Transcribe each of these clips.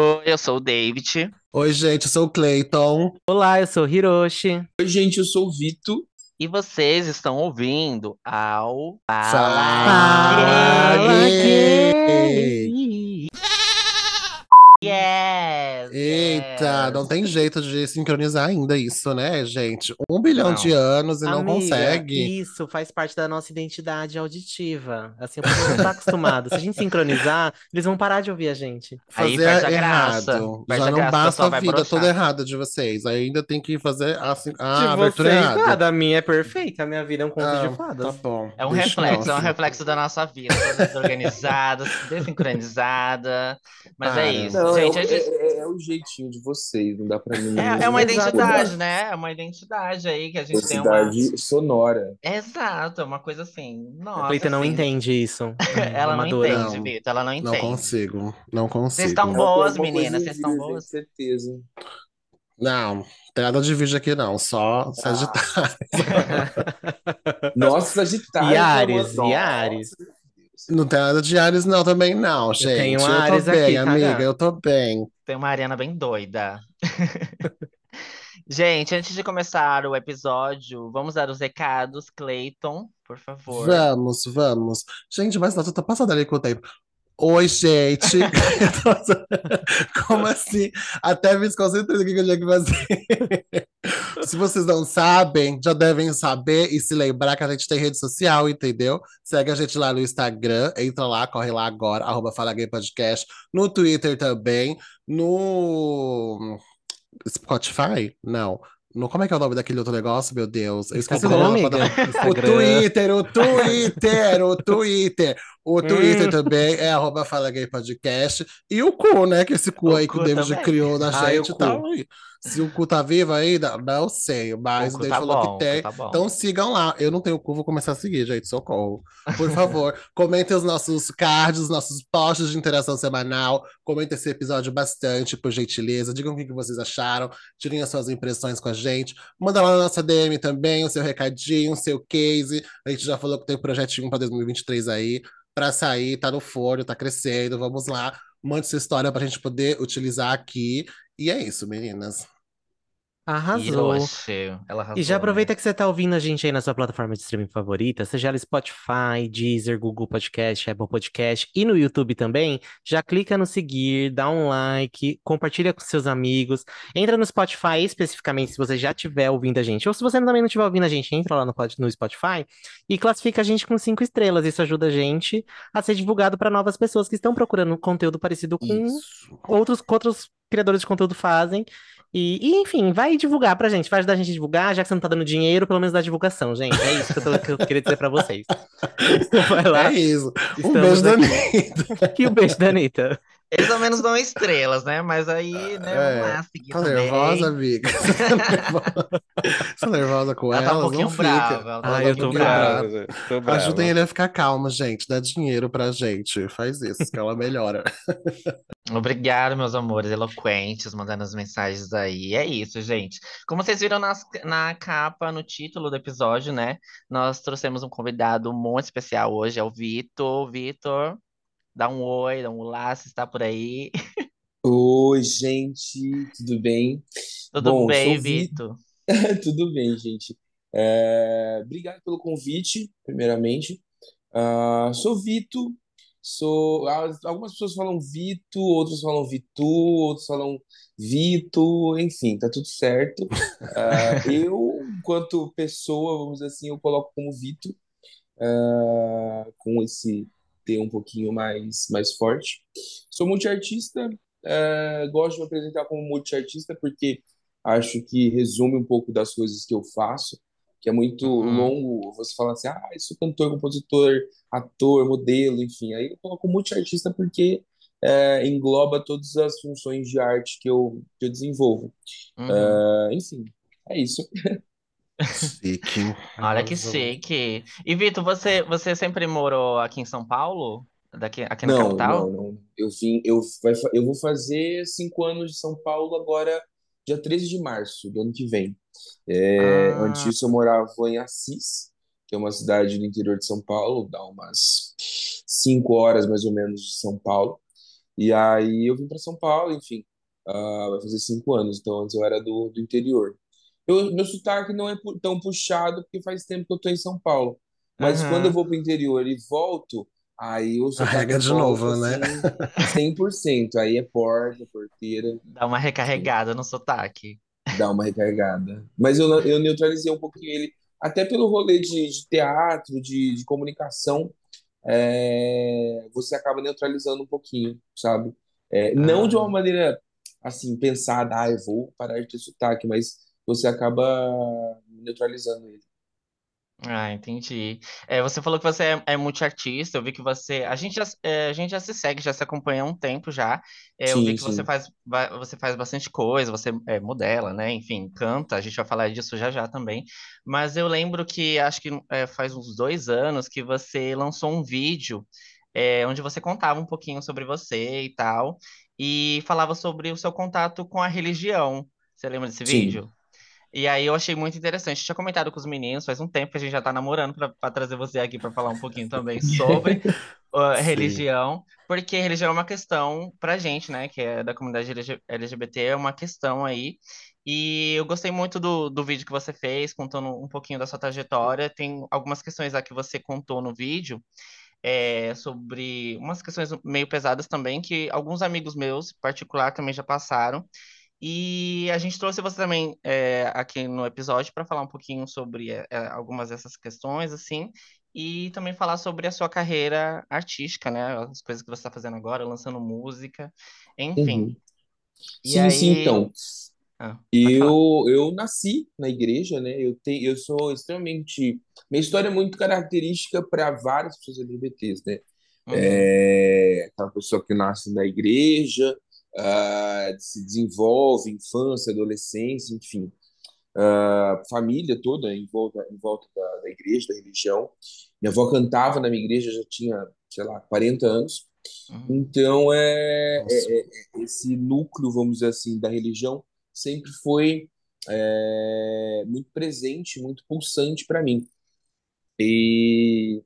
Oi, eu sou o David. Oi, gente, eu sou o Clayton. Olá, eu sou o Hiroshi. Oi, gente, eu sou o Vito. E vocês estão ouvindo ao Fala Gay. Yes! Eita, yes. não tem jeito de sincronizar ainda isso, né, gente? Um bilhão Não. de anos e não Amiga, consegue. Isso faz parte da nossa identidade auditiva. Assim, o povo não tá acostumado. Se a gente sincronizar, eles vão parar de ouvir a gente. Aí Fazer perde a graça. errado. Perde Já a não graça, basta a vai vida broxar. toda errada de vocês. Ainda tem que fazer a, assim, a de abertura vocês, errada. nada. A minha é perfeita. A minha vida é um conto Ah, de fadas. tá bom. É um Deixa reflexo, é um reflexo da nossa vida, toda desorganizada, desincronizada. Mas Para. é isso, Não, gente. a gente- é- é- é o jeitinho de vocês, não dá pra mim. É, é uma identidade, né? É uma identidade aí que a gente tem uma. Identidade sonora. Exato, é uma coisa assim. A Nossa, Cleiton não assim, entende isso. Ela não Amadora. entende, Não. Vitor. Ela não Não entende. consigo, não Vocês estão consigo. É uma boas, meninas. Vocês estão boas? certeza. Não, tem nada de vídeo aqui não, só Ah. Sagitário. Nossa, Sagitário. E Ares, nossa, e Ares. Não tem nada de Ares não também não, gente. tenho Eu Ares tô bem, aqui, tá, amiga, eu tô bem. Tem uma Ariana bem doida. Gente, antes de começar o episódio, vamos dar os recados, Clayton, por favor. Vamos, vamos. Gente, mas nossa, eu tô passada ali com o tempo. Oi, gente. Como assim? Até me desconcentrei do que eu tinha que fazer. Se vocês não sabem, já devem saber e se lembrar que a gente tem rede social, entendeu? Segue a gente lá no Instagram, entra lá, corre lá agora, arroba Fala Gay Podcast, no Twitter também, no Spotify? Não. No, como é que é o nome daquele outro negócio, meu Deus? Eu esqueci o Instagram, nome. amiga. O. Twitter, o Twitter, o Twitter. O Twitter Hum. também é arroba Fala Gay Podcast. E o cu, né? Que esse cu O aí que cu o David também. criou na Ai, gente o tá cu. aí. Se o cu tá vivo ainda, não sei. Mas O o tá falou bom, que tem. tá. Então sigam lá. Eu não tenho cu, vou começar a seguir, gente. Socorro. Por favor, comentem os nossos cards, os nossos posts de interação semanal. Comentem esse episódio bastante, por gentileza. Digam o que vocês acharam. Tirem as suas impressões com a gente. Manda lá na nossa DM também o seu recadinho, o seu case. A gente já falou que tem projetinho para 2023 aí. Pra sair, tá no forno, tá crescendo. Vamos lá. Mande sua história pra gente poder utilizar aqui. E é isso, meninas. Arrasou. Hiroshi, ela arrasou, E já né? aproveita que você tá ouvindo a gente aí na sua plataforma de streaming favorita, seja ela Spotify, Deezer, Google Podcast, Apple Podcast e no YouTube também, já clica no seguir, dá um like, compartilha com seus amigos, entra no Spotify especificamente se você já estiver ouvindo a gente, ou se você também não estiver ouvindo a gente, entra lá no, no Spotify e classifica a gente com cinco estrelas, isso ajuda a gente a ser divulgado para novas pessoas que estão procurando conteúdo parecido com Isso. outros, que outros criadores de conteúdo fazem. E, e, enfim, vai divulgar pra gente, vai ajudar a gente a divulgar, já que você não tá dando dinheiro, pelo menos dá divulgação, gente. É isso que eu, tô- que eu queria dizer pra vocês. Então vai lá. É isso. Um Estamos beijo da. Anitta. E o beijo da Anitta. Eles ao menos dão estrelas, né? Mas aí, né, É, vamos lá seguir Tá também. nervosa, amiga? Você tá nervosa, tá nervosa com Ela tá um pouquinho Não fica. brava. Ela tá Ah, um eu tô pouquinho brava. brava. Tô brava. Ajudem ele a ficar calmo, gente. Dá dinheiro pra gente. Faz isso, que ela melhora. Obrigado, meus amores eloquentes, mandando as mensagens aí. É isso, gente. Como vocês viram nas- na capa, no título do episódio, né? Nós trouxemos um convidado muito especial hoje, é o Vitor. Vitor, dá um oi, dá um olá, se está por aí. Oi, gente, tudo bem? Tudo Bom, bem, Vitor? Tudo bem, gente. É, Obrigado pelo convite, primeiramente. Ah, sou Vito, sou. Algumas pessoas falam Vito, outros falam Vitu, outros falam Vito, enfim, tá tudo certo. Ah, eu, enquanto pessoa, vamos dizer assim, eu coloco como Vito, ah, com esse T um pouquinho mais, mais forte. Sou multiartista, ah, gosto de me apresentar como multiartista porque acho que resume um pouco das coisas que eu faço, que é muito Uhum. longo você falar assim, ah, eu sou cantor, compositor, ator, modelo, enfim. Aí eu coloco multiartista porque é, engloba todas as funções de arte que eu, que eu desenvolvo. Uhum. Ah, enfim, é isso. Chique. Olha que chique. E Vitor, você, você sempre morou aqui em São Paulo? Daqui, aqui na Não, capital? não, não. Eu vim, eu, vai eu vou fazer cinco anos de São Paulo agora, dia 13 de março do ano que vem. É, Ah. antes disso eu morava em Assis, que é uma cidade do interior de São Paulo, dá umas cinco horas mais ou menos de São Paulo. E aí eu vim para São Paulo, enfim, ah, vai fazer cinco anos, então antes eu era do, do interior. Eu, meu sotaque não é pu- tão puxado porque faz tempo que eu tô em São Paulo. Mas quando eu vou pro interior e volto, aí o sotaque Carrega de volta novo, né? assim, 100%. Aí é porta, porteira, Dá uma recarregada no sotaque. Dá uma recarregada. Mas eu, eu neutralizei um pouquinho ele, até pelo rolê de, de teatro, de, de comunicação, é, você acaba neutralizando um pouquinho, sabe? É, não de uma Ah. maneira assim, pensada, ah, eu vou parar de ter sotaque, mas você acaba neutralizando ele. Ah, entendi. É, você falou que você é, é multiartista, eu vi que você. A gente já, é, a gente já se segue, já se acompanha há um tempo já. É, eu vi Sim, que você sim. faz, ba- você faz bastante coisa, você é, modela, né? Enfim, canta, a gente vai falar disso já já também. Mas eu lembro que acho que é, faz uns dois anos que você lançou um vídeo é, onde você contava um pouquinho sobre você e tal, e falava sobre o seu contato com a religião. Você lembra desse Sim. vídeo? E aí eu achei muito interessante. Eu tinha comentado com os meninos, faz um tempo que a gente já tá namorando para trazer você aqui para falar um pouquinho também sobre uh, religião, porque religião é uma questão pra gente, né, que é da comunidade LG LGBT, é uma questão aí. E eu gostei muito do, do vídeo que você fez, contando um pouquinho da sua trajetória. Tem algumas questões lá que você contou no vídeo, é, sobre umas questões meio pesadas também, que alguns amigos meus, em particular, também já passaram. E a gente trouxe você também é, aqui no episódio para falar um pouquinho sobre é, algumas dessas questões, assim, e também falar sobre a sua carreira artística, né? As coisas que você está fazendo agora, lançando música, enfim. Uhum. Sim, sim, aí. então. Ah. Eu, eu nasci na igreja, né? Eu, te, eu sou extremamente. Minha história é muito característica para várias pessoas LGBTs, né? Uhum, É, aquela pessoa que nasce na igreja, ah, se desenvolve, infância, adolescência, enfim, a família toda em volta, em volta da, da igreja, da religião. Minha avó cantava na minha igreja, já tinha, sei lá, 40 anos. uhum, Então, é, é- é- é- esse núcleo, vamos dizer assim, da religião sempre foi é, muito presente, muito pulsante para mim. E,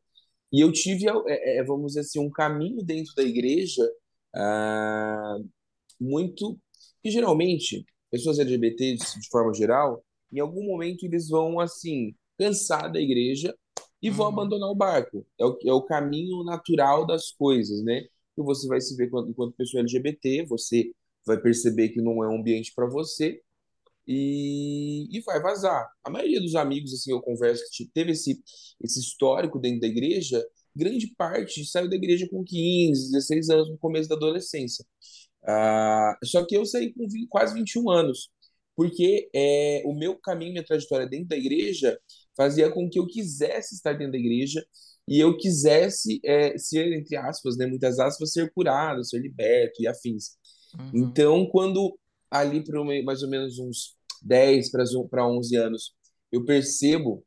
e eu tive, é, é, vamos dizer assim, um caminho dentro da igreja ah, muito que geralmente pessoas LGBTs de forma geral, em algum momento eles vão assim cansar da igreja e vão uhum, abandonar o barco. É o, é o caminho natural das coisas, né? E você vai se ver enquanto, enquanto pessoa LGBT, você vai perceber que não é um ambiente para você e, e vai vazar. A maioria dos amigos, assim, eu converso que teve esse, esse histórico dentro da igreja, grande parte saiu da igreja com 15, 16 anos, no começo da adolescência. Ah, só que eu saí com 20, quase 21 anos, porque é, o meu caminho, minha trajetória dentro da igreja fazia com que eu quisesse estar dentro da igreja e eu quisesse é, ser, entre aspas, né, muitas aspas, ser curado, ser liberto e afins. uhum, Então, quando ali para mais ou menos uns 10 para 11 anos, eu percebo,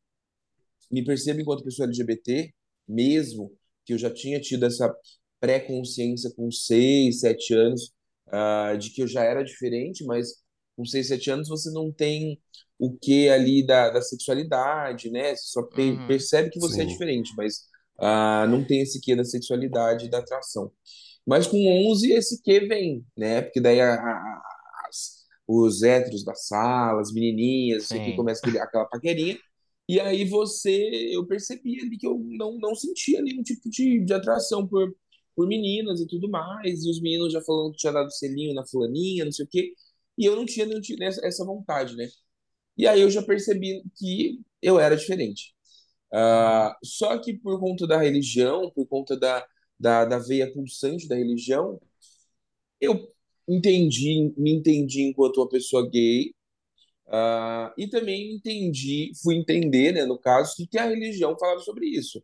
me percebo enquanto pessoa LGBT, mesmo que eu já tinha tido essa pré-consciência com 6 7 anos, ah, de que eu já era diferente, mas com 6 7 anos você não tem o que ali da, da sexualidade, né? Você só pe- uhum, percebe que você é Sim. diferente, mas ah, não tem esse quê da sexualidade e da atração. Mas com 11 esse que vem, né? Porque daí a, a- as- os héteros da sala, as menininhas, isso aqui começa aquele, aquela paquerinha. E aí você, eu percebi ali que eu não, não sentia nenhum tipo de, de atração por, por meninas e tudo mais. E os meninos já falando que tinha dado selinho na fulaninha, não sei o quê. E eu não tinha nenhum, tipo- essa, essa vontade, né? E aí eu já percebi que eu era diferente. Ah, só que por conta da religião, por conta da, da, da veia pulsante da religião, eu entendi, me entendi enquanto uma pessoa gay, ah, e também entendi, fui entender, né, no caso, que, que a religião falava sobre isso,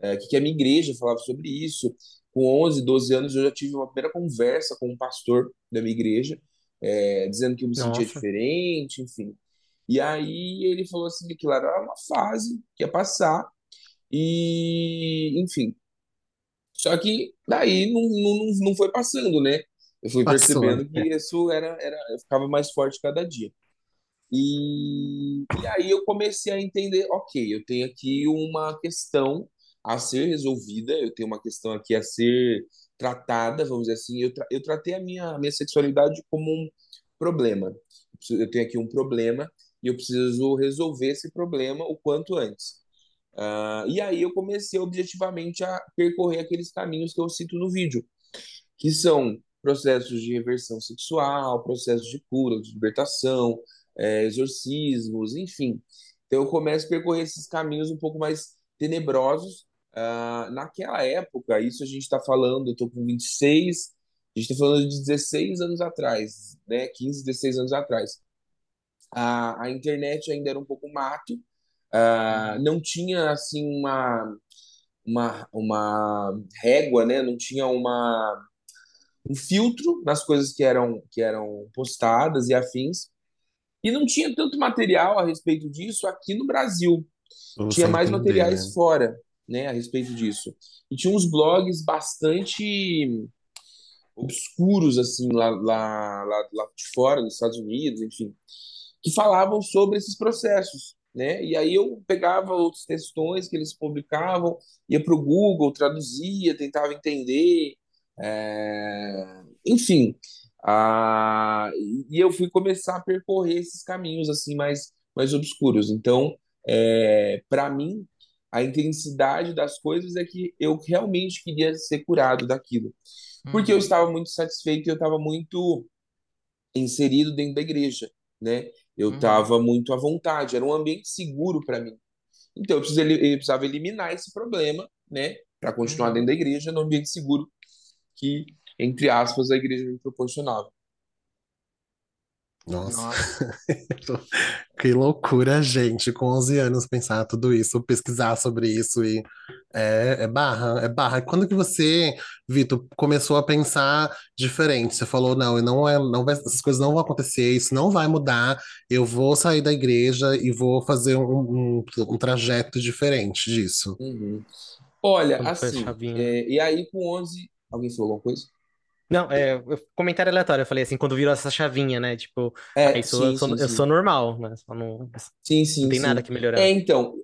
é, que, que a minha igreja falava sobre isso. Com 11, 12 anos, eu já tive uma primeira conversa com um pastor da minha igreja, é, dizendo que eu me sentia Nossa. diferente, enfim. E aí ele falou assim que aquilo era uma fase que ia passar, e, enfim, só que daí não, não, não foi passando, né? Eu fui Passou, percebendo que isso era, era, ficava mais forte cada dia. E, e aí eu comecei a entender, ok, eu tenho aqui uma questão a ser resolvida, eu tenho uma questão aqui a ser tratada, vamos dizer assim. Eu, tra eu tratei a minha, a minha sexualidade como um problema. Eu tenho aqui um problema e eu preciso resolver esse problema o quanto antes. Uh, e aí eu comecei objetivamente a percorrer aqueles caminhos que eu cito no vídeo, que são processos de reversão sexual, processos de cura, de libertação, é, exorcismos, enfim. Então eu começo a percorrer esses caminhos um pouco mais tenebrosos. Uh, naquela época, isso a gente está falando, eu estou com 26, a gente está falando de 16 anos atrás, né? 15, 16 anos atrás. A, a internet ainda era um pouco mato, uh, não tinha assim uma, uma, uma régua, né? Não tinha uma um filtro nas coisas que eram que eram postadas e afins. E não tinha tanto material a respeito disso aqui no Brasil. tinha mais entender, materiais né? fora, né, a respeito disso. E tinha uns blogs bastante obscuros assim lá, lá, lá, lá de fora, nos Estados Unidos, enfim, que falavam sobre esses processos né? E aí eu pegava outros textões que eles publicavam, ia para o Google, traduzia, tentava entender, é... enfim. A... E eu fui começar a percorrer esses caminhos assim mais, mais obscuros. Então, é... para mim, a intensidade das coisas é que eu realmente queria ser curado daquilo. Porque eu uhum. estava muito satisfeito e eu estava muito inserido dentro da igreja, né? Eu estava uhum. muito à vontade, era um ambiente seguro para mim. Então, eu, precisava, eu precisava eliminar esse problema, né, para continuar uhum. dentro da igreja, no ambiente seguro que, entre aspas, a igreja me proporcionava. Nossa, Nossa. que loucura, gente, com 11 anos pensar tudo isso, pesquisar sobre isso e é, é barra, é barra. Quando que você, Vitor, começou a pensar diferente? Você falou, não, não é, não vai, essas coisas não vão acontecer, isso não vai mudar, eu vou sair da igreja e vou fazer um, um, um trajeto diferente disso. Uhum. Olha, assim, é, e aí com 11, alguém falou alguma coisa? Não, é comentário aleatório. Eu falei assim, quando virou essa chavinha, né? Tipo, é, isso sim, eu, sou, sim, eu sou normal, né? Só não, sim, sim, não tem sim. nada que melhorar. É, então,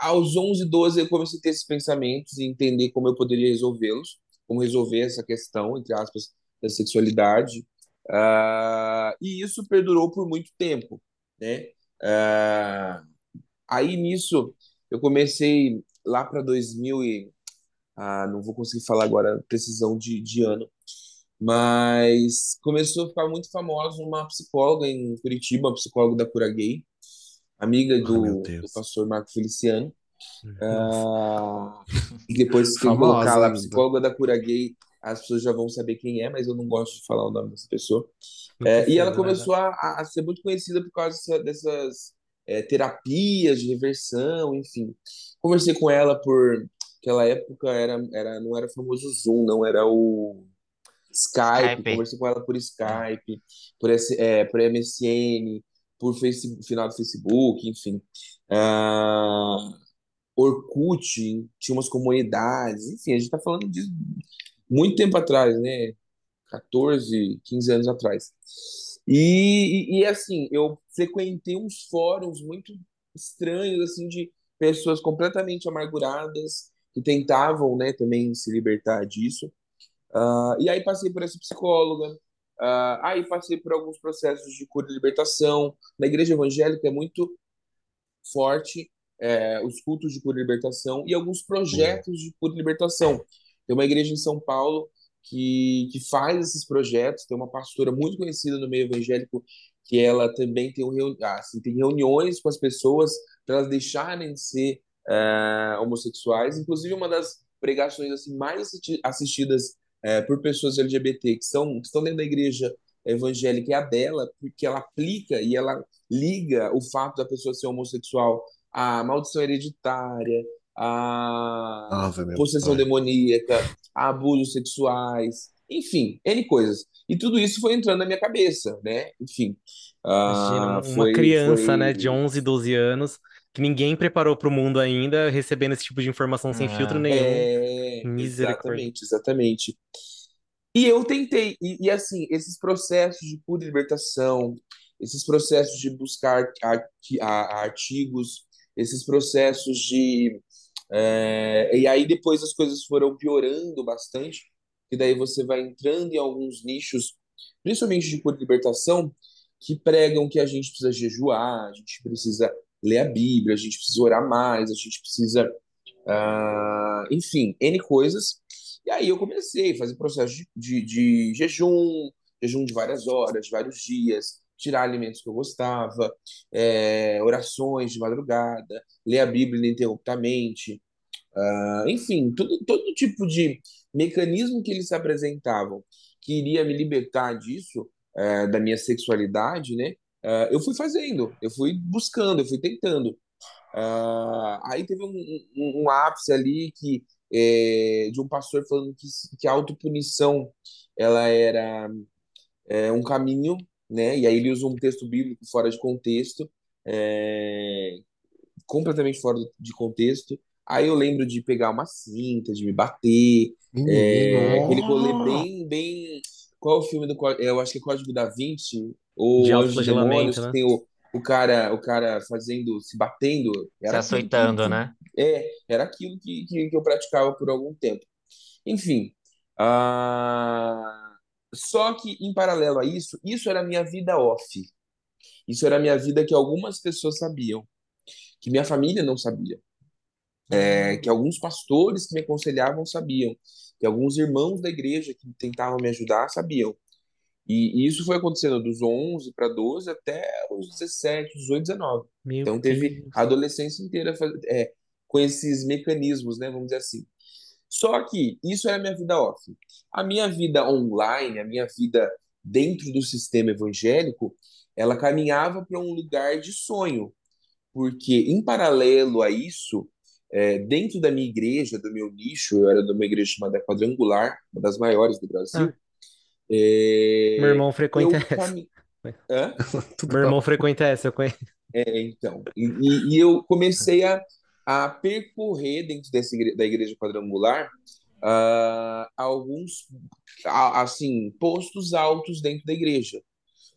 aos 11, 12 eu comecei a ter esses pensamentos e entender como eu poderia resolvê-los, como resolver essa questão, entre aspas, da sexualidade. Uh, e isso perdurou por muito tempo, né? Uh, aí nisso eu comecei lá para 2000 e ah, não vou conseguir falar agora precisão de, de ano, mas começou a ficar muito famosa uma psicóloga em Curitiba, uma psicóloga da Cura Gay, amiga do, do pastor Marco Feliciano. Uh, e depois que eu colocar lá, psicóloga da Cura Gay, as pessoas já vão saber quem é, mas eu não gosto de falar o nome dessa pessoa. É, e ela começou a, a, ser muito conhecida por causa dessas é, terapias de reversão, enfim. Conversei com ela por aquela época era, era não era famoso Zoom, não era o Skype, Skype. conversei com ela por Skype, por, esse, é, por MSN, por Facebook, final do Facebook, enfim. Uh, Orkut, tinha umas comunidades, enfim, a gente está falando de muito tempo atrás, né? 14, 15 anos atrás. E, e, e, assim, eu frequentei uns fóruns muito estranhos, assim, de pessoas completamente amarguradas que tentavam, né, também se libertar disso. Uh, e aí passei por essa psicóloga, uh, aí passei por alguns processos de cura e libertação. Na igreja evangélica é muito forte é, os cultos de cura e libertação e alguns projetos de cura e libertação. Tem uma igreja em São Paulo que, que faz esses projetos, tem uma pastora muito conhecida no meio evangélico que ela também tem, um reuni assim, tem reuniões com as pessoas para elas deixarem de ser é, homossexuais. Inclusive, uma das pregações assim, mais assistidas é, por pessoas LGBT que, são, que estão dentro da igreja evangélica é a dela, porque ela aplica e ela liga o fato da pessoa ser homossexual à maldição hereditária, à possessão demoníaca, a abusos sexuais, enfim, N coisas. E tudo isso foi entrando na minha cabeça, né? Enfim. Imagina, uma foi, criança, foi... né, de 11, 12 anos que ninguém preparou para o mundo ainda, recebendo esse tipo de informação sem ah, filtro nenhum. É, exatamente, exatamente. E eu tentei, e, e, assim, esses processos de pura libertação, esses processos de buscar artigos, esses processos de. É, e aí depois as coisas foram piorando bastante, que daí você vai entrando em alguns nichos, principalmente de por libertação, que pregam que a gente precisa jejuar, a gente precisa ler a Bíblia, a gente precisa orar mais, a gente precisa, uh, enfim, N coisas. E aí eu comecei a fazer processo de, de, de jejum, jejum de várias horas, de vários dias, tirar alimentos que eu gostava, é, orações de madrugada, ler a Bíblia ininterruptamente, uh, enfim, todo, todo tipo de mecanismo que eles se apresentavam que iria me libertar disso, uh, da minha sexualidade, né? Uh, eu fui fazendo, eu fui buscando, eu fui tentando. aí teve um, um, um, ápice ali que é, de um pastor falando que, que a autopunição ela era é, um caminho né? E aí ele usa um texto bíblico fora de contexto, é, completamente fora de contexto. Aí eu lembro de pegar uma cinta, de me bater, é, aquele rolê bem, bem. Qual é o filme do Eu acho que é Código da Vinci, ou de Anjos Demônios, né? que tem o, o cara, o cara fazendo, se batendo. Era se açoitando, que, né? É, era aquilo que, que, que, eu praticava por algum tempo. Enfim. Uh... Só que, em paralelo a isso, isso era a minha vida off. Isso era a minha vida que algumas pessoas sabiam, que minha família não sabia. É, hum. que alguns pastores que me aconselhavam sabiam, que alguns irmãos da igreja que tentavam me ajudar sabiam. E, e isso foi acontecendo dos 11 para 12 até os 17, 18, 19. Meu então teve Deus. a adolescência inteira é, com esses mecanismos, né, vamos dizer assim. Só que isso era a minha vida off. A minha vida online, a minha vida dentro do sistema evangélico, ela caminhava para um lugar de sonho. Porque, em paralelo a isso, é, dentro da minha igreja, do meu nicho, eu era de uma igreja chamada Quadrangular, uma das maiores do Brasil. Ah. É, meu irmão frequenta essa. Cami... meu irmão frequenta essa, eu conheço. É, então. E, e eu comecei a a percorrer dentro dessa igreja, da igreja quadrangular uh, alguns assim postos altos dentro da igreja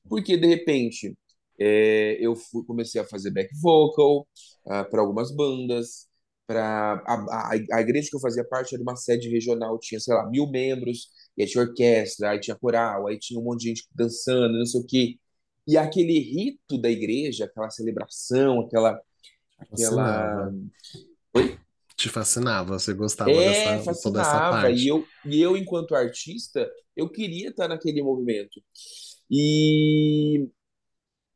porque de repente é, eu fui, comecei a fazer back vocal uh, para algumas bandas para a, a, a, igreja que eu fazia parte era uma sede regional tinha sei lá mil membros e aí tinha orquestra aí tinha coral aí tinha um monte de gente dançando não sei o que e aquele rito da igreja aquela celebração aquela aquela. Oi? Te fascinava, você gostava é, dessa, fascinava. toda essa parte. E eu, e eu, enquanto artista, eu queria estar naquele movimento. E,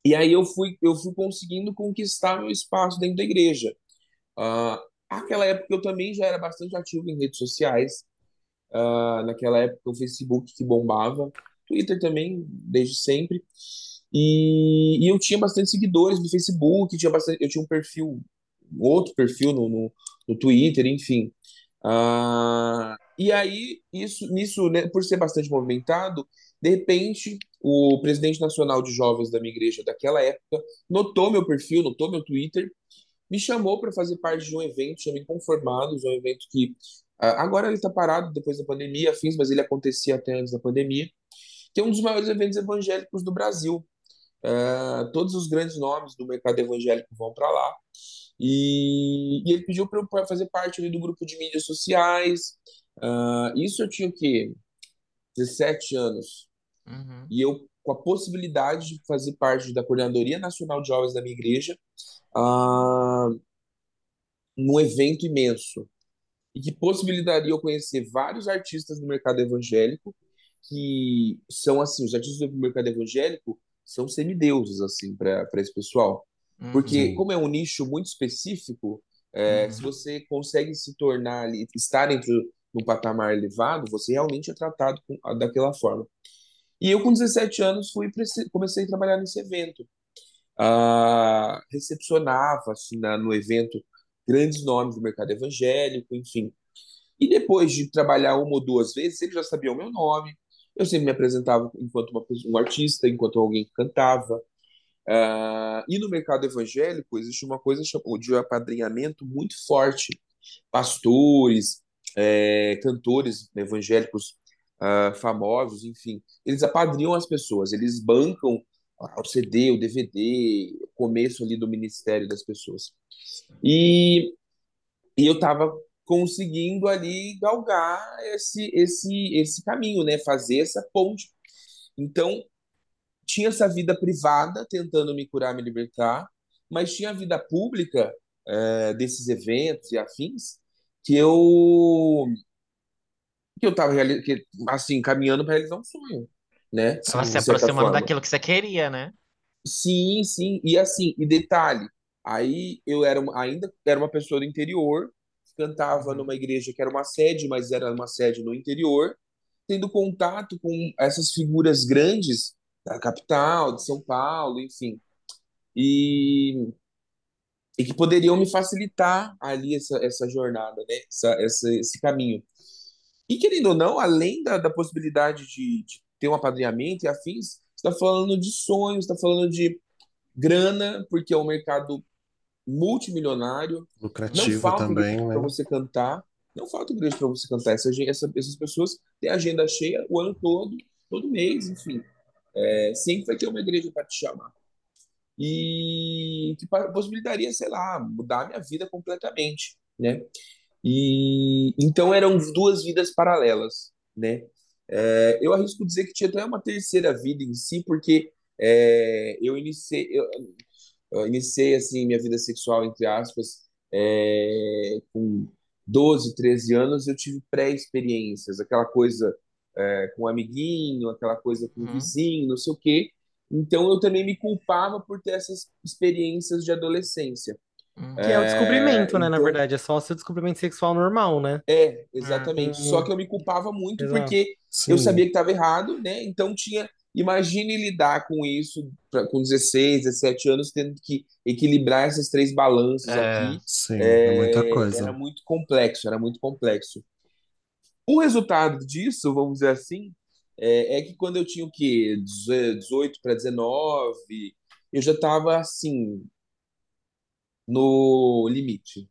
e aí eu fui, eu fui conseguindo conquistar meu espaço dentro da igreja. Uh, naquela época eu também já era bastante ativo em redes sociais. Uh, naquela época o Facebook que bombava, Twitter também, desde sempre. E, e eu tinha bastante seguidores no Facebook, tinha bastante, eu tinha um perfil, outro perfil no, no, no Twitter, enfim. Uh, e aí, isso, nisso, né, por ser bastante movimentado, de repente, o presidente nacional de jovens da minha igreja daquela época notou meu perfil, notou meu Twitter, me chamou para fazer parte de um evento chamado Inconformados, um evento que uh, agora ele está parado depois da pandemia, afins, mas ele acontecia até antes da pandemia, que é um dos maiores eventos evangélicos do Brasil. Uh, todos os grandes nomes do mercado evangélico vão para lá. E, e, ele pediu para eu fazer parte ali do grupo de mídias sociais. Uh, isso eu tinha o quê? 17 anos. Uhum. E eu, com a possibilidade de fazer parte da Coordenadoria Nacional de Jovens da minha igreja, uh, num evento imenso. E que possibilitaria eu conhecer vários artistas do mercado evangélico, que são, assim, os artistas do mercado evangélico são semideuses, assim, para esse pessoal. Porque, uhum. como é um nicho muito específico, é, uhum. se você consegue se tornar ali, estar dentro de um patamar elevado, você realmente é tratado com, daquela forma. E eu, com 17 anos, fui comecei a trabalhar nesse evento. Ah, recepcionava, assim, na, no evento, grandes nomes do mercado evangélico, enfim. E depois de trabalhar uma ou duas vezes, eles já sabiam o meu nome, eu sempre me apresentava enquanto uma, um artista, enquanto alguém que cantava. Uh, e no mercado evangélico existe uma coisa de apadrinhamento muito forte. Pastores, é, cantores evangélicos uh, famosos, enfim, eles apadrinham as pessoas, eles bancam o CD, o DVD, o começo ali do ministério das pessoas. E, e eu estava conseguindo ali galgar esse, esse, esse caminho, né? Fazer essa ponte. Então, tinha essa vida privada tentando me curar, me libertar, mas tinha a vida pública é, desses eventos e afins que eu que eu estava assim caminhando para realizar um sonho, né? Tava se aproximando daquilo que você queria, né? Sim, sim. E assim, e detalhe, aí eu era ainda era uma pessoa do interior, cantava uhum. numa igreja que era uma sede, mas era uma sede no interior, tendo contato com essas figuras grandes da capital, de São Paulo, enfim. E, e que poderiam me facilitar ali essa, essa jornada, né? essa, essa, esse caminho. E querendo ou não, além da, da possibilidade de, de ter um apadrinhamento e afins, está falando de sonhos, está falando de grana, porque é um mercado multimilionário. Lucrativo também, né? Para você cantar. Não falta igreja para você cantar. Essa, essa, essas pessoas têm agenda cheia o ano todo, todo mês, enfim. É, sempre vai ter uma igreja para te chamar. E que possibilitaria, sei lá, mudar a minha vida completamente, né? E então eram duas vidas paralelas, né? É, eu arrisco dizer que tinha até uma terceira vida em si, porque é, eu iniciei, eu, eu, iniciei assim minha vida sexual entre aspas é, com 12, 13 anos. Eu tive pré-experiências, aquela coisa é, com um amiguinho, aquela coisa com um uhum. vizinho, não sei o quê. Então eu também me culpava por ter essas experiências de adolescência. Hum. Que é o descobrimento, né? Na então verdade, é só o seu descobrimento sexual normal, né? É, exatamente. Só que eu me culpava muito Exato. porque Sim. eu sabia que estava errado, né? Então tinha. Imagine lidar com isso pra, com 16, 17 anos, tendo que equilibrar essas três balanças É, aqui. sim, é muita É, coisa. era muito complexo, era muito complexo. O resultado disso, vamos dizer assim, é, é que quando eu tinha o quê? 18 para 19, eu já estava assim, no limite,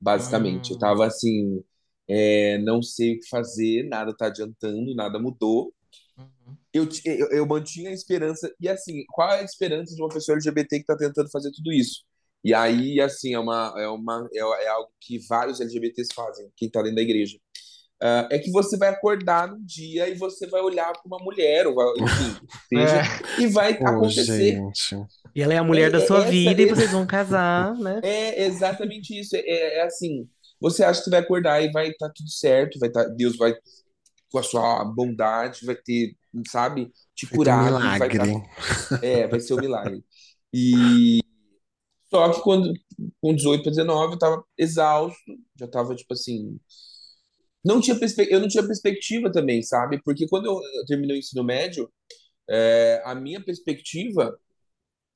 basicamente. Eu Hum. tava assim, é, não sei o que fazer, nada tá adiantando, nada mudou. Uhum. Eu, eu, eu mantinha a esperança. E assim, qual é a esperança de uma pessoa LGBT que tá tentando fazer tudo isso? E aí, assim, é uma, é uma, é, é algo que vários LGBTs fazem, quem tá dentro da igreja. Ah, é que você vai acordar num dia e você vai olhar para uma mulher, ou vai, enfim, seja, É. e vai acontecer. gente. E ela é a mulher É, da é sua essa vida e vocês vão casar, né? É exatamente isso. É, é assim, você acha que vai acordar e vai estar tudo certo, vai tá, Deus vai com a sua bondade, vai ter, sabe, te Feito um curado, vai milagre. tá, é, vai ser um milagre. E só que quando com 18 para 19 eu tava exausto, já tava tipo assim, não tinha eu não tinha perspectiva também, sabe? Porque quando eu terminei o ensino médio, é, a minha perspectiva,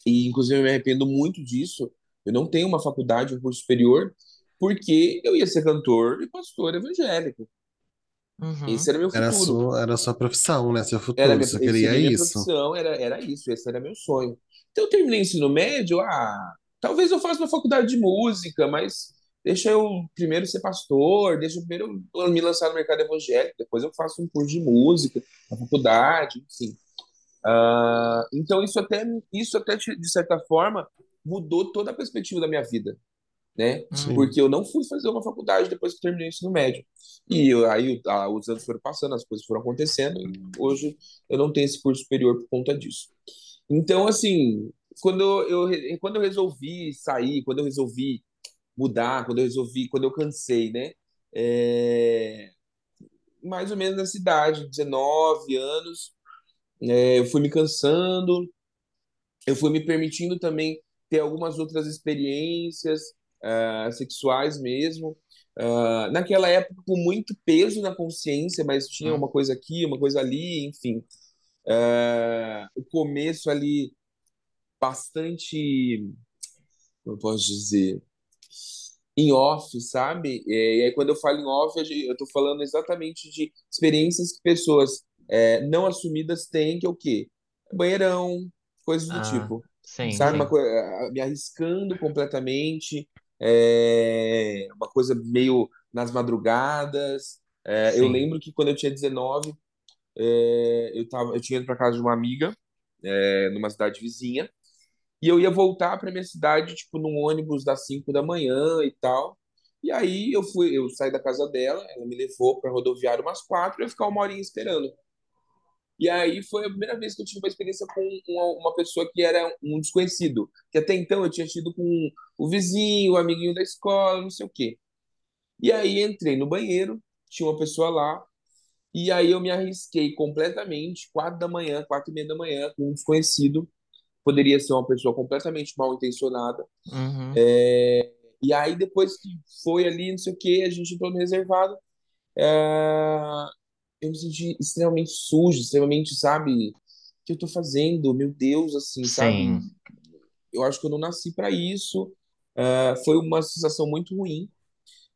e inclusive eu me arrependo muito disso, eu não tenho uma faculdade, um curso superior, porque eu ia ser cantor e pastor evangélico. Uhum. Esse era meu Era a futuro. sua, era a sua profissão, né? Seu Era futuro. minha, Você queria minha isso. profissão, era, era isso, esse era meu sonho. Então eu terminei o ensino médio, ah, talvez eu faça uma faculdade de música, mas deixa eu primeiro ser pastor, deixa eu primeiro me lançar no mercado evangélico, depois eu faço um curso de música, na faculdade, enfim. Ah, então isso até, isso até de certa forma mudou toda a perspectiva da minha vida, né? Sim. Porque eu não fui fazer uma faculdade depois que terminei o ensino médio. E eu, aí os anos foram passando, as coisas foram acontecendo, e hoje eu não tenho esse curso superior por conta disso. Então, assim, quando eu- quando eu resolvi sair, quando eu resolvi mudar, quando eu resolvi, quando eu cansei, né? É, mais ou menos nessa idade, 19 anos, é, eu fui me cansando, eu fui me permitindo também ter algumas outras experiências ah, sexuais mesmo. Ah, naquela época, com muito peso na consciência, mas tinha Hum. uma coisa aqui, uma coisa ali, enfim. Ah, o começo ali bastante, como eu posso dizer, em off, sabe? É, E aí, quando eu falo em off, eu estou falando exatamente de experiências que pessoas é, não assumidas têm, que é o quê? Banheirão, coisas do Ah, tipo sim, sabe? Sim. coisa, me arriscando completamente, é, uma coisa meio nas madrugadas. É, eu lembro que quando eu tinha 19, é, eu tava, eu tinha ido para casa de uma amiga, é, numa cidade vizinha, e eu ia voltar para minha cidade, tipo, num ônibus das 5 da manhã e tal. E aí eu fui, eu saí da casa dela, ela me levou para rodoviária umas quatro, eu ia ficar uma horinha esperando. E aí foi a primeira vez que eu tive uma experiência com uma, uma pessoa que era um desconhecido. Que até então eu tinha tido com o vizinho, o amiguinho da escola, não sei o quê. E aí entrei no banheiro, tinha uma pessoa lá, e aí eu me arrisquei completamente, quatro da manhã, quatro e meia da manhã, com um desconhecido. Poderia ser uma pessoa completamente mal intencionada. Uhum. É, e aí, depois que foi ali, não sei o que, a gente entrou no reservado. É, eu me senti extremamente sujo, extremamente, sabe? O que eu tô fazendo? Meu Deus, assim, sabe? Sim. Eu acho que eu não nasci para isso. É, foi uma sensação muito ruim.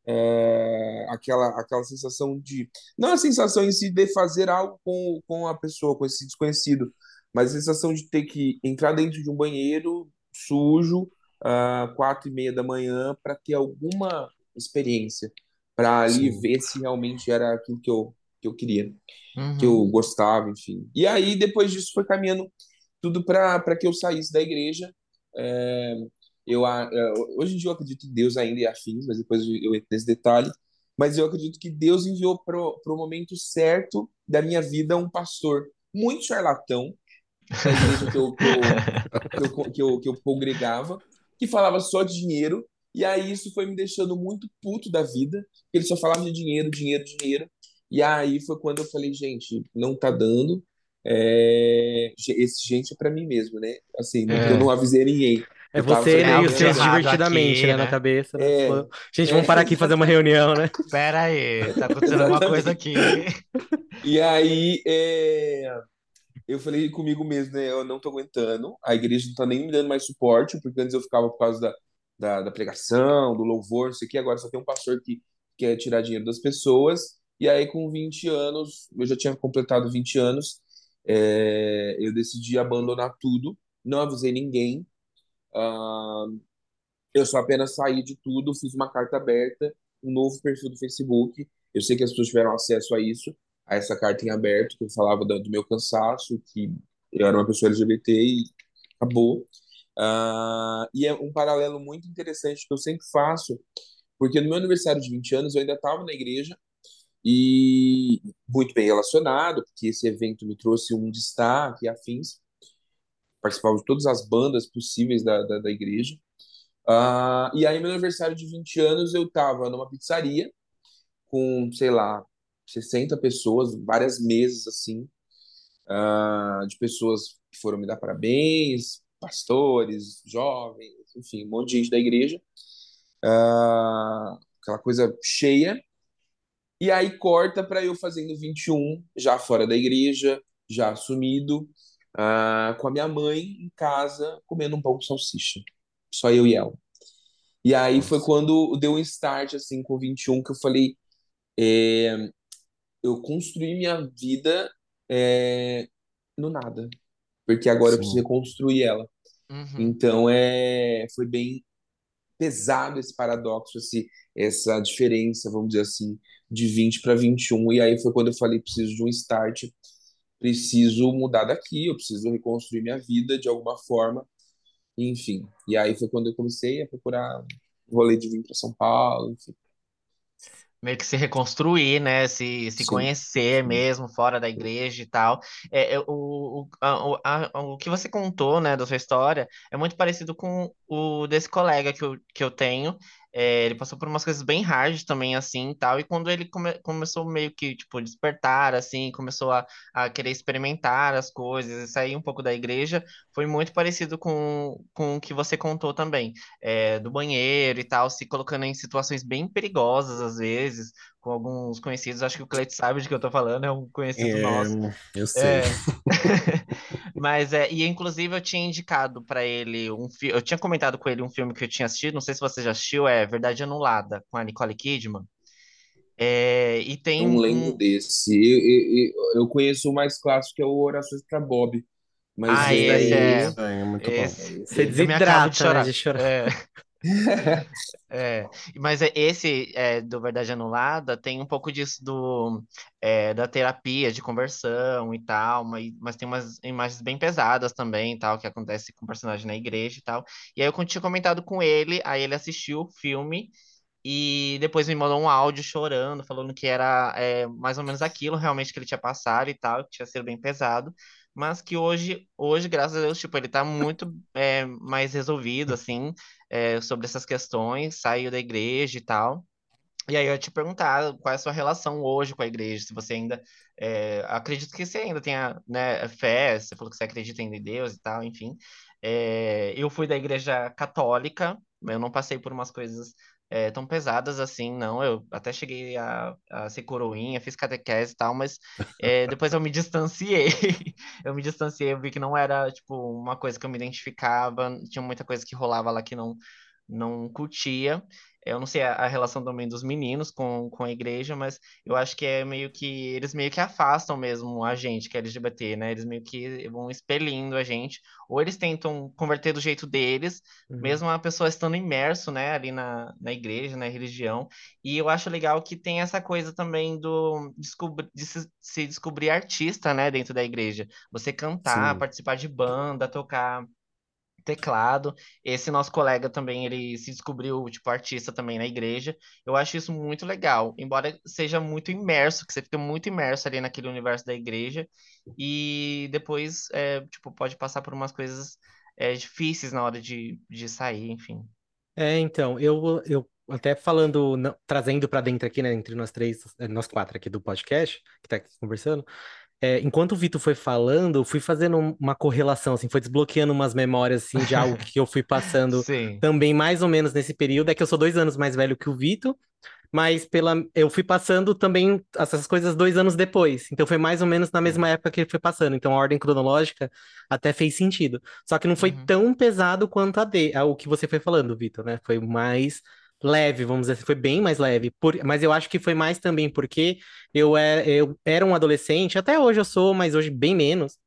É, aquela, aquela sensação de. Não a sensação em si de fazer algo com, com a pessoa, com esse desconhecido, mas a sensação de ter que entrar dentro de um banheiro sujo, uh, quatro e meia da manhã, para ter alguma experiência, para ali Sim. ver se realmente era aquilo que eu, que eu queria, Uhum. que eu gostava, enfim. E aí, depois disso, foi caminhando tudo para que eu saísse da igreja. É, eu, a- é, hoje em dia eu acredito em Deus ainda e afins, mas depois eu entro nesse detalhe. Mas eu acredito que Deus enviou para o momento certo da minha vida um pastor muito charlatão da igreja que eu, que eu, que eu, que eu, que eu congregava, que falava só de dinheiro. E aí isso foi me deixando muito puto da vida, porque ele só falava de dinheiro, dinheiro, dinheiro. E aí foi quando eu falei, gente, não tá dando. É, esse gente é para mim mesmo, né? Assim, porque eu É. não avisei ninguém. É Eu você né, e "Não, os seus divertidamente, aqui, né, na né?" cabeça. né? É. Falou, Gente, É. vamos parar aqui e fazer uma reunião, né? Pera aí, tá acontecendo alguma coisa aqui. E aí, é, eu falei comigo mesmo, né? Eu não tô aguentando, a igreja não tá nem me dando mais suporte, porque antes eu ficava por causa da, da, da pregação, do louvor, não sei o quê, agora só tem um pastor que quer tirar dinheiro das pessoas. E aí, com 20 anos, eu já tinha completado 20 anos, é, eu decidi abandonar tudo, não avisei ninguém, eu só apenas saí de tudo, fiz uma carta aberta, um novo perfil do Facebook. Eu sei que as pessoas tiveram acesso a isso, a essa carta em aberto, que eu falava do, meu cansaço, que eu era uma pessoa LGBT e acabou. Ah, e é um paralelo muito interessante que eu sempre faço, porque no meu aniversário de 20 anos eu ainda estava na igreja e muito bem relacionado, porque esse evento me trouxe um destaque e afins. Participava de todas as bandas possíveis da, da, da igreja. Ah, e aí, meu aniversário de 20 anos, eu tava numa pizzaria com, sei lá, 60 pessoas, várias mesas assim, ah, de pessoas que foram me dar parabéns, pastores, jovens, enfim, um monte de gente da igreja. Ah, aquela coisa cheia. E aí corta para eu fazendo 21, já fora da igreja, já assumido, ah, com a minha mãe em casa, comendo um pão com salsicha. Só eu e ela. E aí foi quando deu um start, assim, com 21, que eu falei, é, eu construí minha vida é, no nada. Porque agora eu preciso Sim. reconstruir ela. Uhum. Então, é, foi bem pesado esse paradoxo, esse, essa diferença, vamos dizer assim, de 20 para 21. E aí foi quando eu falei, preciso de um start, preciso mudar daqui, eu preciso reconstruir minha vida de alguma forma. Enfim, e aí foi quando eu comecei a procurar um rolê de vir para São Paulo, enfim. Meio que se reconstruir, né? Se, se Sim, conhecer mesmo fora da igreja e tal. É, é, o, o, a- o, a- o que você contou, né, da sua história, é muito parecido com o desse colega que eu, que eu tenho. É, ele passou por umas coisas bem hard também, assim, e tal. E quando ele come, começou meio que, tipo, despertar, assim, começou a, a querer experimentar as coisas e sair um pouco da igreja, foi muito parecido com, com o que você contou também é, do banheiro e tal, se colocando em situações bem perigosas às vezes, com alguns conhecidos. Acho que o Cleiton sabe de que eu tô falando, é um conhecido É, nosso. eu sei. É. Mas é, e inclusive eu tinha indicado pra ele um filme, eu tinha comentado com ele um filme que eu tinha assistido, não sei se você já assistiu, é Verdade Anulada, com a Nicole Kidman. É, e tem Não lembro um. desse. Eu, eu, eu- eu conheço o mais clássico, que é o Orações para Bob. Mas Ah, Esse é. é muito bom. Esse. esse Você acabo de desidrata, né, chorar. de chorar. É. É, mas é- esse é, do Verdade Anulada tem um pouco disso do, é, da terapia de conversão e tal, mas, mas tem umas imagens bem pesadas também, e tal, que acontece com o personagem na igreja e tal. E aí eu tinha comentado com ele, aí ele assistiu o filme E depois me mandou um áudio chorando, falando que era é, mais ou menos aquilo realmente que ele tinha passado e tal, que tinha sido bem pesado. Mas que hoje, hoje, graças a Deus, tipo, ele tá muito é, mais resolvido, assim, é, sobre essas questões, saiu da igreja e tal. E aí eu ia te perguntar qual é a sua relação hoje com a igreja, se você ainda é, acredito que você ainda tenha né, fé, você falou que você acredita em Deus e tal, enfim. É, eu fui da igreja católica, eu não passei por umas coisas é, tão pesadas assim, não. Eu até cheguei a, a ser coroinha, fiz catequese e tal, mas é, depois eu me distanciei. eu me distanciei, eu vi que não era, tipo, uma coisa que eu me identificava, tinha muita coisa que rolava lá que não, não curtia. Eu não sei a, a, relação também dos meninos com, com a igreja, mas eu acho que é meio que eles meio que afastam mesmo a gente, que é LGBT, né? Eles meio que vão expelindo a gente, ou eles tentam converter do jeito deles, uhum. mesmo a pessoa estando imerso, né, ali na, na igreja, na religião. E eu acho legal que tem essa coisa também do de se, se descobrir artista, né, dentro da igreja. Você cantar, Sim. participar de banda, tocar teclado. Esse nosso colega também, ele se descobriu, tipo, artista também na igreja. Eu acho isso muito legal, embora seja muito imerso, que você fica muito imerso ali naquele universo da igreja, e depois, é, tipo, pode passar por umas coisas é, difíceis na hora de, de sair, enfim. É, então, eu, eu até falando, trazendo para dentro aqui, né, entre nós três, nós quatro aqui do podcast, que tá aqui conversando, é, enquanto o Vitor foi falando, fui fazendo uma correlação, assim, foi desbloqueando umas memórias, assim, de algo que eu fui passando também mais ou menos nesse período. É que eu sou dois anos mais velho que o Vitor, mas pela, eu fui passando também essas coisas dois anos depois. Então foi mais ou menos na mesma época que ele foi passando. Então a ordem cronológica até fez sentido. Só que não foi uhum. tão pesado quanto a de, o que você foi falando, Vitor, né? Foi mais leve, vamos dizer assim, foi bem mais leve. Por, mas eu acho que foi mais também porque eu é, eu era um adolescente, até hoje eu sou, mas hoje bem menos,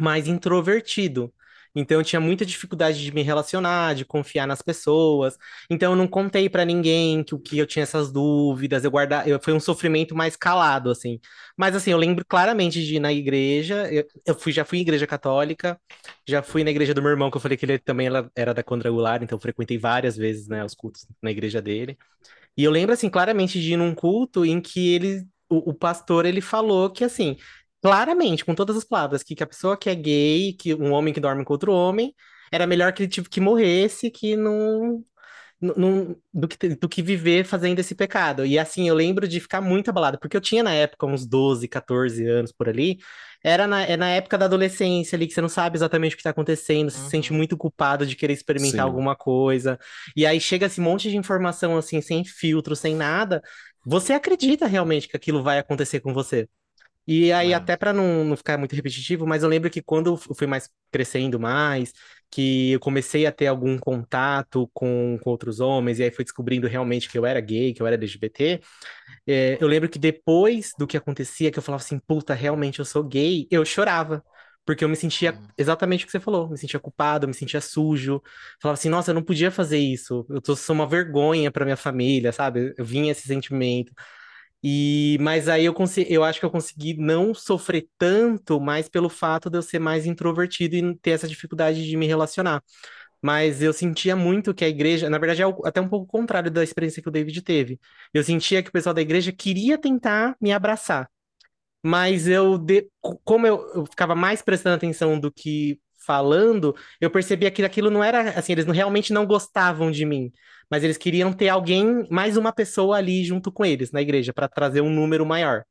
mais introvertido. Então eu tinha muita dificuldade de me relacionar, de confiar nas pessoas. Então eu não contei para ninguém que o que eu tinha essas dúvidas, eu guardar, eu, foi um sofrimento mais calado assim. Mas assim, eu lembro claramente de ir na igreja, eu, eu fui já fui em igreja católica, já fui na igreja do meu irmão que eu falei que ele também era da quadrangular, então eu frequentei várias vezes, né, os cultos na igreja dele. E eu lembro assim claramente de ir num culto em que ele o, o pastor ele falou que assim, claramente, com todas as palavras, que, que a pessoa que é gay, que um homem que dorme com outro homem, era melhor que ele tive que morresse, que não, não, do, que, do que viver fazendo esse pecado. E assim, eu lembro de ficar muito abalado, porque eu tinha na época uns 12, 14 anos por ali, era na, é na época da adolescência ali, que você não sabe exatamente o que está acontecendo, uhum. se sente uhum. muito culpado de querer experimentar Sim. alguma coisa, e aí chega esse monte de informação assim, sem filtro, sem nada, você acredita realmente que aquilo vai acontecer com você. E aí, é. até para não, não ficar muito repetitivo, mas eu lembro que quando eu fui mais crescendo mais, que eu comecei a ter algum contato com, com outros homens, e aí fui descobrindo realmente que eu era gay, que eu era LGBT, é, eu lembro que depois do que acontecia, que eu falava assim, puta, realmente eu sou gay, eu chorava. Porque eu me sentia uhum. exatamente o que você falou, me sentia culpado, me sentia sujo. Falava assim, nossa, eu não podia fazer isso. Eu tô, sou uma vergonha para minha família, sabe? Eu vinha esse sentimento. E, mas aí eu, consegui, eu acho que eu consegui não sofrer tanto, mais pelo fato de eu ser mais introvertido e ter essa dificuldade de me relacionar. Mas eu sentia muito que a igreja, na verdade, é até um pouco contrário da experiência que o David teve. Eu sentia que o pessoal da igreja queria tentar me abraçar. Mas eu, de, como eu, eu ficava mais prestando atenção do que falando, eu percebia que aquilo não era assim, eles realmente não gostavam de mim mas eles queriam ter alguém, mais uma pessoa ali junto com eles na igreja, para trazer um número maior.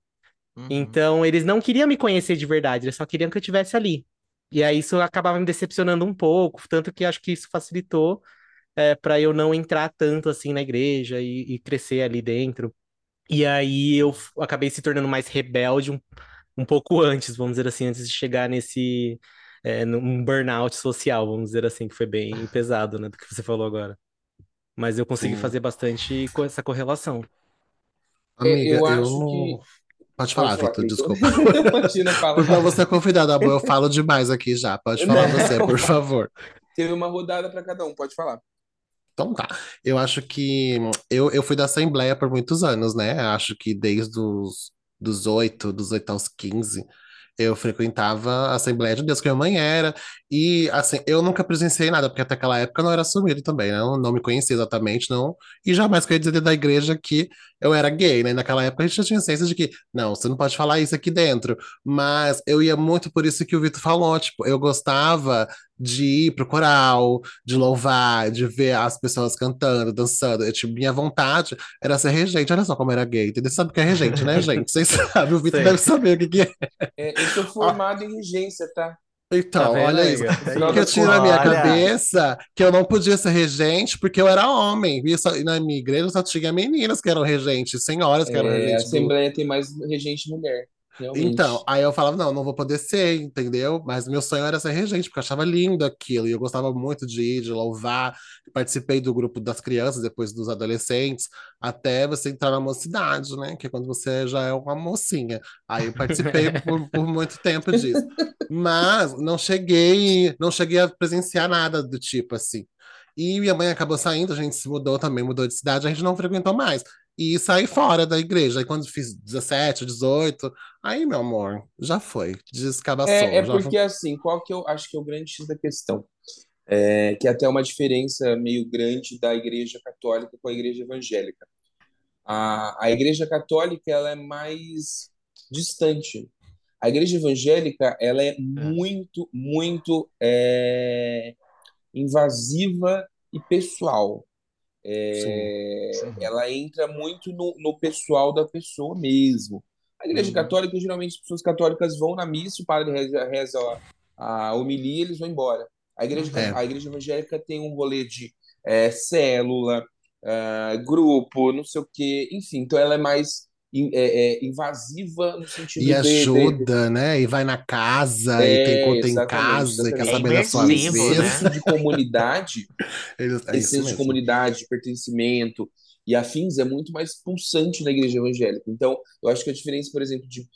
Uhum. Então, eles não queriam me conhecer de verdade, eles só queriam que eu estivesse ali. E aí isso acabava me decepcionando um pouco, tanto que acho que isso facilitou é, para eu não entrar tanto assim na igreja e, e, crescer ali dentro. E aí eu acabei se tornando mais rebelde um, um pouco antes, vamos dizer assim, antes de chegar nesse é, num burnout social, vamos dizer assim, que foi bem pesado, né, do que você falou agora. Mas eu consegui Sim. fazer bastante com essa correlação. Amiga, eu, eu acho que. Pode falar, Vitor, desculpa. Imagina. Por favor, você é convidado, amor. Eu falo demais aqui já. Pode falar você, por favor. Teve uma rodada para cada um, pode falar. Então tá. Eu acho que eu, eu fui da Assembleia por muitos anos, né? Acho que desde os dos 8, dos 8 aos 15, Eu frequentava a Assembleia de Deus, que minha mãe era, e assim, eu nunca presenciei nada, porque até aquela época eu não era assumido também, né? Eu não me conhecia exatamente, não, e jamais queria dizer da igreja que eu era gay, né? Naquela época a gente já tinha ciência de que, não, você não pode falar isso aqui dentro, mas eu ia muito por isso que o Vitor falou, tipo, eu gostava de ir pro coral, de louvar, de ver as pessoas cantando, dançando. Eu, tipo, minha vontade era ser regente. Olha só como era gay, entendeu? Você sabe o que é regente, né, gente? Vocês sabem, o Vitor deve saber o que, que é. É, eu sou formado em regência, tá? Então, Tá olha isso. amiga? Tá Porque eu tinha na minha Olha. cabeça que eu não podia ser regente porque eu era homem. E, só- na minha igreja só tinha meninas que eram regentes, senhoras que eram É, a regentes. do- Assembleia tem mais regente mulher, realmente. Então, aí eu falava, não, não vou poder ser, entendeu? Mas meu sonho era ser regente, porque eu achava lindo aquilo, e eu gostava muito de ir, de louvar. Participei do grupo das crianças, depois dos adolescentes, até você entrar na mocidade, né? Que é quando você já é uma mocinha. Aí eu participei por, por muito tempo disso. Mas não cheguei, não cheguei a presenciar nada do tipo assim. E minha mãe acabou saindo, a gente se mudou também, mudou de cidade, a gente não frequentou mais. E saí fora da igreja. Aí quando fiz 17, 18, aí, meu amor, já foi. Descabaçou. É, é porque, assim, qual que eu acho que é o grande X da questão? É, que até uma diferença meio grande da igreja católica com a igreja evangélica. A, a igreja católica, ela é mais distante. A igreja evangélica, ela é muito, muito é, invasiva e pessoal. É, Sim, sim. ela entra muito no, no pessoal da pessoa mesmo. A igreja Uhum. católica, geralmente, as pessoas católicas vão na missa, o padre reza, reza a, a homilia, eles vão embora. A igreja, É. a igreja evangélica tem um rolê de é, célula, ah, grupo, não sei o quê, enfim, então ela é mais é, é, invasiva no sentido E de- de- ajuda, né? E vai na casa, e É, tem conta em exatamente, casa, e quer saber da sua imersivo, vida. né? Esse senso de comunidade é esse isso senso de comunidade, de pertencimento e afins é muito mais pulsante na igreja evangélica. Então, eu acho que a diferença, por exemplo, de,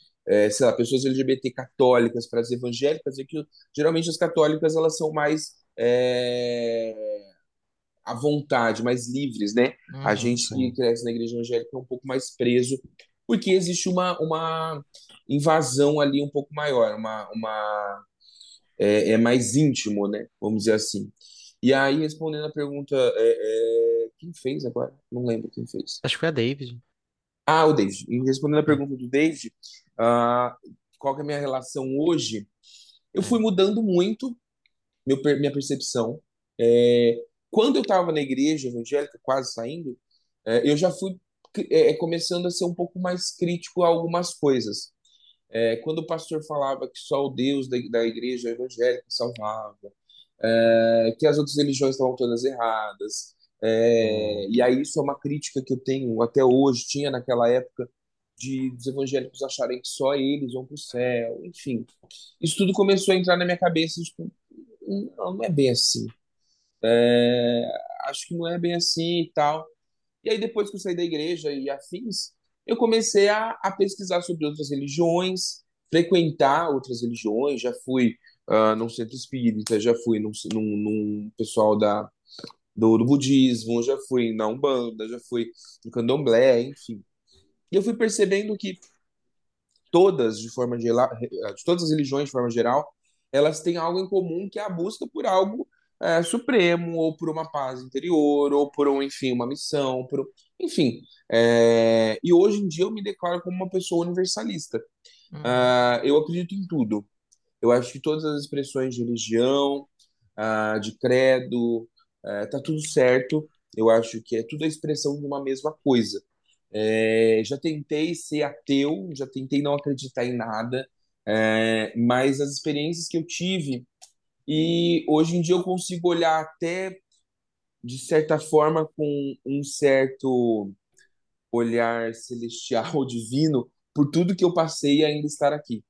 sei lá, pessoas LGBT católicas para as evangélicas é que geralmente as católicas elas são mais eh, à vontade, mais livres, né? A Uhum. gente sim. que cresce na igreja evangélica é um pouco mais preso, porque existe uma, uma invasão ali um pouco maior, uma, uma é, é mais íntimo, né? Vamos dizer assim. E aí, respondendo a pergunta, é, é, quem fez agora? Não lembro quem fez. Acho que foi a David. Ah, o David. E respondendo a pergunta do David, ah, qual que é a minha relação hoje? Eu fui mudando muito meu minha percepção. É, quando eu estava na igreja evangélica, quase saindo, é, eu já fui é, começando a ser um pouco mais crítico a algumas coisas. É, quando o pastor falava que só o Deus da, da igreja evangélica salvava, é, que as outras religiões estavam todas erradas, é, e aí isso é uma crítica que eu tenho até hoje, tinha naquela época, de os evangélicos acharem que só eles vão para o céu, enfim. Isso tudo começou a entrar na minha cabeça, tipo, não, não é bem assim. É, acho que não é bem assim e tal. E aí, depois que eu saí da igreja e afins, eu comecei a, a pesquisar sobre outras religiões, frequentar outras religiões. Já fui ah, num centro espírita, já fui num, num, num pessoal da, do, do budismo, já fui na Umbanda, já fui no Candomblé, enfim. E eu fui percebendo que todas, de forma geral, todas as religiões, de forma geral, elas têm algo em comum, que é a busca por algo é, supremo, ou por uma paz interior, ou por, um, enfim, uma missão, por, enfim. É, e hoje em dia eu me declaro como uma pessoa universalista. Uhum. Ah, eu acredito em tudo. Eu acho que todas as expressões de religião, ah, de credo, ah, tá tudo certo. Eu acho que é tudo a expressão de uma mesma coisa. É, já tentei ser ateu, já tentei não acreditar em nada, é, mas as experiências que eu tive, e hoje em dia eu consigo olhar até, de certa forma, com um certo olhar celestial, divino, por tudo que eu passei e ainda estar aqui.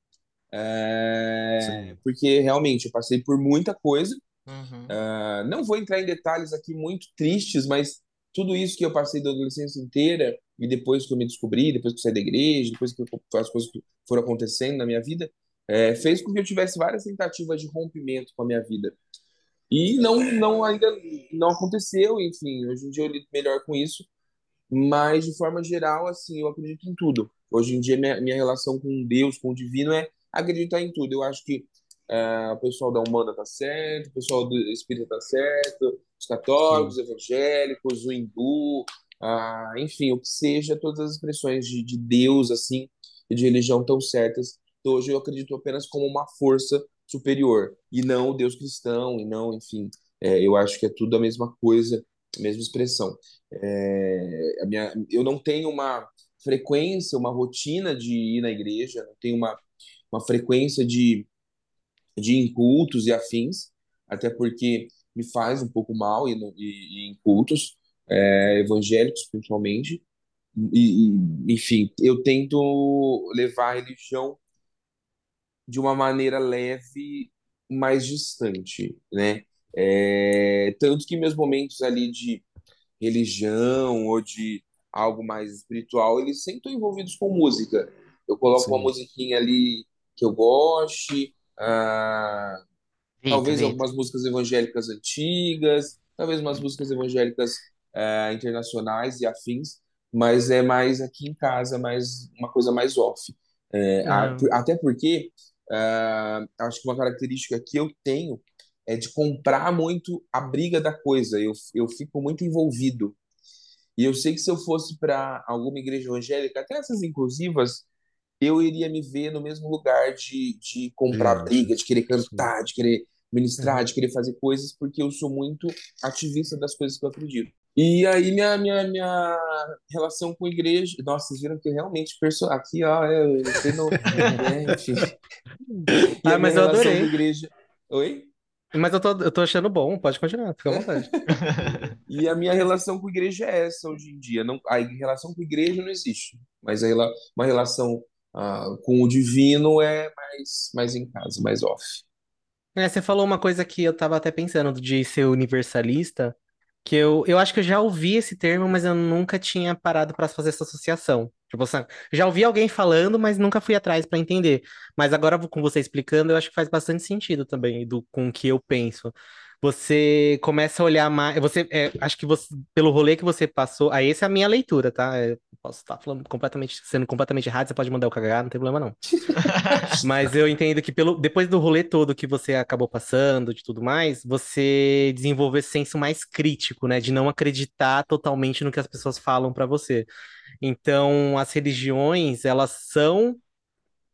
É, porque realmente eu passei por muita coisa, Uhum. ah, não vou entrar em detalhes aqui muito tristes, mas tudo isso que eu passei da adolescência inteira e depois que eu me descobri, depois que eu saí da igreja, depois que eu- as coisas que foram acontecendo na minha vida, é, fez com que eu tivesse várias tentativas de rompimento com a minha vida. E não, não ainda não aconteceu, enfim, hoje em dia eu lido melhor com isso, mas de forma geral, assim, eu acredito em tudo. Hoje em dia minha, minha relação com Deus, com o divino é acreditar em tudo. Eu acho que é, o pessoal da Umbanda tá certo, o pessoal do Espírita tá certo, os católicos, os evangélicos, o hindu, enfim, o que seja, todas as expressões de, de Deus, assim, e de religião tão certas. Então, hoje eu acredito apenas como uma força superior, e não o Deus cristão, e não, enfim, é, eu acho que é tudo a mesma coisa, a mesma expressão. É, a minha, eu não tenho uma frequência, uma rotina de ir na igreja, não tenho uma, uma frequência de, de incultos e afins, até porque me faz um pouco mal ir, ir em cultos, é, evangélicos principalmente, e, e, enfim, eu tento levar a religião de uma maneira leve, mais distante, né? É, tanto que meus momentos ali de religião ou de algo mais espiritual, eles sempre estão envolvidos com música. Eu coloco Sim. uma musiquinha ali que eu goste, ah, talvez algumas músicas evangélicas antigas, talvez umas músicas evangélicas ah, internacionais e afins, mas é mais aqui em casa, mais uma coisa mais off. É, a, até porque uh, acho que uma característica que eu tenho é de comprar muito a briga da coisa. Eu, eu fico muito envolvido. E eu sei que se eu fosse para alguma igreja evangélica, até essas inclusivas, eu iria me ver no mesmo lugar de, de comprar é, briga, de querer cantar, sim. de querer ministrar, é. de querer fazer coisas, porque eu sou muito ativista das coisas que eu acredito. E aí minha, minha, minha relação com a igreja, nossa, vocês viram que realmente perso... aqui, ó, eu, sei no, é, enfim. E ah, mas eu adorei. Igreja... Oi? Mas eu tô, eu tô achando bom, pode continuar, fica à vontade. e a minha relação com a igreja é essa hoje em dia. Não, a relação com a igreja não existe, mas a, uma relação uh, com o divino é mais, mais em casa, mais off. É, você falou uma coisa que eu tava até pensando de ser universalista, que eu, eu acho que eu já ouvi esse termo, mas eu nunca tinha parado para fazer essa associação. Tipo, já ouvi alguém falando, mas nunca fui atrás para entender. Mas agora, com você explicando, eu acho que faz bastante sentido também do, com o que eu penso. Você começa a olhar mais. Você, é, acho que você, pelo rolê que você passou. Aí, essa é a minha leitura, tá? É, posso estar falando completamente, sendo completamente errado, você pode mandar eu cagar, não tem problema não. Mas eu entendo que pelo, depois do rolê todo que você acabou passando, de tudo mais, você desenvolveu esse senso mais crítico, né? De não acreditar totalmente no que as pessoas falam para você. Então, as religiões, elas são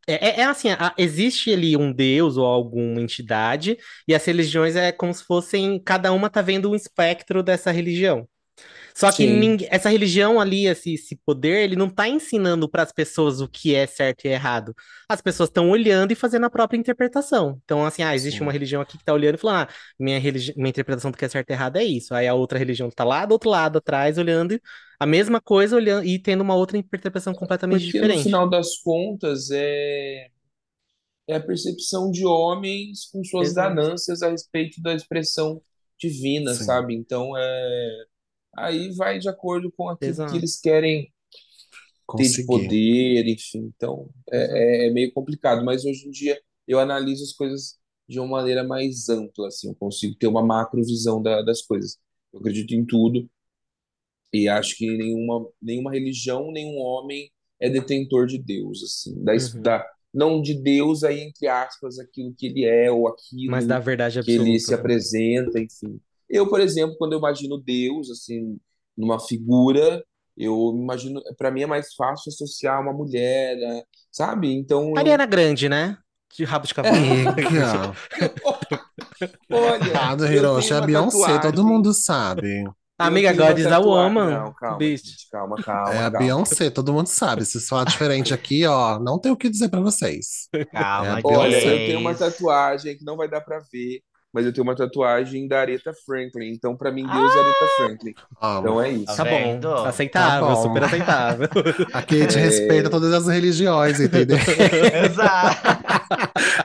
é, é, é, assim, existe ali um deus ou alguma entidade, e as religiões é como se fossem, cada uma tá vendo um espectro dessa religião. Só que ninguém, essa religião ali, esse, esse poder, ele não está ensinando para as pessoas o que é certo e errado. As pessoas estão olhando e fazendo a própria interpretação. Então, assim, ah, existe Sim. uma religião aqui que está olhando e falando, ah, minha, religi... minha interpretação do que é certo e errado é isso. Aí a outra religião está lá do outro lado atrás, olhando a mesma coisa, olhando e tendo uma outra interpretação completamente Porque, diferente. No final das contas, é é a percepção de homens com suas Exato. ganâncias a respeito da expressão divina, Sim. sabe? Então é aí vai de acordo com aquilo Exato. que eles querem Conseguir. ter de poder, enfim. Então, é, é, meio complicado, mas hoje em dia eu analiso as coisas de uma maneira mais ampla, assim, eu consigo ter uma macrovisão da, das coisas. Eu acredito em tudo e acho que nenhuma, nenhuma religião, nenhum homem é detentor de Deus, assim, da, uhum. da, não de Deus aí, entre aspas, aquilo que ele é ou aquilo Mas da verdade que absoluta. ele se apresenta, enfim. Eu, por exemplo, quando eu imagino Deus, assim, numa figura, eu imagino, para mim é mais fácil associar uma mulher, né? sabe? Então. Ariana eu... Grande, né? De rabo de cavalo. Olha. Ah, do Hiroshi é Beyoncé, tatuagem. todo mundo sabe. Amiga, God is a woman. Não, calma, gente, calma, calma. É a calma. Beyoncé, todo mundo sabe. Se falar diferente aqui, ó, não tem o que dizer pra vocês. Calma, é Olha, eu tenho uma tatuagem que não vai dar pra ver, mas eu tenho uma tatuagem da Aretha Franklin. Então, para mim, Deus é ah! Aretha Franklin. Ah, então é isso. Tá, bom. Aceitável, tá bom. super aceitável. Aqui a gente é... respeita todas as religiões, entendeu? Exato.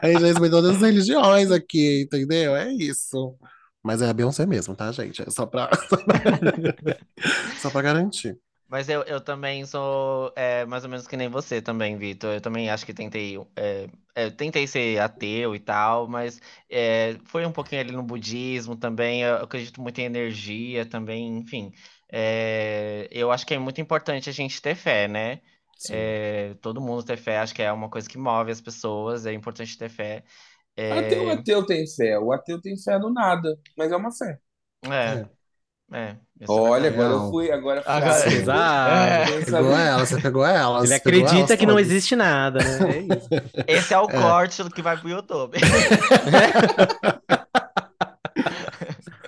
a gente respeita todas as religiões aqui, entendeu? É isso. Mas é a Beyoncé mesmo, tá, gente? É só pra, só pra garantir. Mas eu, eu também sou é, mais ou menos que nem você também, Vitor. Eu também acho que tentei, é, é, tentei ser ateu e tal, mas é, foi um pouquinho ali no budismo também. Eu acredito muito em energia também, enfim. É, eu acho que é muito importante a gente ter fé, né? É, todo mundo ter fé, acho que é uma coisa que move as pessoas, é importante ter fé. Até o ateu tem fé. O ateu tem fé no nada, mas é uma fé. é, é, é Olha, agora eu Não. fui, agora fui Agora-. Exato. Quem Pegou ela, você pegou ela. Ele acredita elas que não existe nada, né? É isso. Esse é o corte do que vai pro YouTube.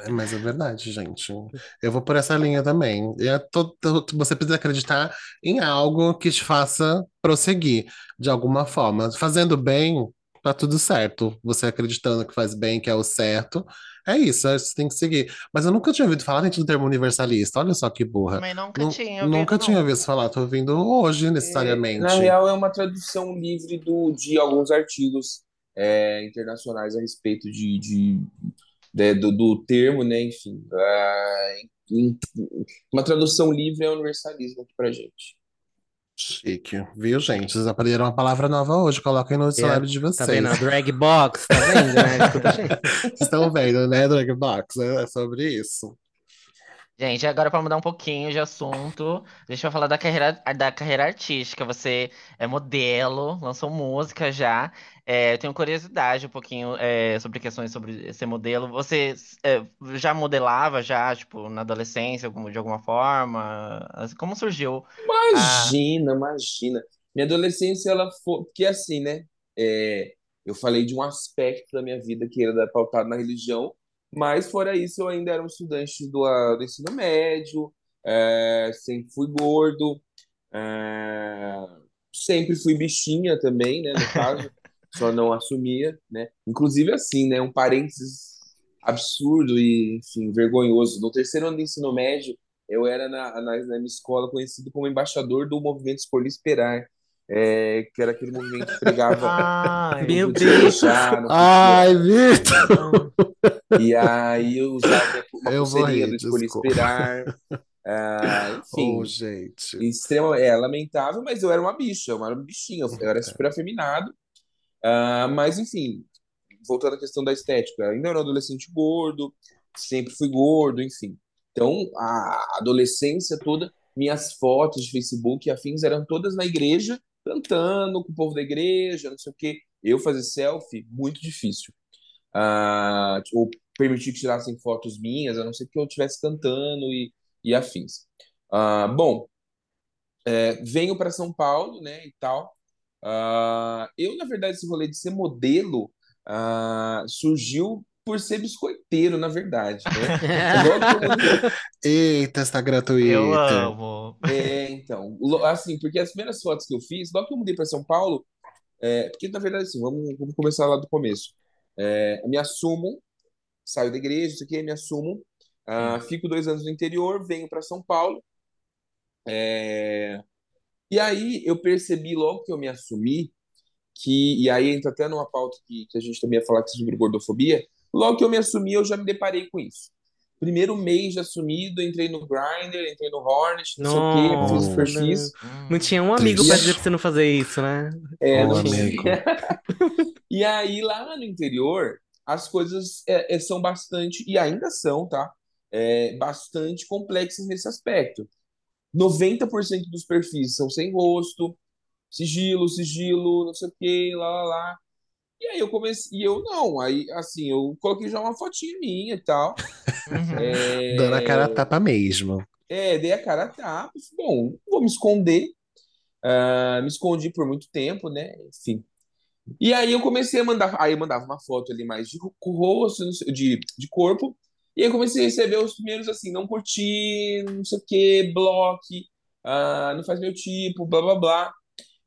É, Mas é verdade, gente. Eu vou por essa linha também. É to- to- você precisa acreditar em algo que te faça prosseguir de alguma forma. Fazendo bem, tá tudo certo. Você acreditando que faz bem, que é o certo. É isso, é- você tem que seguir. Mas eu nunca tinha ouvido falar gente, do termo universalista. Olha só que burra. Também nunca Nu- tinha ouvido, nunca não. tinha ouvido falar. Tô ouvindo hoje, necessariamente. Na real, é uma tradução livre do, de alguns artigos é, internacionais a respeito de, de- de- do, do termo, né? Enfim, ah, em- uma tradução livre é universalismo aqui pra gente. Chique. Viu, gente? Vocês aprenderam uma palavra nova hoje. Coloquem no dicionário de Tá vocês. vendo? A drag box, tá vendo, né? Escuta gente. Estão vendo, né, Drag Box? É sobre isso. Gente, agora para mudar um pouquinho de assunto, deixa eu falar da carreira, da carreira artística. Você é modelo, lançou música já. É, eu tenho curiosidade um pouquinho é, sobre questões sobre ser modelo. Você é, já modelava já, tipo, na adolescência, de alguma forma? Assim, Como surgiu? Imagina, imagina. Minha adolescência, ela foi. Porque assim, né? é, eu falei de um aspecto da minha vida que era pautado na religião, mas fora isso, eu ainda era um estudante do, do ensino médio, é, sempre fui gordo, é, sempre fui bichinha também, né? No caso, só não assumia, né? Inclusive, assim, né? Um parênteses absurdo e, enfim, vergonhoso. No terceiro ano do ensino médio, eu era na, na, na minha escola conhecido como embaixador do movimento Escolhi Esperar, é, que era aquele movimento que pregava Ai, Meu Deus. não Ai, Vitor! E aí eu usava uma Eu pulseirinha do Escolhi desculpa. Esperar. Ah, enfim, Oh, gente. extrema, é lamentável, mas eu era uma bicha, eu era um bichinho, eu era super afeminado. Ah, mas enfim, voltando à questão da estética, ainda era um adolescente gordo, sempre fui gordo, enfim. Então, a adolescência toda, minhas fotos de Facebook e afins eram todas na igreja, cantando com o povo da igreja, não sei o quê. Eu fazer selfie, muito difícil. Ah, ou permitir que tirassem fotos minhas, a não ser que eu estivesse cantando e, e afins. Ah, bom, é, venho para São Paulo, né, e tal. Ah, eu, na verdade, esse rolê de ser modelo ah, surgiu por ser biscoiteiro, na verdade, né? Eita, está gratuito. eu amo. É, então, assim, porque as primeiras fotos que eu fiz, logo que eu mudei para São Paulo, é, porque na verdade, assim, vamos, vamos começar lá do começo. É, eu me assumo, saio da igreja, isso aqui, me assumo, ah, fico dois anos no interior, venho para São Paulo, é, e aí eu percebi logo que eu me assumi, que, e aí entra até numa pauta que, que a gente também ia falar aqui sobre gordofobia, logo que eu me assumi, eu já me deparei com isso. Primeiro mês de assumido, entrei no Grindr, entrei no Hornet, não sei o quê, fiz Nossa, perfis. Não tinha um amigo pra dizer pra você não fazer isso, né? É, Ô, não amigo. tinha. E aí, lá no interior, as coisas é, é, são bastante, e ainda são, tá? É, bastante complexas nesse aspecto. 90% dos perfis são sem rosto, sigilo, sigilo, não sei o quê, lá, lá, lá. E aí eu comecei, e eu não, aí assim, eu coloquei já uma fotinha minha e tal. Uhum. É, Dando a cara a tapa mesmo. é, dei a cara a tapa, bom, vou me esconder. Ah, me escondi por muito tempo, né? Enfim. E aí eu comecei a mandar, aí eu mandava uma foto ali mais de rosto, de, de corpo, e aí eu comecei a receber os primeiros assim, não curti, não sei o que, bloque, ah, não faz meu tipo, blá blá blá.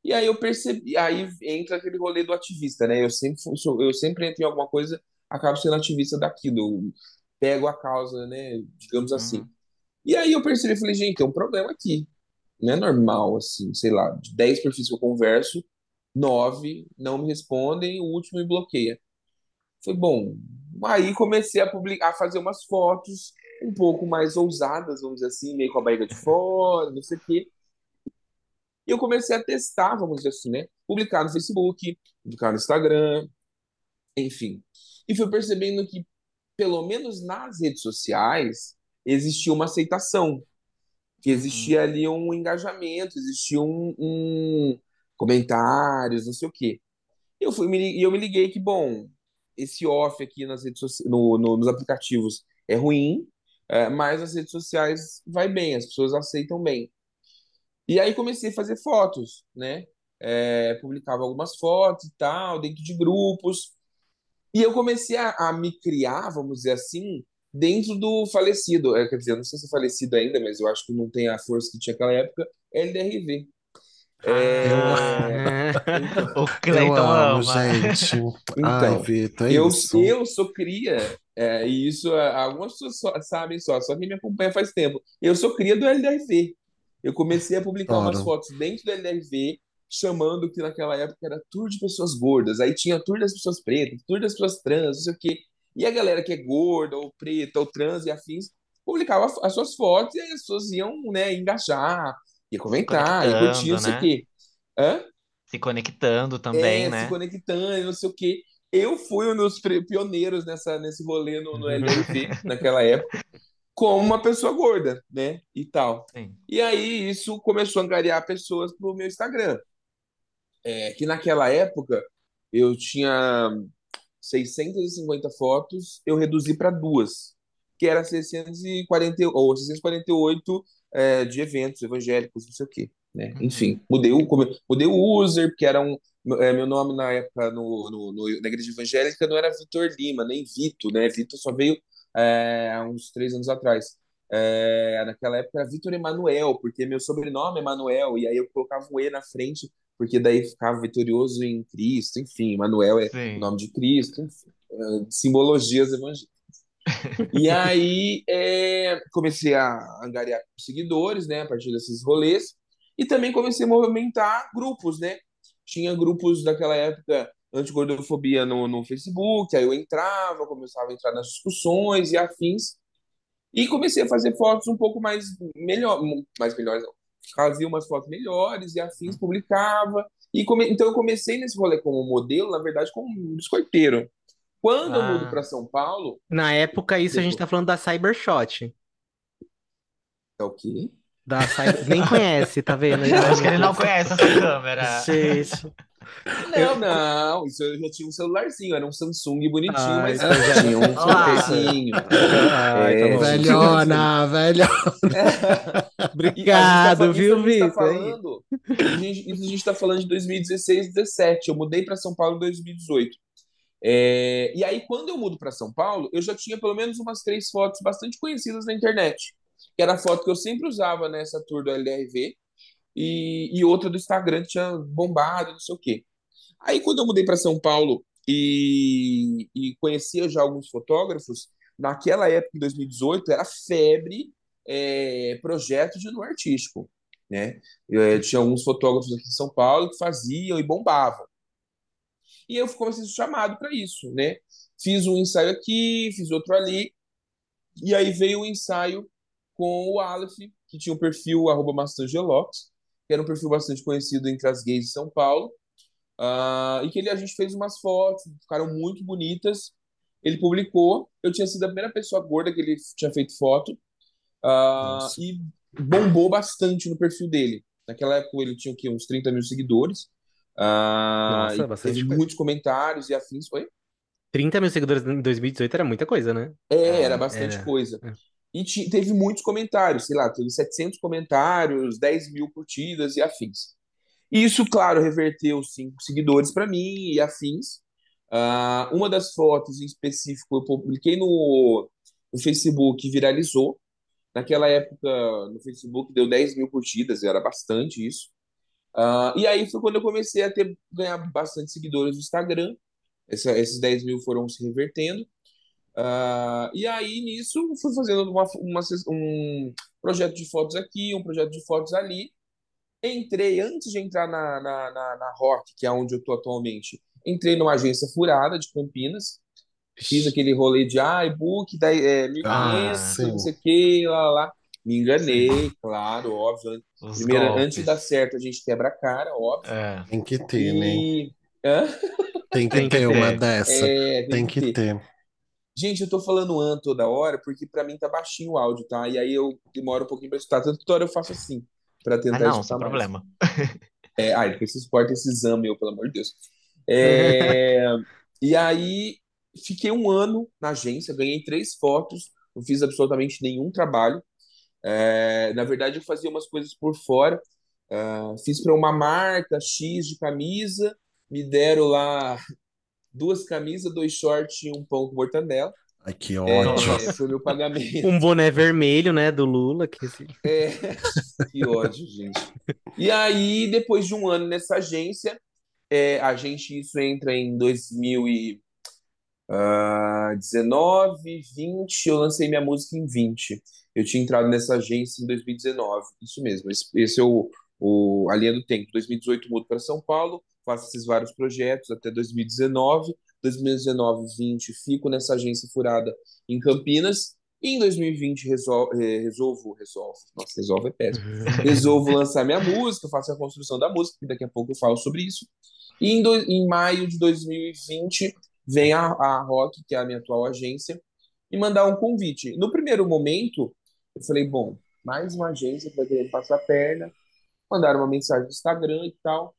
E aí eu percebi, aí entra aquele rolê do ativista, né? Eu sempre eu sempre entro em alguma coisa, acabo sendo ativista daquilo, pego a causa, né? Digamos assim. Uhum. E aí eu percebi, falei, gente, tem um problema aqui. Não é normal, assim, sei lá, de 10 perfis que eu converso, 9 não me respondem, o último me bloqueia. Foi bom. Aí comecei a publicar, a fazer umas fotos um pouco mais ousadas, vamos dizer assim, meio com a barriga de fora, não sei o quê. E eu comecei a testar, vamos dizer assim, né? Publicar no Facebook, publicar no Instagram, enfim. E fui percebendo que, pelo menos nas redes sociais, existia uma aceitação. que existia ali um engajamento, existia um, um comentários, não sei o quê. Eu fui e eu me liguei que bom, esse off aqui nas redes no, no, nos aplicativos é ruim, é, mas nas redes sociais vai bem, as pessoas aceitam bem. E aí comecei a fazer fotos, né? É, publicava algumas fotos e tal, dentro de grupos. E eu comecei a, a, me criar, vamos dizer assim, dentro do falecido. É, quer dizer, não sei se é falecido ainda, mas eu acho que não tem a força que tinha naquela época, LDRV. É... O Cleiton Eu amo, ama. gente. Então, Ai, Vitor, é eu, isso. eu sou cria, é, e isso é, algumas pessoas só- sabem só, só quem me acompanha faz tempo. Eu sou cria do LDRV. Eu comecei a publicar umas Adoro. fotos dentro do LDRV, chamando que naquela época era tour de pessoas gordas. Aí tinha tour das pessoas pretas, tour das pessoas trans, não sei o quê. E a galera que é gorda, ou preta, ou trans e afins, publicava as suas fotos e aí as pessoas iam, né, engajar, ia comentar, e curtir, não sei o né? quê. Hã? Se conectando também, É, né? se conectando, não sei o quê. Eu fui um dos pioneiros nessa, nesse rolê no, no LRV, naquela época, como uma pessoa gorda, né? E tal. Sim. E aí isso começou a angariar pessoas pro meu Instagram. É, que naquela época eu tinha 650 fotos, eu reduzi para duas, que era 640, ou 648 é, de eventos evangélicos, não sei o quê, né? Uhum. Enfim, mudei o, mudei o user, porque era um, é, meu nome na época no, no- no- na igreja evangélica não era Vitor Lima, nem Vito, né? Vitor só veio é, há uns três anos atrás. É, naquela época era Vitor Emanuel, porque meu sobrenome é Emanuel, e aí eu colocava um E na frente, porque daí ficava vitorioso em Cristo, enfim, Emanuel é o Sim. nome de Cristo, enfim, é, simbologias evangélicas. E aí é, comecei a angariar seguidores, né, a partir desses rolês, e também comecei a movimentar grupos, né? Tinha grupos daquela época antigordofobia no, no Facebook, aí eu entrava, começava a entrar nas discussões e afins, e comecei a fazer fotos um pouco mais melhor, mais melhores, não. Fazia umas fotos melhores e afins, publicava. E come... Então eu comecei nesse rolê como modelo, na verdade, como um biscoiteiro. Quando eu mudo Ah. para São Paulo, Na época, isso a gente tá falando da Cybershot. é o quê? Da Cyber... Nem conhece, tá vendo? Eu acho que ele não conhece essa câmera. Gente. Não, não, isso eu já tinha um celularzinho, era um Samsung bonitinho, Ah, mas já- tinha um. Ai, tá É. Velhona, velhona. Obrigado, Isso a viu, gente tá Vitor? Gente- isso a gente está falando de 2016, 17. Eu mudei para São Paulo em 2018. É, e aí, quando eu mudo para São Paulo, eu já tinha pelo menos umas três fotos bastante conhecidas na internet. Que era a foto que eu sempre usava nessa tour do LRV e, e outra do Instagram que tinha bombado, não sei o quê. Aí, quando eu mudei para São Paulo e, e conhecia já alguns fotógrafos, naquela época, em 2018, era febre é, projeto de no artístico, né? É, tinha alguns fotógrafos aqui em São Paulo que faziam e bombavam. E eu comecei a ser chamado para isso, né? Fiz um ensaio aqui, fiz outro ali, e aí veio o ensaio com o Aleph, que tinha um perfil arroba Mastangelox, que era um perfil bastante conhecido entre as gays de São Paulo, ah, e que ele, a gente fez umas fotos, ficaram muito bonitas. Ele publicou, eu tinha sido a primeira pessoa gorda que ele tinha feito foto, Nossa. e bombou bastante no perfil dele. Naquela época ele tinha o quê? uns 30 mil seguidores. Ah, Nossa, teve coisa. muitos comentários e afins. Foi? 30 mil seguidores em 2018 era muita coisa, né? É, era Ah, bastante era. coisa. É. E ti- teve muitos comentários, sei lá, teve 700 comentários, 10 mil curtidas e afins. E isso, claro, reverteu cinco seguidores para mim e afins. Ah, uma das fotos em específico eu publiquei no, no Facebook e viralizou. Naquela época, no Facebook deu 10 mil curtidas, era bastante isso. Ah, e aí foi quando eu comecei a ter, ganhar bastante seguidores no Instagram. Essa- esses 10 mil foram se revertendo. Ah, e aí, nisso, fui fazendo uma, uma um projeto de fotos aqui, um projeto de fotos ali. Entrei, antes de entrar na, na, na, na Rock, que é onde eu estou atualmente, entrei numa agência furada de Campinas. Fiz aquele rolê de ah, e-book, da, é, 1.500, Ah, não sei o que, lá, lá. Me enganei, claro, óbvio. Os Primeiro, golpes. antes de dar certo, a gente quebra a cara, óbvio. É. Tem que ter, né? E. Hã? Tem que Tem que ter uma ter. dessa. É, Tem que ter. Gente, eu tô falando an toda hora porque pra mim tá baixinho o áudio, tá? E aí eu demoro um pouquinho pra escutar. Tanto que toda hora eu faço assim, pra Ah, tentar não, escutar sem mais. problema. É, ai, depois vocês cortam esse exame, meu, pelo amor de Deus. É, e aí, fiquei um ano na agência, ganhei três fotos, não fiz absolutamente nenhum trabalho. É, na verdade, eu fazia umas coisas por fora. Ah, fiz para uma marca X de camisa, me deram lá duas camisas, dois shorts e um pão com mortandela. Ai, que É, ódio. foi meu pagamento. Um boné vermelho, né, do Lula. Que... É, que ódio, gente. E aí, depois de um ano nessa agência, é, a gente, isso entra em 2019, 20, eu lancei minha música em 20. Eu tinha entrado nessa agência em 2019, isso mesmo. Esse, esse é o, o, a linha do tempo. 2018 mudo para São Paulo, faço esses vários projetos até 2019. 2019, 20, fico nessa agência furada em Campinas. E em 2020 resol, eh, resolvo, resolvo, nossa, resolve é péssimo. Resolvo lançar minha música, faço a construção da música, que daqui a pouco eu falo sobre isso. E em, do, em maio de 2020 vem a, a Rock, que é a minha atual agência, me mandar um convite. No primeiro momento, eu falei, bom, mais uma agência que vai querer passar a perna. Mandaram uma mensagem no Instagram e tal.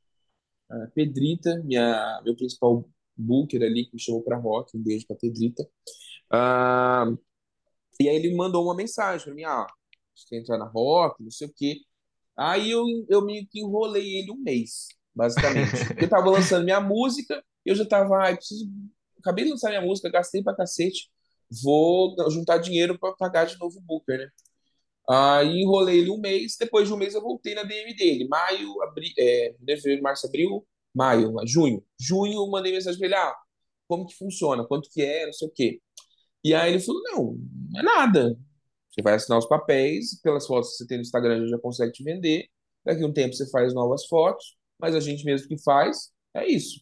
A Pedrita, minha, meu principal booker ali, que me chamou pra Rock, um beijo pra Pedrita. Ah, e aí ele me mandou uma mensagem pra mim, ah, você quer entrar na Rock, não sei o quê. Aí eu, eu meio que enrolei ele um mês, basicamente. Eu tava lançando minha música, eu já tava, ai, preciso. Acabei de lançar minha música, gastei pra cacete, vou juntar dinheiro pra pagar de novo o Booker, né? Aí enrolei ele um mês, depois de um mês eu voltei na DM dele. Maio, abril, é, fevereiro, março, abril, maio, junho. Junho eu mandei mensagem pra ele, ah, como que funciona, quanto que é, não sei o quê. E aí ele falou, não, não é nada. Você vai assinar os papéis, pelas fotos que você tem no Instagram já consegue te vender. Daqui um tempo você faz novas fotos, mas a gente mesmo que faz, é isso.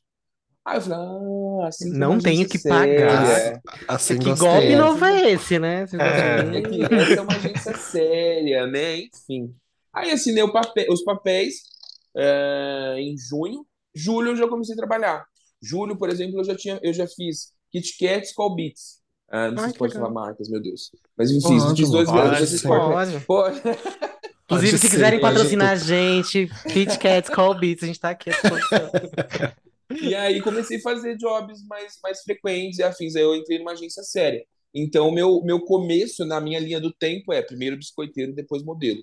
Aí eu falei, ah, assim que é Não tenho que pagar. séria. Assim Que gostei. golpe novo é esse, né? Você É. É que essa é uma agência séria, né? Enfim. Aí assinei o papel- os papéis é, em junho. Julho eu já comecei a trabalhar. Julho, por exemplo, eu já tinha, eu já fiz Kit Kats Call Beats. Ah, não Ai, sei se que pode falar marcas, meu Deus. Mas enfim, Pode, fiz dois pode. Pode. Pode. Inclusive, Pode se ser, quiserem patrocinar a gente, Kit Kats, Call Beats, a gente tá aqui à disposição. E aí comecei a fazer jobs mais, mais frequentes e afins. Aí eu entrei numa agência séria. Então, meu, meu começo na minha linha do tempo é primeiro biscoiteiro, depois modelo.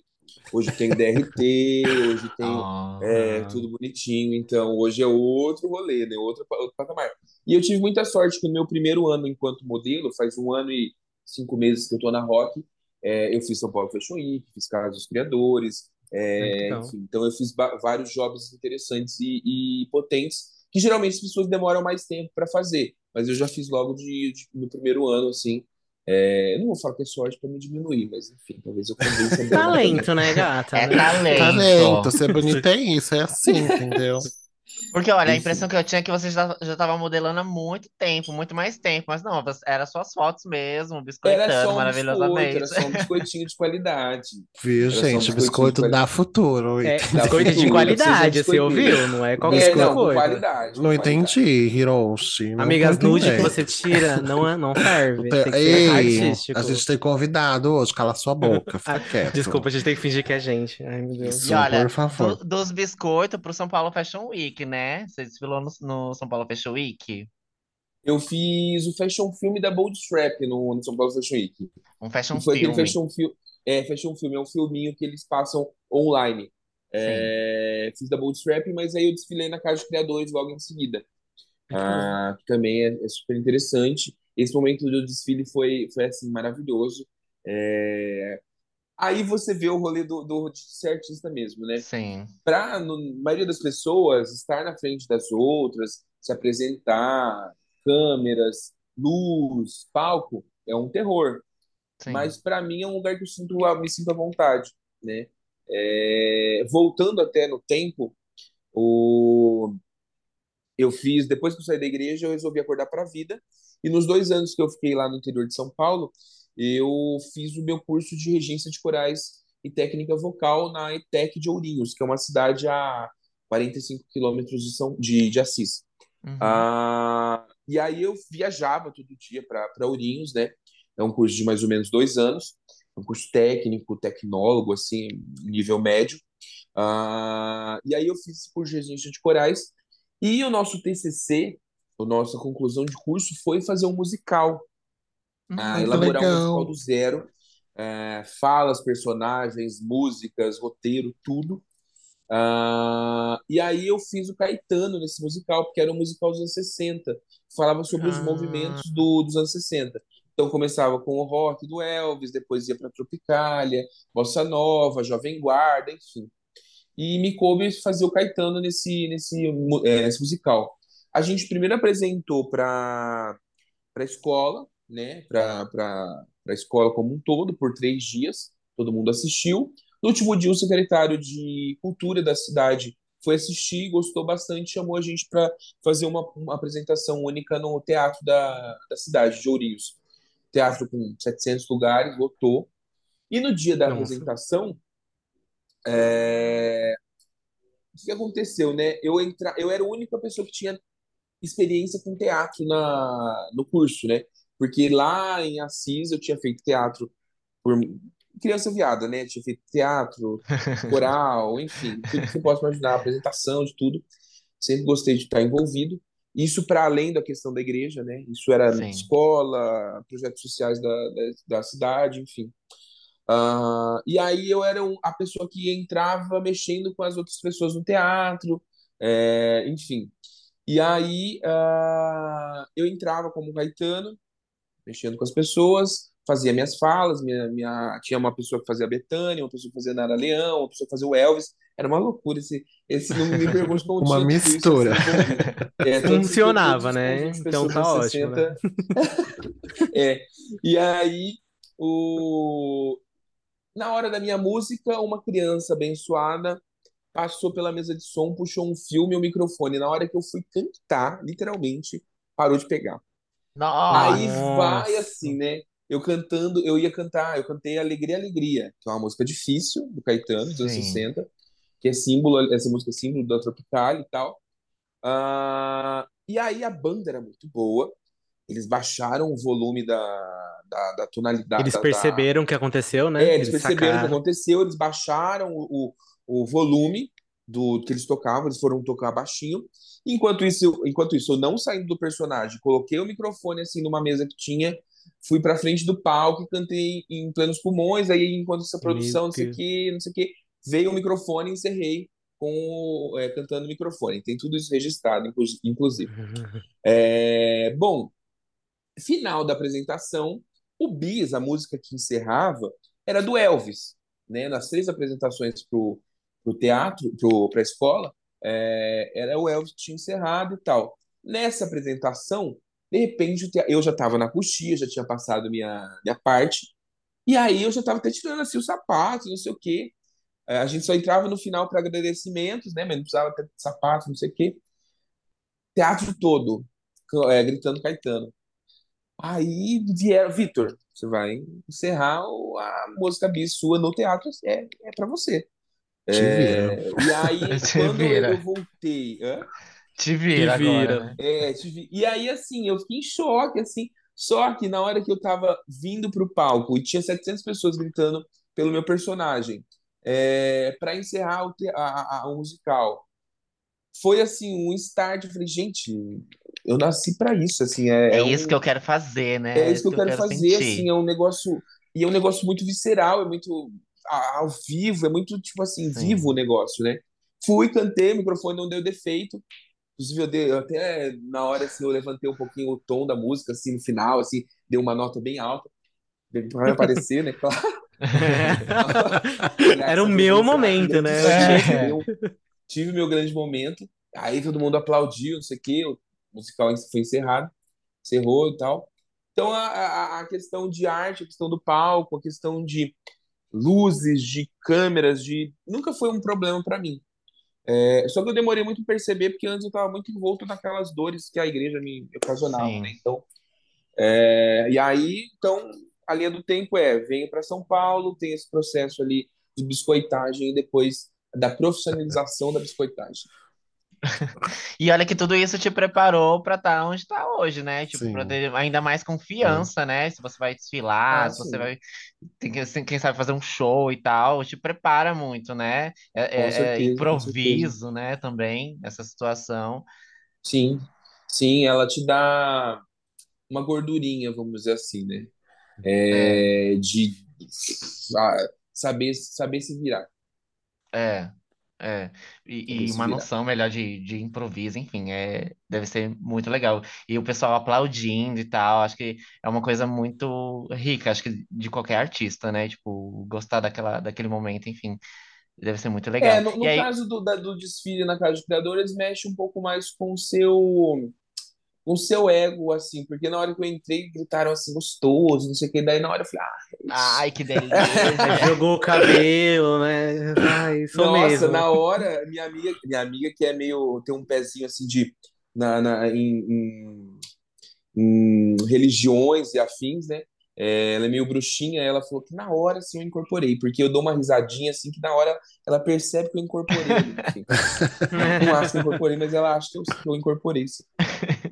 Hoje tem DRT, hoje tem Ah. É, tudo bonitinho. Então, hoje é outro rolê, né? Outro, outro patamar. E eu tive muita sorte que no meu primeiro ano enquanto modelo, faz um ano e cinco meses que eu tô na Rock, é, eu fiz São Paulo Fashion Week, fiz Casa dos Criadores, é, legal. enfim. Então, eu fiz vários jobs interessantes e, e potentes, que geralmente as pessoas demoram mais tempo para fazer. Mas eu já fiz logo de, de- no primeiro ano, assim. É, eu não vou falar que é sorte para me diminuir, mas enfim, talvez eu convença. Talento, né, gata? É talento. Talento, ser bonita é isso, é assim, entendeu? Porque, olha, a impressão que eu tinha é que você já, já tava modelando há muito tempo, muito mais tempo. Mas não, era só as fotos mesmo, Era biscoitando só um biscoito, maravilhosamente. era só um biscoitinho de qualidade. Viu, Era um gente? biscoitinho Biscoito dá futuro. É, biscoito de qualidade, você ouviu? Não é qualquer É, não, coisa. qualidade. Não entendi, Hiroshi. Não Amigas, nude que você tira não, é, não serve. Tem que Ei, artístico. a gente tem convidado hoje, cala sua boca, fica Ah, quieto. Desculpa, a gente tem que fingir que é gente. Ai, meu Deus. Isso. E olha, por favor. do- dos biscoitos pro São Paulo Fashion Week, né? Você desfilou no, no São Paulo Fashion Week? Eu fiz o fashion filme da Boldstrap no, no São Paulo Fashion Week. Um fashion E foi aquele filme. fashion filme. É, fashion filme, é um filminho que eles passam online. É, fiz da Boldstrap, mas aí eu desfilei na Casa de Criadores logo em seguida. Ah, que também é, é super interessante. Esse momento do desfile foi, foi assim, maravilhoso. É, Aí você vê o rolê do, do ser artista mesmo, né? Sim. Para a maioria das pessoas estar na frente das outras, se apresentar, câmeras, luz, palco, é um terror. Sim. Mas para mim é um lugar que eu sinto, eu me sinto à vontade, né? É, voltando até no tempo, o, eu fiz depois que eu saí da igreja, eu resolvi acordar para a vida. E nos dois anos que eu fiquei lá no interior de São Paulo, eu fiz o meu curso de regência de corais e técnica vocal na ETEC de Ourinhos, que é uma cidade a 45 quilômetros de, São, de, de Assis. Uhum. Ah, e aí eu viajava todo dia para Ourinhos, né? É um curso de mais ou menos dois anos, um curso técnico, tecnólogo, assim, nível médio. Uh, e aí eu fiz esse curso de regência de corais. E o nosso TCC, a nossa conclusão de curso, foi fazer um musical. Uh, elaborar legal. um musical do zero. Uh, falas, personagens, músicas, roteiro, tudo. Uh, e aí eu fiz o Caetano nesse musical, porque era um musical dos anos 60. Falava sobre os movimentos ah. do, dos anos 60. Então começava com o rock do Elvis, depois ia para Tropicália, Bossa Nova, Jovem Guarda, enfim. E me coube fazer o Caetano nesse, nesse, é, nesse musical. A gente primeiro apresentou para a escola, né? para a escola como um todo, por três dias. Todo mundo assistiu. No último dia, o secretário de Cultura da cidade foi assistir, gostou bastante, chamou a gente para fazer uma, uma, apresentação única no teatro da, da cidade, de Ourinhos. Teatro com 700 lugares, lotou. E no dia da Nossa. apresentação, é... o que aconteceu, né? Eu, entra... eu era a única pessoa que tinha experiência com teatro na... no curso, né? Porque lá em Assis eu tinha feito teatro por criança viada, né? Tinha feito teatro, coral, enfim, tudo que você possa imaginar, apresentação de tudo. Sempre gostei de estar envolvido. Isso para além da questão da igreja, né? Isso era Sim. escola, projetos sociais da, da, da cidade, enfim. Uh, e aí eu era um, a pessoa que entrava mexendo com as outras pessoas no teatro, é, enfim. E aí uh, eu entrava como Caetano, mexendo com as pessoas, fazia minhas falas, minha, minha, tinha uma pessoa que fazia a Betânia, uma pessoa que fazia Nara Leão, uma pessoa que fazia o Elvis. Era uma loucura esse, esse não me pergunte como Uma mistura. Isso, é, Funcionava, né? Então tá ótimo. Né? é. E aí, o... na hora da minha música, uma criança abençoada passou pela mesa de som, puxou um filme e um microfone. Na hora que eu fui cantar, literalmente, parou de pegar. Nossa. Aí vai assim, né? eu cantando, eu ia cantar, eu cantei Alegria, Alegria, que é uma música difícil do Caetano, dos anos 60, que é símbolo, essa música é símbolo da Tropical e tal. Uh, e aí a banda era muito boa, eles baixaram o volume da, da, da tonalidade. Eles perceberam o da... que aconteceu, né? É, eles, eles perceberam o que aconteceu, eles baixaram o, o, o volume do que eles tocavam, eles foram tocar baixinho. Enquanto isso, enquanto isso, eu não saindo do personagem, coloquei o microfone assim numa mesa que tinha fui pra frente do palco e cantei em plenos pulmões, aí enquanto essa produção, não sei o que, não sei o que, veio o microfone e encerrei com é, cantando no microfone. Tem tudo isso registrado, inclusive. É, bom, final da apresentação, o Bis, a música que encerrava, era do Elvis. Né? Nas três apresentações pro, pro teatro, pro, pra escola, é, era o Elvis que tinha encerrado e tal. Nessa apresentação, de repente, eu já estava na coxia, já tinha passado minha, minha parte. E aí eu já estava até tirando assim os sapatos, não sei o quê. É, a gente só entrava no final para agradecimentos, né? Mas não precisava ter sapatos, não sei o quê. Teatro todo, é, gritando Caetano. Aí vieram, Vitor, você vai encerrar a música bis sua no teatro, é, é para você. É, e aí, quando eu voltei. Hã? Te vira, te vira. Agora, né? É, te vi... E aí, assim, eu fiquei em choque, assim. Só que na hora que eu tava vindo pro palco e tinha 700 pessoas gritando pelo meu personagem, é, para encerrar o, te... a, a, o musical, foi assim um start. Eu falei, gente, eu nasci para isso, assim. É, é, é isso um... que eu quero fazer, né? É isso que eu, que eu quero, quero, fazer, sentir. assim. É um negócio e é um negócio muito visceral, é muito ao vivo, é muito tipo assim Sim. vivo o negócio, né? Fui, cantei, o microfone não deu defeito. Inclusive, eu, dei, eu até na hora assim, eu levantei um pouquinho o tom da música, assim, no final, assim, deu uma nota bem alta. Vai aparecer, né? Claro. Era o meu momento, né? É. Eu tive meu grande momento. Aí todo mundo aplaudiu, não sei o quê. O musical foi encerrado, encerrou e tal. Então, a, a, a questão de arte, a questão do palco, a questão de luzes, de câmeras, de nunca foi um problema para mim. É, só que eu demorei muito para perceber, porque antes eu estava muito envolto naquelas dores que a igreja me ocasionava, né? Então, é, e aí, então, a linha do tempo é, venho para São Paulo, tem esse processo ali de biscoitagem e depois da profissionalização da biscoitagem. E olha que tudo isso te preparou para estar onde está hoje, né? Tipo, para ter ainda mais confiança, né? Se você vai desfilar, Ah, se você sim. vai, tem que, assim, quem sabe fazer um show e tal, te prepara muito, né? É, é- é certeza, certeza. improviso, né? Também, essa situação. Sim, sim, ela te dá uma gordurinha, vamos dizer assim, né? É, É, de ah, saber, saber se virar, é, é. E, e uma virar. noção melhor de, de improviso, enfim, é, deve ser muito legal. E o pessoal aplaudindo e tal, acho que é uma coisa muito rica, acho que de qualquer artista, né? Tipo, gostar daquela, daquele momento, enfim. Deve ser muito É, legal. no, E no aí, caso do, da- do desfile na Casa do Criador, eles mexem um pouco mais com o seu, com o seu ego, assim, porque na hora que eu entrei, gritaram assim, gostoso, não sei o que, daí na hora eu falei, ah, é ai, que delícia. jogou o cabelo, né? Ai, sou Nossa, mesmo. na hora, minha amiga, minha amiga que é meio, tem um pezinho assim de, na, na, em, em- em religiões e afins, né? É, ela é meio bruxinha, ela falou que na hora assim eu incorporei, porque eu dou uma risadinha assim que na hora ela percebe que eu incorporei. Ela não acha que eu incorporei, mas ela acha que eu, que eu incorporei. sim.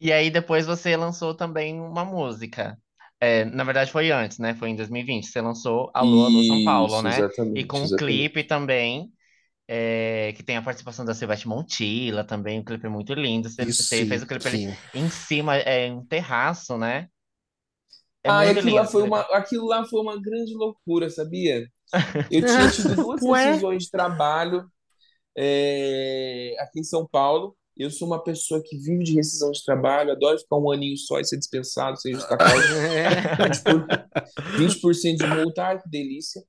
E aí depois você lançou também uma música. É, na verdade foi antes, né? Foi em 2020. Você lançou Alô, Alô São Paulo, Isso, né? E com um clipe também, é, que tem a participação da Silvete Montilla também. O clipe é muito lindo. Você, Isso você fez o clipe ali em cima, é um terraço, né? É Ah, e aquilo lá lindo esse foi uma, clipe. aquilo lá foi uma grande loucura, sabia? Eu tinha tido duas decisões de trabalho é, aqui em São Paulo. Eu sou uma pessoa que vive de rescisão de trabalho, adoro ficar um aninho só e ser dispensado, sem justa causa. É. 20%, por, 20% de multa, ai que delícia.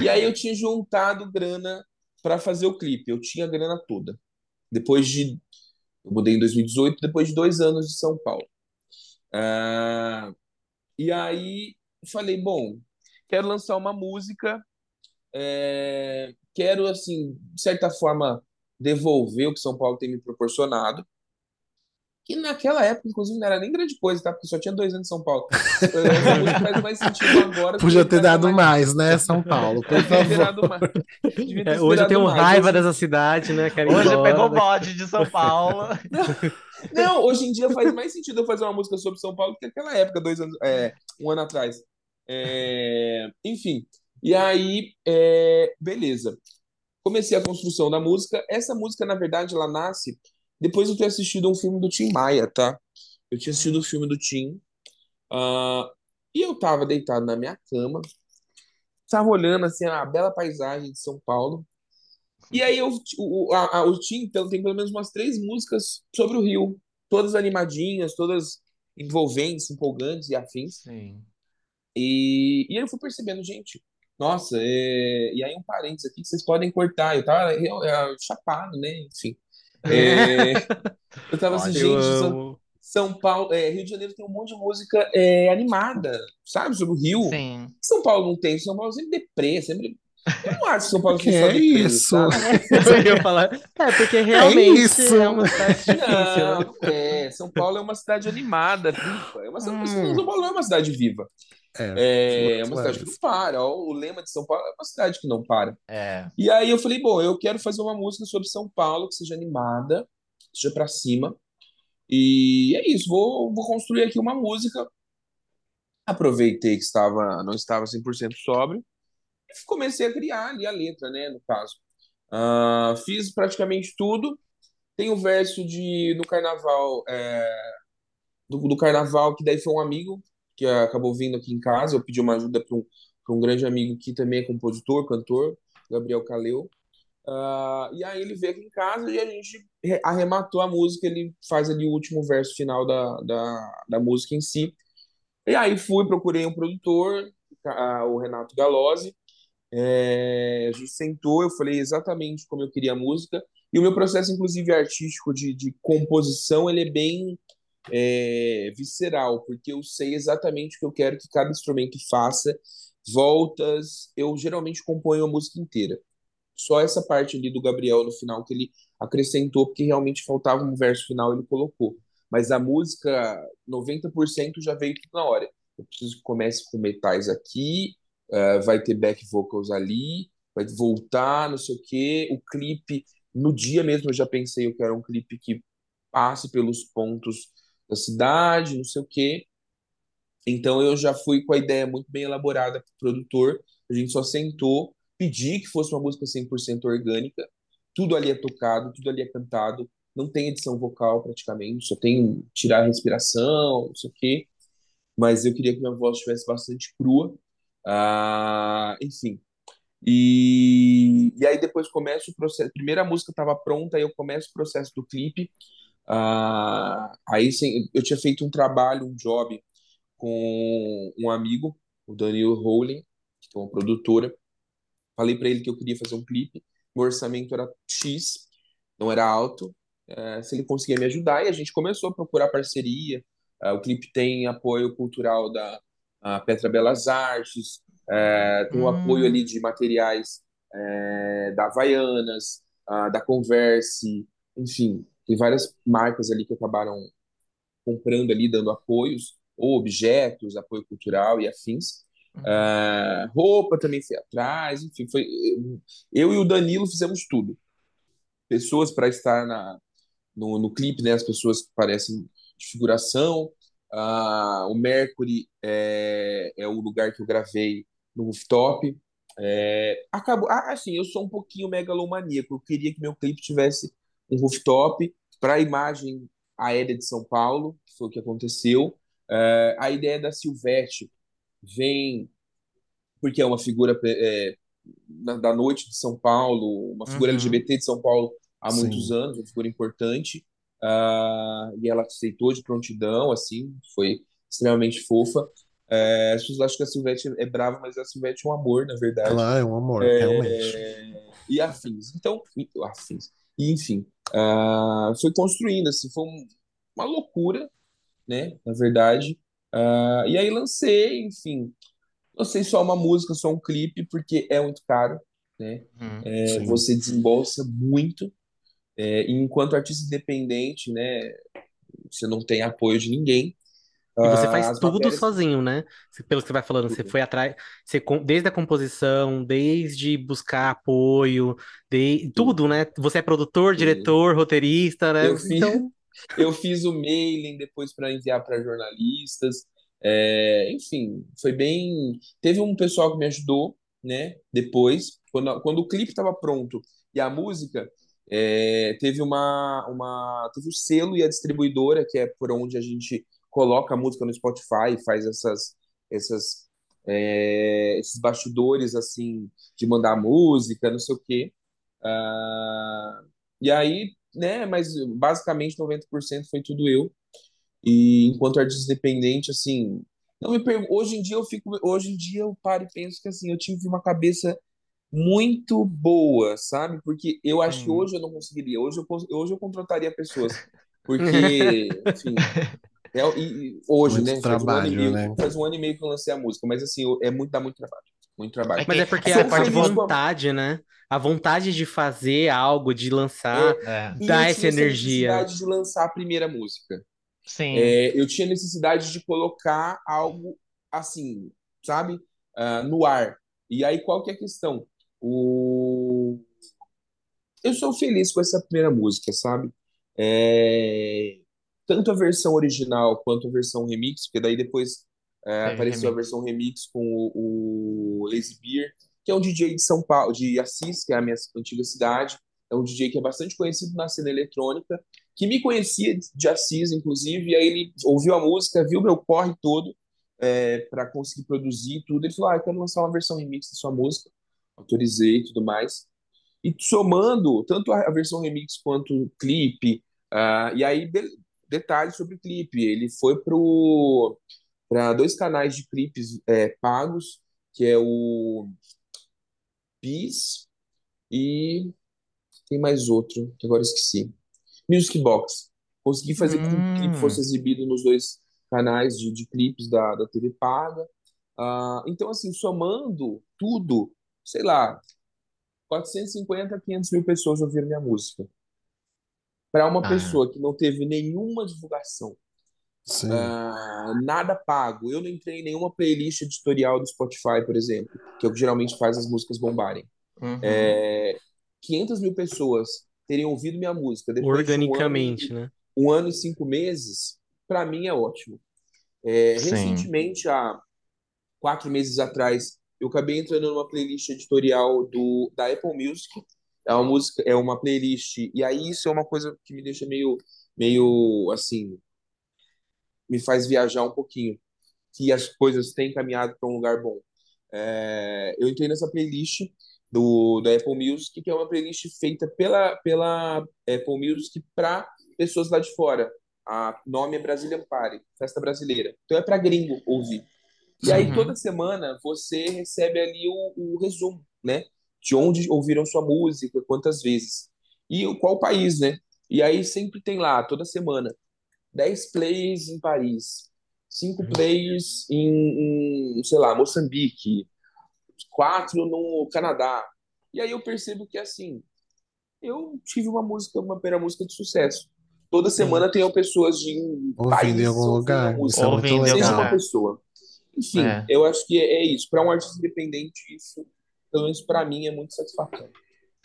E aí eu tinha juntado grana para fazer o clipe, eu tinha a grana toda. Depois de. Eu mudei em 2018, depois de dois anos de São Paulo. Ah, e aí falei, bom, quero lançar uma música, é, quero, assim, de certa forma, devolver o que São Paulo tem me proporcionado. Que naquela época, inclusive, não era nem grande coisa, tá? Porque só tinha dois anos em São Paulo. Faz mais sentido agora, Podia ter dado mais. mais, né, São Paulo? Por favor. dado mais. É, hoje eu tenho mais. raiva dessa cidade, né? Quero Hoje embora pegou bode de São Paulo. não, hoje em dia faz mais sentido eu fazer uma música sobre São Paulo do que aquela época, dois anos, é, um ano atrás. É, enfim, e aí, é, beleza. Comecei a construção da música. Essa música, na verdade, ela nasce depois de eu ter assistido um filme do Tim Maia, tá? Eu tinha assistido o Hum, filme do Tim, ah, e eu tava deitado na minha cama, tava olhando assim a bela paisagem de São Paulo. E aí eu, o, a, a- o Tim então, tem pelo menos umas três músicas sobre o Rio, todas animadinhas, todas envolventes, empolgantes e afins. sim. E, e eu fui percebendo, gente, nossa, é... e aí um parênteses aqui que vocês podem cortar. Eu tava eu, eu, chapado, né? Enfim. É, eu tava assim, gente, São. São Paulo, é, Rio de Janeiro tem um monte de música é, animada, sabe? Sobre o Rio. Sim. São Paulo não tem, São Paulo sempre deprê, sempre. Eu não acho que São Paulo Que só é isso? sabe? Eu falar. É, porque É realmente isso? é uma cidade difícil, Não, né? não é. São Paulo é uma cidade animada, viva. É uma, São Hum. Paulo é uma cidade viva. É, É uma cidade que não para. Ó, o lema de São Paulo é uma cidade que não para. É. E aí eu falei, bom, eu quero fazer uma música sobre São Paulo que seja animada, que seja pra cima. E é isso, vou, vou construir aqui uma música. Aproveitei que estava, não estava 100% sóbrio e comecei a criar ali a letra, né, no caso. Ah, fiz praticamente tudo. Tem o verso de no carnaval, é, do, do carnaval, que daí foi um amigo que acabou vindo aqui em casa. Eu pedi uma ajuda para um, um grande amigo que também é compositor, cantor, Gabriel Caleu. Ah, e aí ele veio aqui em casa e a gente re- arrematou a música. Ele faz ali o último verso final da, da, da música em si. E aí fui, procurei um produtor, o Renato Galozzi. É, a gente sentou, eu falei exatamente como eu queria a música. E o meu processo, inclusive, artístico de, de composição, ele é bem é, visceral, porque eu sei exatamente o que eu quero que cada instrumento faça, voltas. Eu geralmente componho a música inteira. Só essa parte ali do Gabriel no final que ele acrescentou, porque realmente faltava um verso final, ele colocou. Mas a música, 90% já veio tudo na hora. Eu preciso que comece com metais aqui, uh, vai ter back vocals ali, vai voltar, não sei o quê. O clipe no dia mesmo eu já pensei, eu quero um clipe que passe pelos pontos da cidade, não sei o quê. Então eu já fui com a ideia muito bem elaborada para o produtor. A gente só sentou, pedi que fosse uma música 100% orgânica. Tudo ali é tocado, tudo ali é cantado. Não tem edição vocal praticamente, só tem tirar a respiração, não sei o quê. Mas eu queria que minha voz estivesse bastante crua. Ah, enfim. E, e aí depois começa o processo. Primeira música estava pronta, aí eu começo o processo do clipe. Ah, aí sim, eu tinha feito um trabalho, um job com um amigo, o Daniel Rowling, que é uma produtora. Falei para ele que eu queria fazer um clipe. Meu orçamento era X, não era alto. É, se ele conseguia me ajudar, e a gente começou a procurar parceria. É, o clipe tem apoio cultural da Petra Belas Artes, é, tem o um apoio ali de materiais da Havaianas, da Converse, enfim, tem várias marcas ali que acabaram comprando ali, dando apoios ou objetos, apoio cultural e afins. Uhum. Uh, roupa também foi atrás, enfim, foi eu e o Danilo fizemos tudo. Pessoas para estar na, no, no clipe, né? As pessoas que parecem de figuração. Uh, o Mercury é, é o lugar que eu gravei no rooftop. É, acabou, ah, assim, eu sou um pouquinho megalomaníaco. Eu queria que meu clipe tivesse um rooftop para a imagem aérea de São Paulo, que foi o que aconteceu. Uh, a ideia da Silvete vem porque é uma figura é, da noite de São Paulo, uma figura uhum. LGBT de São Paulo há Sim. muitos anos, uma figura importante, uh, e ela aceitou de prontidão, assim, foi extremamente fofa. É, as pessoas acham que a Silvete é brava, mas a Silvete é um amor, na verdade. Ela é um amor, é, realmente. E afins. Então, afins. E, enfim, uh, foi construindo, assim, foi um, uma loucura, né? Na verdade. Uh, e aí lancei, enfim. Lancei só uma música, só um clipe, porque é muito caro, né? Hum, é, você desembolsa muito. É, e enquanto artista independente, né? Você não tem apoio de ninguém. E você faz tudo matérias... sozinho, né? Pelo que você vai falando, você foi atrás, você, desde a composição, desde buscar apoio, de, tudo, né? Você é produtor, diretor, roteirista, né? Eu fiz, então... eu fiz o mailing depois para enviar para jornalistas. É, enfim, foi bem. Teve um pessoal que me ajudou, né? Depois, quando, quando o clipe estava pronto e a música, é, teve uma, uma. Teve o selo e a distribuidora, que é por onde a gente coloca a música no Spotify, faz essas, essas, é, esses bastidores assim de mandar música, não sei o quê. Uh, e aí, né, mas basicamente 90% foi tudo eu. E enquanto artista independente, assim, não me hoje em dia eu fico, hoje em dia eu paro e penso que assim, eu tive uma cabeça muito boa, sabe? Porque eu acho hum. que hoje eu não conseguiria, hoje eu, hoje eu contrataria pessoas, porque, enfim, é, e, hoje, muito né? Trabalho, faz, um meio, né? faz um ano e meio que eu lancei a música, mas assim, é muito, dá muito trabalho. Muito trabalho. Mas é porque a parte de vontade, né? A vontade de fazer algo, de lançar, é. dá essa energia. necessidade de lançar a primeira música. Sim. É, eu tinha necessidade de colocar algo assim, sabe? Uh, no ar. E aí, qual que é a questão? O... Eu sou feliz com essa primeira música, sabe? É tanto a versão original quanto a versão remix, porque daí depois é, apareceu remix. a versão remix com o, o Lazy Beer, que é um DJ de São Paulo, de Assis, que é a minha antiga cidade. É um DJ que é bastante conhecido na cena eletrônica, que me conhecia de Assis, inclusive, e aí ele ouviu a música, viu meu corre todo é, para conseguir produzir tudo. Ele falou: Ah, eu quero lançar uma versão remix da sua música. Autorizei e tudo mais. E somando tanto a versão remix quanto o clipe, uh, e aí detalhes sobre o clipe. Ele foi para dois canais de clipes é, pagos, que é o Bis e tem mais outro, que agora esqueci. Music Box. Consegui fazer hum. com que o clipe fosse exibido nos dois canais de, de clipes da, da TV paga. Uh, então, assim, somando tudo, sei lá, 450, 500 mil pessoas ouviram minha música para uma ah. pessoa que não teve nenhuma divulgação, uh, nada pago, eu não entrei em nenhuma playlist editorial do Spotify, por exemplo, que é o que geralmente faz as músicas bombarem. Uhum. É, 500 mil pessoas terem ouvido minha música depois de um ano, Organicamente, né? um ano e cinco meses, para mim é ótimo. É, recentemente, há quatro meses atrás, eu acabei entrando numa playlist editorial do, da Apple Music. É uma música, é uma playlist, e aí isso é uma coisa que me deixa meio, meio assim, me faz viajar um pouquinho, que as coisas têm caminhado para um lugar bom. É, eu entrei nessa playlist do da Apple Music, que é uma playlist feita pela, pela Apple Music para pessoas lá de fora. A nome é Brazilian Party, festa brasileira. Então é para gringo ouvir. E aí Uhum. toda semana você recebe ali o, o resumo, né? De onde ouviram sua música, quantas vezes. E o- qual país, né? E aí sempre tem lá, toda semana, 10 plays em Paris, 5 plays em, em, sei lá, Moçambique, 4 no Canadá. E aí eu percebo que, assim, eu tive uma música, uma primeira música de sucesso. Toda semana tem pessoas de um Ouvindo país em algum lugar. música. Isso é muito Ouvindo em algum Seja legal. uma lugar. pessoa. Enfim, É. eu acho que é, é isso. Para um artista independente, isso, pelo menos para mim, é muito satisfatório.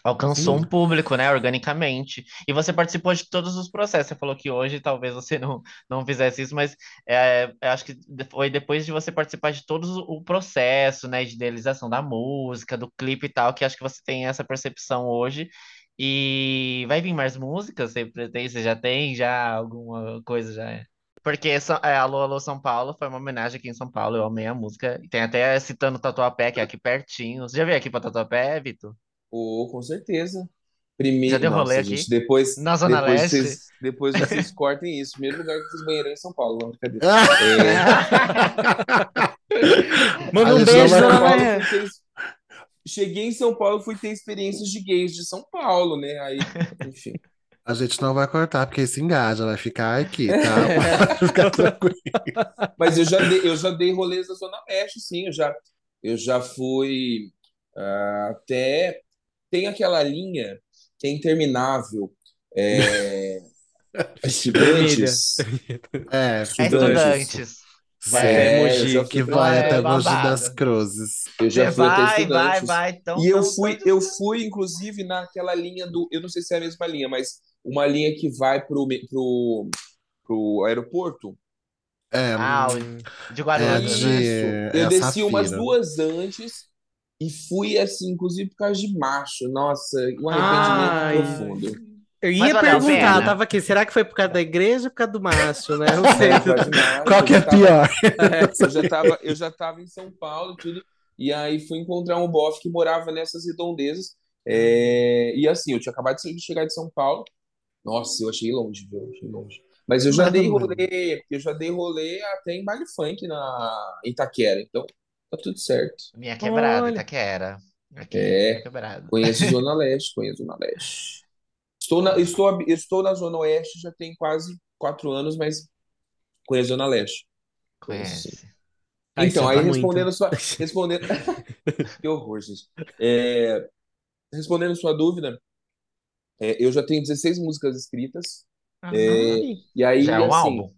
Alcançou Sim. um público, né, organicamente. E você participou de todos os processos. Você falou que hoje talvez você não, não fizesse isso, mas é, eu acho que foi depois de você participar de todo o processo, né, de idealização da música, do clipe e tal, que acho que você tem essa percepção hoje. E vai vir mais músicas? Você pretende, você já tem já alguma coisa já? É? Porque é, Alô, Alô São Paulo foi uma homenagem aqui em São Paulo. Eu amei a música. E Tem até citando Tatuapé, que é aqui pertinho. Você já veio aqui pra Tatuapé, Vitor? Ou, com certeza. Já Primeiro, deu rolê nossa, aqui? gente, depois, Na Zona depois Leste? vocês, depois vocês cortem isso. Primeiro lugar que fiz banheirão em São Paulo, não, brincadeira. Manda A um beijo, Léa. fui ter- Cheguei em São Paulo, fui ter experiências de gays de São Paulo, né? Aí, enfim. A gente não vai cortar, porque isso engaja, vai ficar aqui, tá? Pode ficar tranquilo. Mas eu já dei, eu já dei rolês da Zona Leste, sim. Eu já, eu já fui ah, até. Tem aquela linha que é interminável. É, estudantes. É, É Estudantes. Vai É, até eu Mogi. já que fui, vai É até Mogi das Cruzes. eu já fui até vai, vai, vai. Então, E eu fui, eu fui, inclusive, naquela linha do. Eu não sei se é a mesma linha, mas uma linha que vai pro, pro, pro aeroporto. É, Ah, Hum, o de é Guarulhos, de. né? é Eu a desci umas Safira. duas antes e fui, assim, inclusive por causa de macho. Nossa, um Ai. arrependimento profundo. Eu ia perguntar, eu tava aqui, será que foi por causa da igreja ou por causa do macho, né? Não sei. Não. Qual que Eu é tava- pior? Eu já tava, eu já tava em São Paulo e tudo, e aí fui encontrar um bofe que morava nessas redondezas. é, e assim, eu tinha acabado de chegar de São Paulo. Nossa, eu achei longe, viu? Eu achei longe. Mas eu já dei rolê, eu já dei rolê até em baile funk na em Itaquera, então tá tudo certo. Minha quebrada, Olha. Itaquera. Aqui, É. quebrada. Conheço Zona Leste, conheço Zona Leste. Estou na, estou, estou na Zona Oeste já tem quase quatro anos, mas conheço Zona Leste. Conheço. Conhece. Ai, Então, isso aí tá muito. respondendo sua. Respondendo... que horror, gente. É, Respondendo sua dúvida, é, eu já tenho 16 músicas escritas. É, Ai, E aí, Já é um assim, álbum.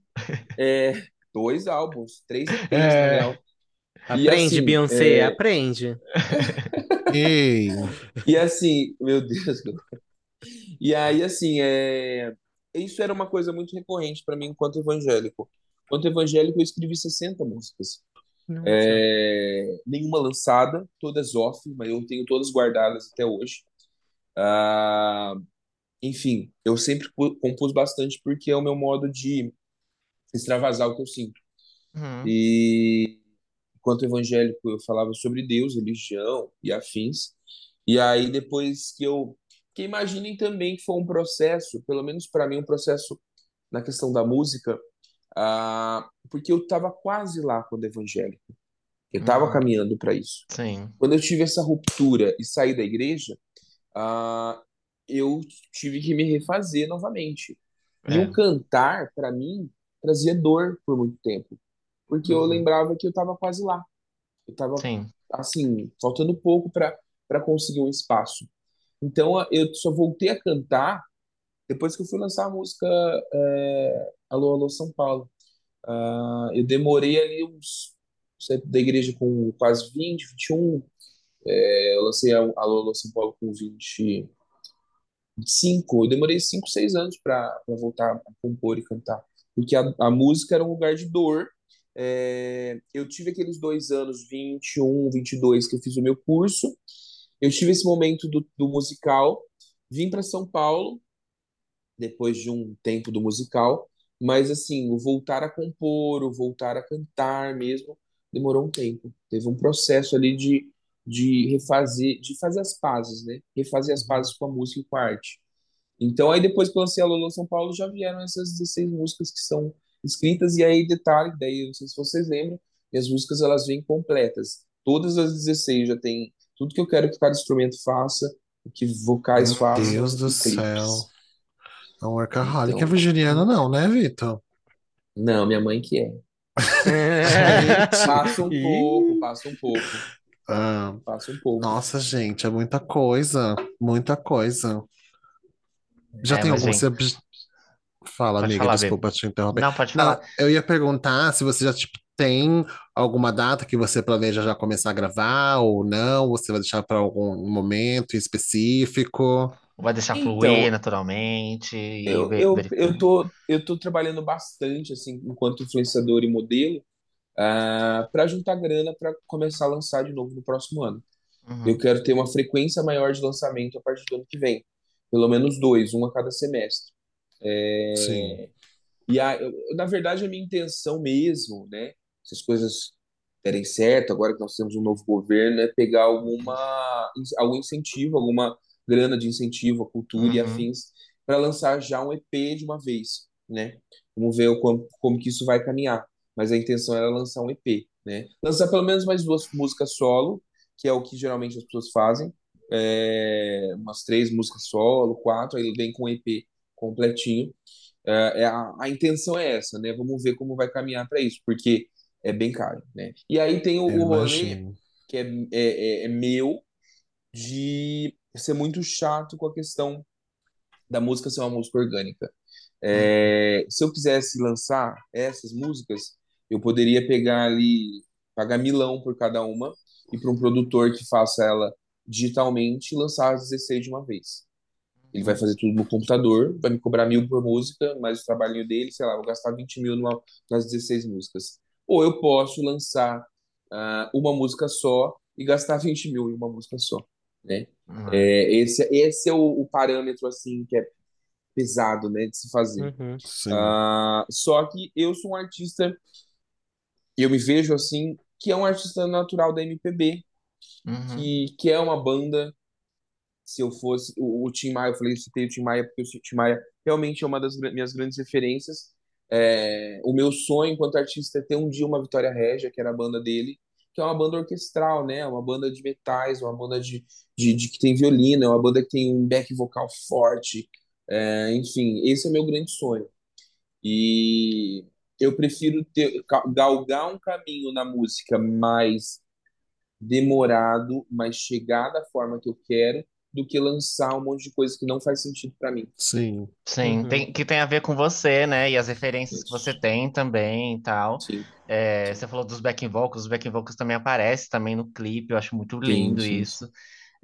é, dois álbuns, três EPs, É. na real. E aprende, assim, Beyoncé, é, aprende. Ei, E assim, meu Deus. E aí, assim, é... isso era uma coisa muito recorrente para mim enquanto evangélico. Enquanto evangélico, eu escrevi 60 músicas. É, Nenhuma lançada, todas off, mas eu tenho todas guardadas até hoje. Ah, Enfim, eu sempre pu- compus bastante porque é o meu modo de extravasar o que eu sinto. Uhum. E enquanto evangélico, eu falava sobre Deus, religião e afins. E aí, depois que eu. Que imaginem também que foi um processo, pelo menos para mim, um processo na questão da música, ah, porque eu estava quase lá quando evangélico. Eu estava Uhum. caminhando para isso. Sim. Quando eu tive essa ruptura e saí da igreja, ah, eu tive que me refazer novamente. E É. o cantar, para mim, trazia dor por muito tempo. Porque eu Uhum. lembrava que eu estava quase lá. Eu estava, Sim. assim, faltando pouco para conseguir um espaço. Então, eu só voltei a cantar depois que eu fui lançar a música é, Alô, Alô, São Paulo. Ah, eu demorei ali uns... saí da igreja com quase 20, 21. É, eu lancei a Alô, Alô, São Paulo com 20... cinco, eu demorei cinco, seis anos para voltar a compor e cantar, porque a, a música era um lugar de dor. É, eu tive aqueles dois anos, 21, 22, que eu fiz o meu curso. Eu tive esse momento do, do musical, vim para São Paulo, depois de um tempo do musical, mas assim, o voltar a compor, o voltar a cantar mesmo, demorou um tempo. Teve um processo ali de, de refazer, de fazer as pazes, né? Refazer as pazes com a música e com a arte. Então, aí depois que eu lancei a Lolo São Paulo, já vieram essas 16 músicas que são escritas, e aí, detalhe, daí, não sei se vocês lembram, minhas músicas, elas vêm completas. Todas as 16 já tem tudo que eu quero que cada instrumento faça, o que vocais Meu façam, Deus do céu. É um workaholic. Então, É virginiano, não, né, Vitor? não, minha mãe que é. Passa um pouco, passa um pouco, Ah, passa um pouco. nossa, gente, é muita coisa. Muita coisa. Já É, tem algum. gente. Fala, pode amiga, falar, desculpa te interromper. Não, pode Não, falar. eu ia perguntar se você já tipo, tem alguma data que você planeja já começar a gravar ou não, ou você vai deixar para algum momento específico. Vai deixar fluir Então, naturalmente e eu, eu, eu tô, eu tô trabalhando bastante, assim, enquanto influenciador e modelo, para juntar grana para começar a lançar de novo no próximo ano. Eu Uhum. quero ter uma frequência maior de lançamento a partir do ano que vem. Pelo menos dois, um a cada semestre. Sim. É, E a, eu- na verdade, a minha intenção mesmo, né? Se as coisas derem certo, agora que nós temos um novo governo, é pegar alguma, algum incentivo, alguma grana de incentivo à cultura e Uhum. afins, para lançar já um EP de uma vez, né? Vamos ver como, como que isso vai caminhar. Mas a intenção era lançar um EP, né? Lançar pelo menos mais duas músicas solo, que é o que geralmente as pessoas fazem. É, umas três músicas solo, quatro, aí vem com um EP completinho. É, é a, a intenção é essa, né? Vamos ver como vai caminhar para isso, porque é bem caro, né? E aí tem o, o rolê que é, é, é- é meu de ser muito chato com a questão da música ser uma música orgânica. É, se eu quisesse lançar essas músicas, eu poderia pegar ali, pagar milão por cada uma e para um produtor que faça ela digitalmente e lançar as 16 de uma vez. Ele vai fazer tudo no computador, vai me cobrar mil por música, mas o trabalhinho dele, sei lá, vou gastar 20 mil numa, nas 16 músicas. Ou eu posso lançar ah, uma música só e gastar 20 mil em uma música só, né? Uhum. É, esse, esse é o, o parâmetro, assim, que é pesado, né, de se fazer. Uhum. Ah, só que eu sou um artista, eu me vejo assim, que é um artista natural da MPB, Uhum. que, que é uma banda se eu fosse o, o Tim Maia, eu falei, citei o Tim Maia porque o Tim Maia realmente é uma das minhas grandes referências. É, o meu sonho enquanto artista é ter um dia uma Vitória Régia, que era a banda dele, que é uma banda orquestral, né? Uma banda de metais, uma banda de, de, de que tem violino, é uma banda que tem um back vocal forte. É, enfim, esse é o meu grande sonho. E eu prefiro ter, galgar um caminho na música mais demorado, mas chegar da forma que eu quero, do que lançar um monte de coisa que não faz sentido para mim. Sim. Sim, Uhum. tem, que tem a ver com você, né? E as referências que você tem também e tal. Sim, É, você falou dos backing vocals, os backing vocals também aparecem também no clipe, eu acho muito sim, lindo sim. isso.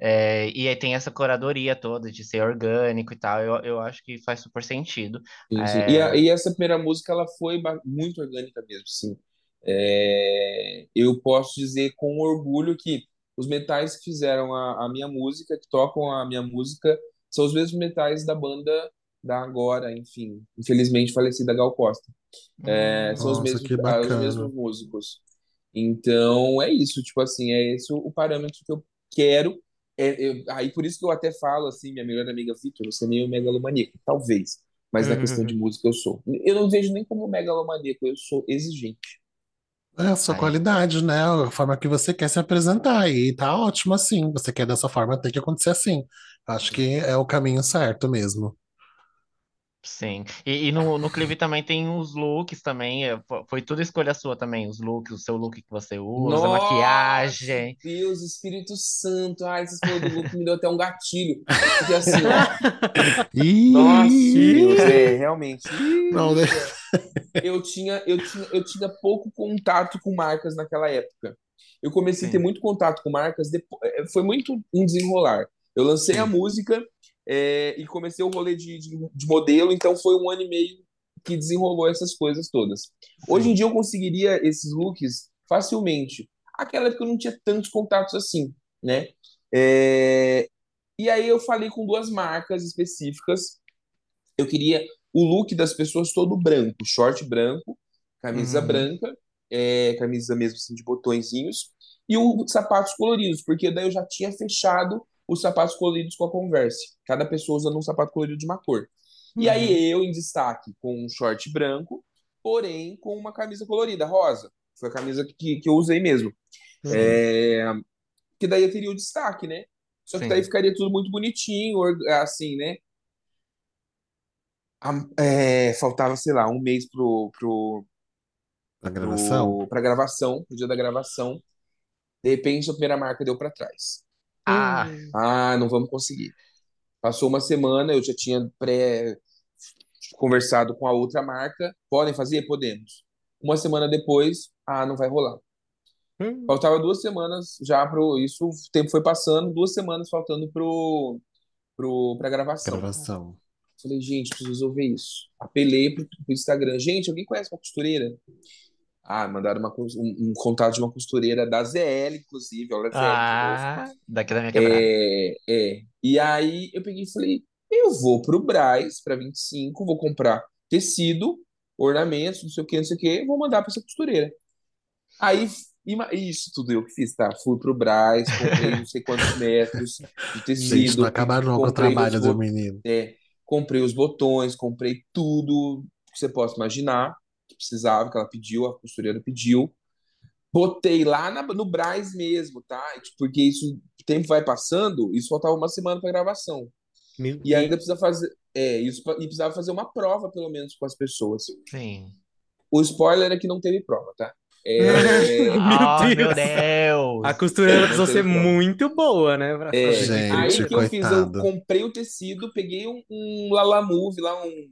É, e aí tem essa curadoria toda de ser orgânico e tal, eu, eu acho que faz super sentido. Sim, sim. E, a- É, e essa primeira música, ela foi muito orgânica mesmo, sim. É, eu posso dizer com orgulho que os metais que fizeram a, a minha música, que tocam a minha música, são os mesmos metais da banda da agora, enfim, infelizmente falecida Gal Costa. É, hum, são os Nossa, mesmos, que ah, os mesmos músicos. Então, é isso, tipo assim, é esse o, parâmetro que eu quero. É, eu- aí por isso que eu até falo assim, minha melhor amiga Vitor, você é meio megalomaníaco, talvez, mas na questão de Uhum. música eu sou. Eu não vejo nem como megalomaníaco, eu sou exigente. É a sua aí. qualidade, né? A forma que você quer se apresentar. E tá ótimo assim. Você quer dessa forma, tem que acontecer assim. Acho que é o caminho certo mesmo. Sim. E, e no, no clipe também tem os looks também. é, fo- Foi tudo escolha sua também, os looks, o seu look que você usa, Nossa, maquiagem. Deus, Espírito Santo. Ai, falou do look, me deu até um gatilho. Porque assim, ó. Nossa, Deus, é, realmente. Não, né? eu tinha, eu tinha, eu tinha pouco contato com marcas naquela época. Eu comecei a ter muito contato com marcas depois, foi muito um desenrolar. Eu lancei a música é, e comecei o rolê de, de, de modelo, então foi um ano e meio que desenrolou essas coisas todas. Hoje em dia eu conseguiria esses looks facilmente. Aquela época eu não tinha tantos contatos assim, né? É, e aí eu falei com duas marcas específicas. Eu queria o look das pessoas todo branco, short branco, camisa Uhum. branca, é, camisa mesmo assim de botõezinhos, e os sapatos coloridos, porque daí eu já tinha fechado os sapatos coloridos com a Converse. Cada pessoa usando um sapato colorido de uma cor. E Uhum. aí eu em destaque com um short branco, porém com uma camisa colorida, rosa. Foi a camisa que, que eu usei mesmo. Uhum. É, que daí eu teria o destaque, né? Só que Sim. daí ficaria tudo muito bonitinho, org- assim, né? É, faltava, sei lá, um mês pro, pro, A gravação? pro, pra gravação, pro dia da gravação. De repente, a primeira marca deu pra trás. Ah, Ah, não vamos conseguir. Passou uma semana, eu já tinha pré conversado com a outra marca. Podem fazer? Podemos. Uma semana depois, ah, não vai rolar. Hum. Faltava duas semanas já pro. Isso, o tempo foi passando, duas semanas faltando pro, pro, pra gravação. Gravação. Falei, gente, preciso resolver isso. Apelei pro, pro Instagram. Gente, alguém conhece uma costureira? Ah, mandaram uma um, um contato de uma costureira da ZL, inclusive. Olha, ZL ah, daqui da minha quebrada. É, é. E aí eu peguei e falei, eu vou pro Brás para 25, vou comprar tecido, ornamentos, não sei o que, não sei o que, vou mandar para essa costureira. Aí, isso tudo eu que fiz, tá? Fui pro Brás, comprei não sei quantos metros de Gente, tecido, não acabaram não com o trabalho do menino. é, comprei os botões, comprei tudo que você possa imaginar precisava, que ela pediu, a costureira pediu. Botei lá na- no Brás mesmo, tá? Porque isso, o tempo vai passando, isso faltava uma semana para gravação. Meu E ainda precisa fazer, é, isso, e precisava fazer uma prova, pelo menos, com as pessoas. Sim. O spoiler é que não teve prova, tá? É, Deus. meu Deus. A costureira É, precisou ser problema. muito boa, né? pra É, fazer. Gente, aí que eu fiz, eu comprei o tecido, peguei um, um Lalamove, lá um,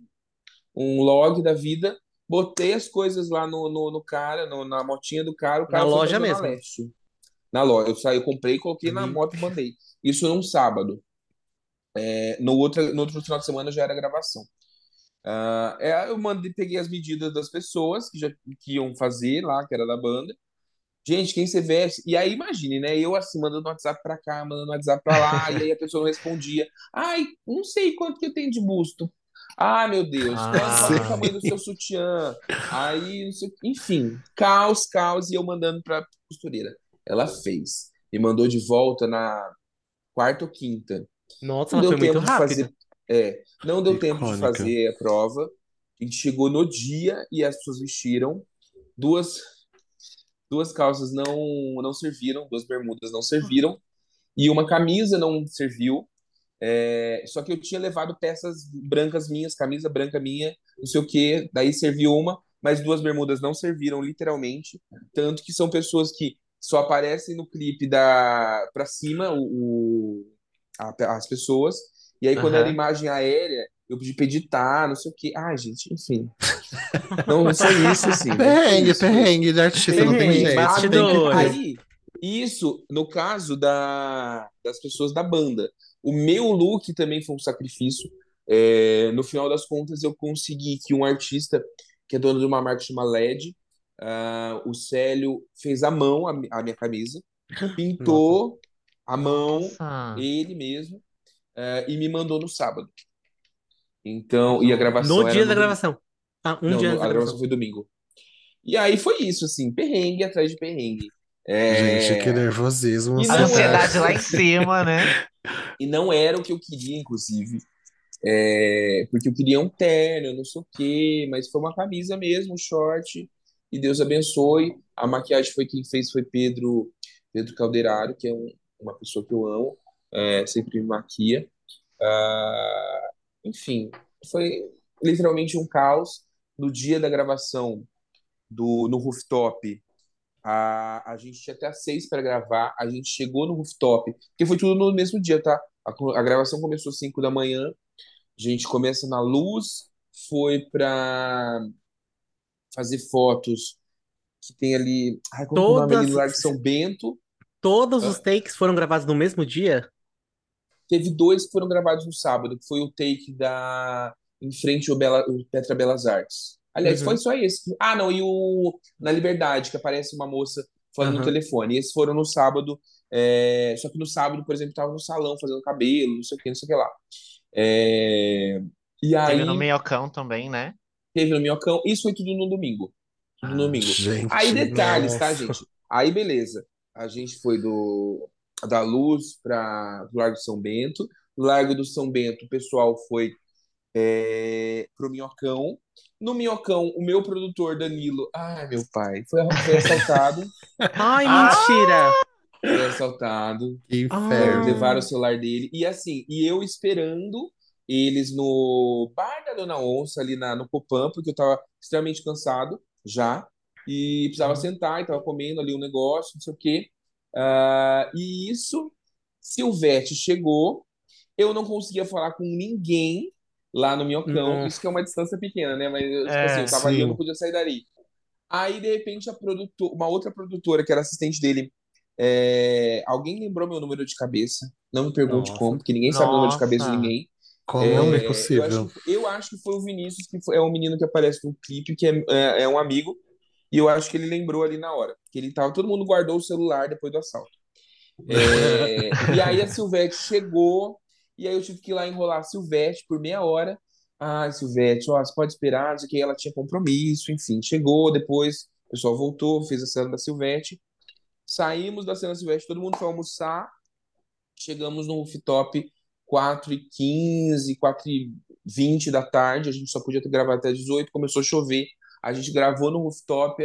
um log da vida, botei as coisas lá no, no, no cara, no- na motinha do cara, o cara Na loja mesmo. Leste. Na loja, eu saí, eu comprei, coloquei na Meu moto e mandei. Isso num sábado. É, no outro, no outro final de semana já era gravação. Ah, é, eu mandei, peguei as medidas das pessoas que já que iam fazer lá, que era da banda. Gente, quem você veste? E aí, imagine, né? Eu assim, mandando WhatsApp pra cá, mandando WhatsApp pra lá, e aí a pessoa não respondia. Ai, não sei quanto que eu tenho de busto. Ah, meu Deus, qual, qual é o Ah. tamanho do seu sutiã? Aí, não sei, enfim, caos, caos, e eu mandando pra costureira. Ela fez. Me mandou de volta na quarta ou quinta. Nossa, Não deu foi muito tempo de rápida. fazer. É, não deu tempo de Icônica. fazer a prova. A gente chegou no dia e as pessoas vestiram. Duas, duas calças não, não serviram, duas bermudas não serviram. E uma camisa não serviu. É, só que eu tinha levado peças brancas minhas, camisa branca minha, não sei o quê. Daí serviu uma, mas duas bermudas não serviram, literalmente. Tanto que são pessoas que só aparecem no clipe da pra cima, o, o- a- as pessoas. E aí, quando Aham. era imagem aérea, eu pedi pra editar, não sei o quê. Ai, gente, enfim. Não, não foi isso, assim. né? Perrengue, Isso. perrengue de artista, não tem Perrengue, jeito. bastidores. Tem ter. Aí, isso no caso da, das pessoas da banda. O meu look também foi um sacrifício. É, no final das contas, eu consegui que um artista, que é dono de uma marca chamada LED, ah, o Célio, fez à mão a, a minha camisa, pintou à mão, Nossa. ele mesmo, eh, e me mandou no sábado. Então, e a gravação No dia no da domingo. gravação. Ah, um Não, dia no- a da gravação gravação. foi domingo. E aí foi isso, assim, perrengue atrás de perrengue. É, Gente, que nervosismo. E você A não ansiedade lá em cima, né? E não era o que eu queria, inclusive. É, porque eu queria um terno, não sei o quê, mas foi uma camisa mesmo, um short. E Deus abençoe. A maquiagem foi quem fez foi Pedro, Pedro Calderaro, que é um- uma pessoa que eu amo, é, sempre me maquia. Ah, enfim, foi literalmente um caos. No dia da gravação do, no rooftop, a, a gente tinha até às seis para gravar. A gente chegou no rooftop, porque foi tudo no mesmo dia, tá? A, a gravação começou às 5 da manhã. A gente começa na luz, foi para fazer fotos que tem ali. Ai, como que é o nome ali Todas- São Bento? Todos Ah. os takes foram gravados no mesmo dia? teve dois que foram gravados no sábado, que foi o take da em frente ao Bela, o Petra Belas Artes. Aliás, Uhum. foi só esse. Ah, não, e o Na Liberdade, que aparece uma moça falando no Aham. telefone. E esses foram no sábado, é, só que no sábado, por exemplo, tava no salão fazendo cabelo, não sei o que, não sei o que lá. É, E aí Teve no Minhocão também, né? teve no Minhocão, isso foi tudo no domingo. Tudo no domingo. Gente, Aí detalhes, tá, nossa. gente? Aí beleza. A gente foi do da Luz para o Largo do São Bento. No Largo do São Bento, o pessoal foi é, pro Minhocão. No Minhocão, o meu produtor Danilo, ai meu pai, foi, foi assaltado. Ai, Ah! mentira! foi assaltado. Que inferno. levaram o celular dele. E assim, e eu esperando eles no bar da Dona Onça, ali na, no Copan, porque eu tava extremamente cansado já. E precisava sentar, e tava comendo ali um negócio, não sei o quê. Ah, e isso, Silvete chegou, eu não conseguia falar com ninguém lá no Minhocão. Nossa. Isso que é uma distância pequena, né? Mas tipo É, assim, eu tava ali, eu não podia sair dali. Aí, de repente, a produtor, uma outra produtora, que era assistente dele, é, alguém lembrou meu número de cabeça. Não me pergunte Nossa. como, porque ninguém sabe o número de cabeça de Nossa. ninguém. Como É, é eu, acho, possível? eu acho que foi o Vinícius, que foi- é um menino que aparece no clipe, que é, é, é um amigo, e eu acho que ele lembrou ali na hora. Que ele tava, todo mundo guardou o celular depois do assalto. É, e aí a Silvete chegou, e aí eu tive que ir lá enrolar a Silvete por meia hora. Ah, Silvete, ó, você pode esperar, o que ela tinha compromisso, enfim, chegou depois, o pessoal voltou, fez a cena da Silvete. Saímos da cena da Silvete, todo mundo foi almoçar. Chegamos no rooftop 4h15, 4h20 da tarde. A gente só podia ter gravado até 18 começou a chover. A gente gravou no rooftop,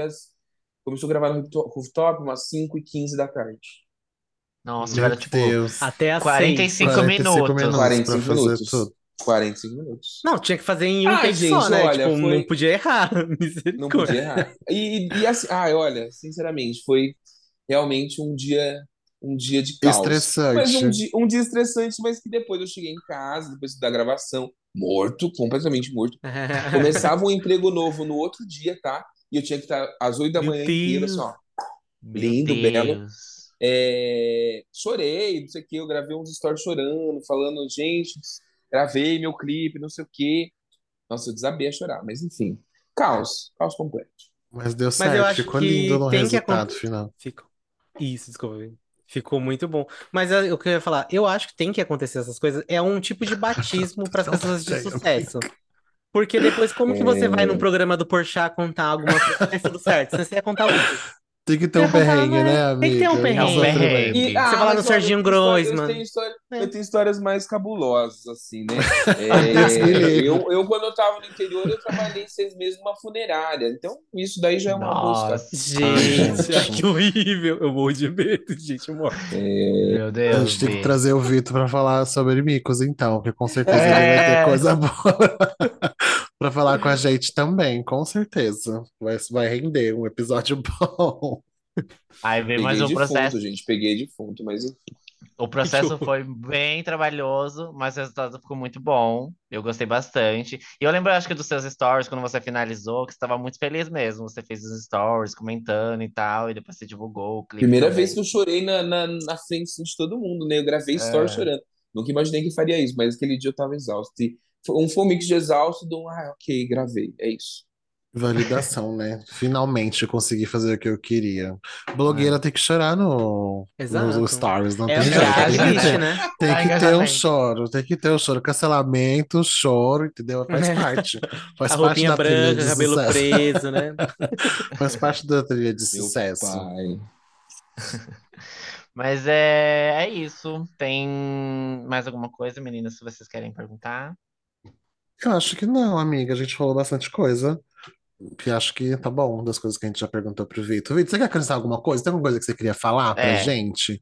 começou a gravar no rooftop umas 5h15 da tarde. Nossa, Meu tiveram tipo Deus. Até às 45 seis. minutos. 45 pra fazer minutos. tudo. 45 minutos. Não, tinha que fazer em um Ah, take gente, só, né? olha, tipo, foi- não podia errar. Não Misericórdia. podia errar. E, e assim, ah, olha, sinceramente, foi realmente um dia, um dia de caos. Estressante. Mas um dia, um dia estressante, mas que depois eu cheguei em casa, depois da gravação, morto, completamente morto. Começava um emprego novo no outro dia, tá? E eu tinha que estar às 8 da Meu manhã inteira, Deus. assim, ó. Meu Lindo, belo. É, chorei, não sei o que, eu gravei uns stories chorando, falando, gente, gravei meu clipe, não sei o que. Nossa, eu desabei a chorar, mas enfim. Caos, caos completo. Mas deu eu certo, acho ficou que lindo no tem que resultado acon- final. Ficou. Isso, desculpa. Ficou muito bom. Mas é, o que eu ia falar, eu acho que tem que acontecer essas coisas. É um tipo de batismo para as pessoas de sucesso. Porque depois, como que você vai num programa do Porchat contar alguma coisa? Vai tudo certo. Você ia contar o quê? Tem que ter um Tem que contar, perrengue, né? amiga? Tem que ter um perrengue. É um perrengue. E, Você fala olha, Serginho eu tenho história-. Eu É. eu tenho histórias mais cabulosas, assim, né? É, eu, eu, quando eu tava no interior, eu trabalhei seis meses numa funerária. Então, isso daí já é uma. Nossa, Gente, ai, que horrível. Eu morro de medo, gente. Eu morro. meu A Deus. gente tem que trazer o Vitor pra falar sobre micos, então, porque com certeza ele vai É. ter coisa boa pra falar com a gente também, com certeza. Vai, vai render um episódio bom. Aí vem Peguei mais um defunto, processo. gente. Peguei defunto, mas enfim. O processo foi bem trabalhoso, mas o resultado ficou muito bom. Eu gostei bastante. E eu lembro, acho que dos seus stories, quando você finalizou, que você estava muito feliz mesmo. Você fez os stories comentando e tal, e depois você divulgou o clipe Primeira também. vez que eu chorei na, na, na frente de todo mundo, né? Eu gravei stories É. chorando. Nunca imaginei que faria isso, mas aquele dia eu tava exausto. E um, foi um mix de exausto de um, ah, ok, gravei. É isso. Validação, né? Finalmente eu consegui fazer o que eu queria. Blogueira tem que chorar no, Exato. nos stories, não É, tem é jeito. Tem que ter, né? tem que ter um choro, tem que ter um choro. Cancelamento, choro, entendeu? Faz parte. Faz A parte da trilha branca, de cabelo sucesso. preso, né? Faz parte da trilha de Meu sucesso. pai. Mas é, é isso. Tem mais alguma coisa, meninas, se vocês querem perguntar? Eu acho que não, amiga. A gente falou bastante coisa. Que acho que tá bom das coisas que a gente já perguntou pro Vitor. Vitor, você quer acrescentar alguma coisa? Tem alguma coisa que você queria falar pra É. gente?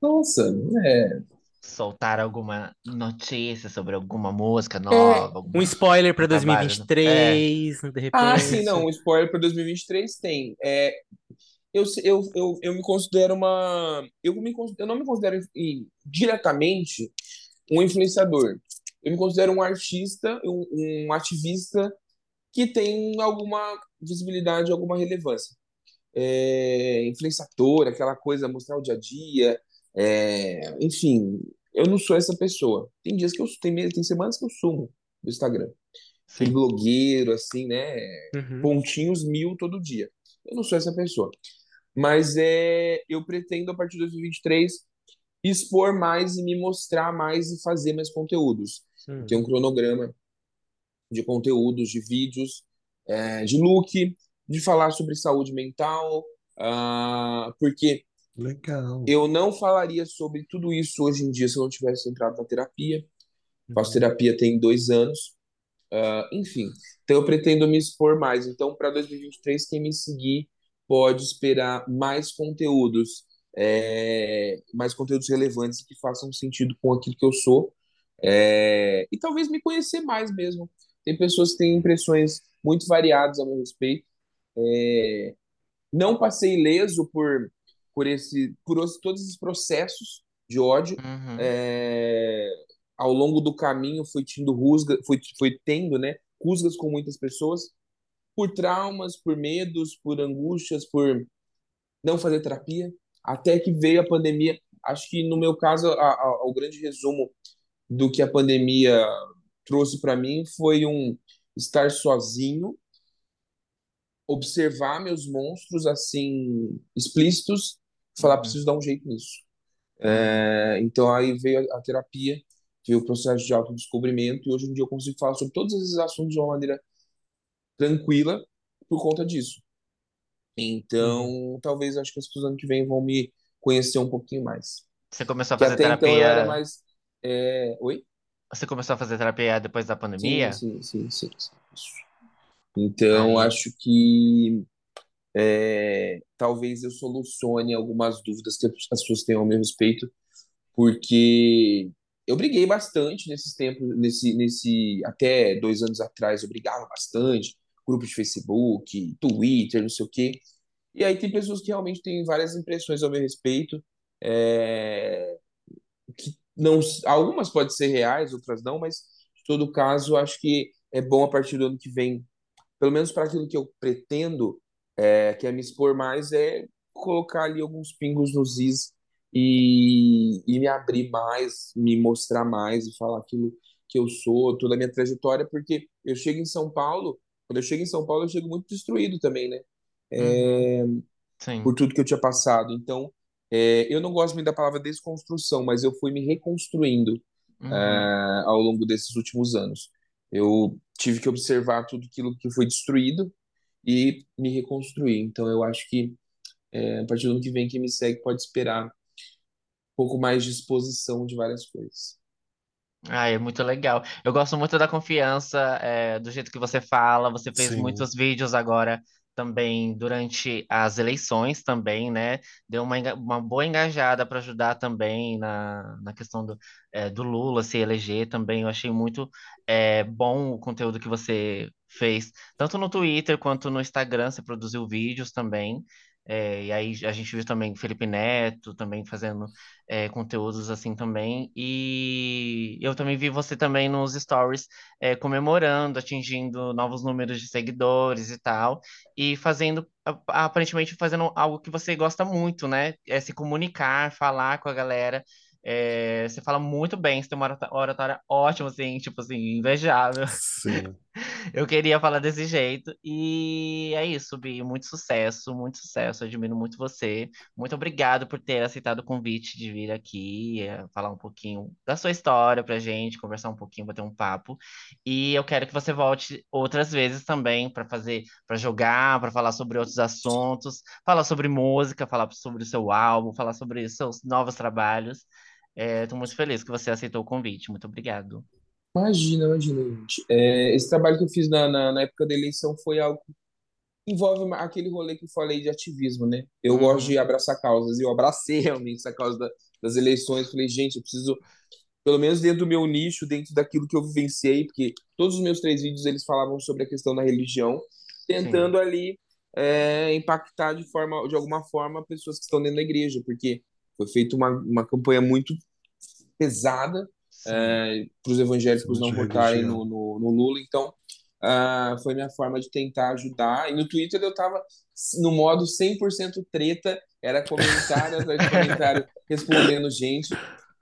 Nossa, é. Soltar alguma notícia sobre alguma música nova? alguma- Um spoiler pra Trabalho, né? 2023, de. Ah, sim, não. O spoiler para 2023 tem. É, eu, eu, eu, eu me considero uma. Eu, me, cons- eu não me considero em- diretamente um influenciador. Eu me considero um artista, um, um ativista que tem alguma visibilidade, alguma relevância. É, influenciador, aquela coisa, mostrar o dia a dia, É, enfim, eu não sou essa pessoa. Tem dias que eu tem, tem semanas que eu sumo do Instagram. Sim. blogueiro, assim, né? Uhum. Pontinhos mil todo dia. Eu não sou essa pessoa. Mas é, eu pretendo, a partir de 2023, expor mais e me mostrar mais e fazer mais conteúdos. Hum. Tem um cronograma de conteúdos, de vídeos, é, de look, de falar sobre saúde mental, ah, porque Legal. eu não falaria sobre tudo isso hoje em dia se eu não tivesse entrado na terapia. Faço terapia tem dois anos. Ah, enfim, então eu pretendo me expor mais. Então, para 2023, quem me seguir pode esperar mais conteúdos, é, mais conteúdos relevantes que façam sentido com aquilo que eu sou. É, e talvez me conhecer mais mesmo. Tem pessoas que têm impressões muito variadas a meu respeito. É, não passei ileso por, por, esse, por os- todos esses processos de ódio. Uhum. É, ao longo do caminho fui tendo rusga, fui, fui tendo, né, rusgas com muitas pessoas por traumas, por medos, por angústias, por não fazer terapia, até que veio a pandemia. Acho que no meu caso, a, a, o grande resumo do que a pandemia trouxe para mim foi um estar sozinho, observar meus monstros assim explícitos, falar Uhum. preciso dar um jeito nisso. É, então aí veio a, a terapia, veio o processo de autodescobrimento e hoje em dia eu consigo falar sobre todos esses assuntos de uma maneira tranquila por conta disso. Então, talvez acho que as pessoas ano que vem vão me conhecer um pouquinho mais. Você começou a fazer até então eu era terapia. mais. é, Oi? Você começou a fazer terapia depois da Sim, pandemia? sim, sim, sim, sim. Isso. Então, Aí. acho que é, talvez eu solucione algumas dúvidas que as pessoas têm ao meu respeito, porque eu briguei bastante nesses tempos, nesse, nesse até dois anos atrás, eu brigava bastante, grupo de Facebook, Twitter, não sei o quê. E aí tem pessoas que realmente têm várias impressões ao meu respeito, é, que não, algumas podem ser reais, outras não, mas em todo caso, acho que é bom a partir do ano que vem, pelo menos para aquilo que eu pretendo, é, que é me expor mais, é colocar ali alguns pingos nos is e, e me abrir mais, me mostrar mais e falar aquilo que eu sou, toda a minha trajetória, porque eu chego em São Paulo, quando eu chego em São Paulo, eu chego muito destruído também, né? É, Uhum. Sim. por tudo que eu tinha passado. Então, é, eu não gosto muito da palavra desconstrução, mas eu fui me reconstruindo Uhum. é, ao longo desses últimos anos. Eu tive que observar tudo aquilo que foi destruído e me reconstruir. Então, eu acho que é, a partir do ano que vem, quem me segue pode esperar um pouco mais de exposição de várias coisas. Ah, é muito legal. Eu gosto muito da confiança, é, do jeito que você fala. Você fez Sim. muitos vídeos agora também durante as eleições também, né? Deu uma, uma boa engajada para ajudar também na, na questão do, é, do Lula se eleger também. Eu achei muito é, bom o conteúdo que você fez, tanto no Twitter quanto no Instagram. Você produziu vídeos também. É, e aí a gente viu também Felipe Neto também fazendo é, conteúdos assim também. E eu também vi você também nos stories é, comemorando, atingindo novos números de seguidores e tal, e fazendo aparentemente fazendo algo que você gosta muito, né? É se comunicar, falar com a galera. É, você fala muito bem, você tem uma oratória ótima, assim, tipo assim, invejável. Sim. Eu queria falar desse jeito. E é isso, Bi. Muito sucesso, muito sucesso. Admiro muito você. Muito obrigado por ter aceitado o convite de vir aqui, eh, falar um pouquinho da sua história pra gente, conversar um pouquinho, bater um papo. E eu quero que você volte outras vezes também para fazer, para jogar, para falar sobre outros assuntos, falar sobre música, falar sobre o seu álbum, falar sobre os seus novos trabalhos. Estou muito feliz que você aceitou o convite. Muito obrigado. Imagina, imagina, gente. É, esse trabalho que eu fiz na, na, na época da eleição foi algo que envolve aquele rolê que eu falei de ativismo, né? Eu gosto Uhum. de abraçar causas, e eu abracei realmente essa causa da- das eleições. Falei, gente, eu preciso, pelo menos dentro do meu nicho, dentro daquilo que eu vivenciei, porque todos os meus três vídeos eles falavam sobre a questão da religião, tentando ali é, impactar de forma, de alguma forma, pessoas que estão dentro da igreja, porque foi feita uma, uma campanha muito pesada Sim. para os evangélicos não votarem no, no, no Lula. Então, ah, foi minha forma de tentar ajudar. E no Twitter eu tava no modo 100% treta, era comentário atrás de comentário, respondendo gente.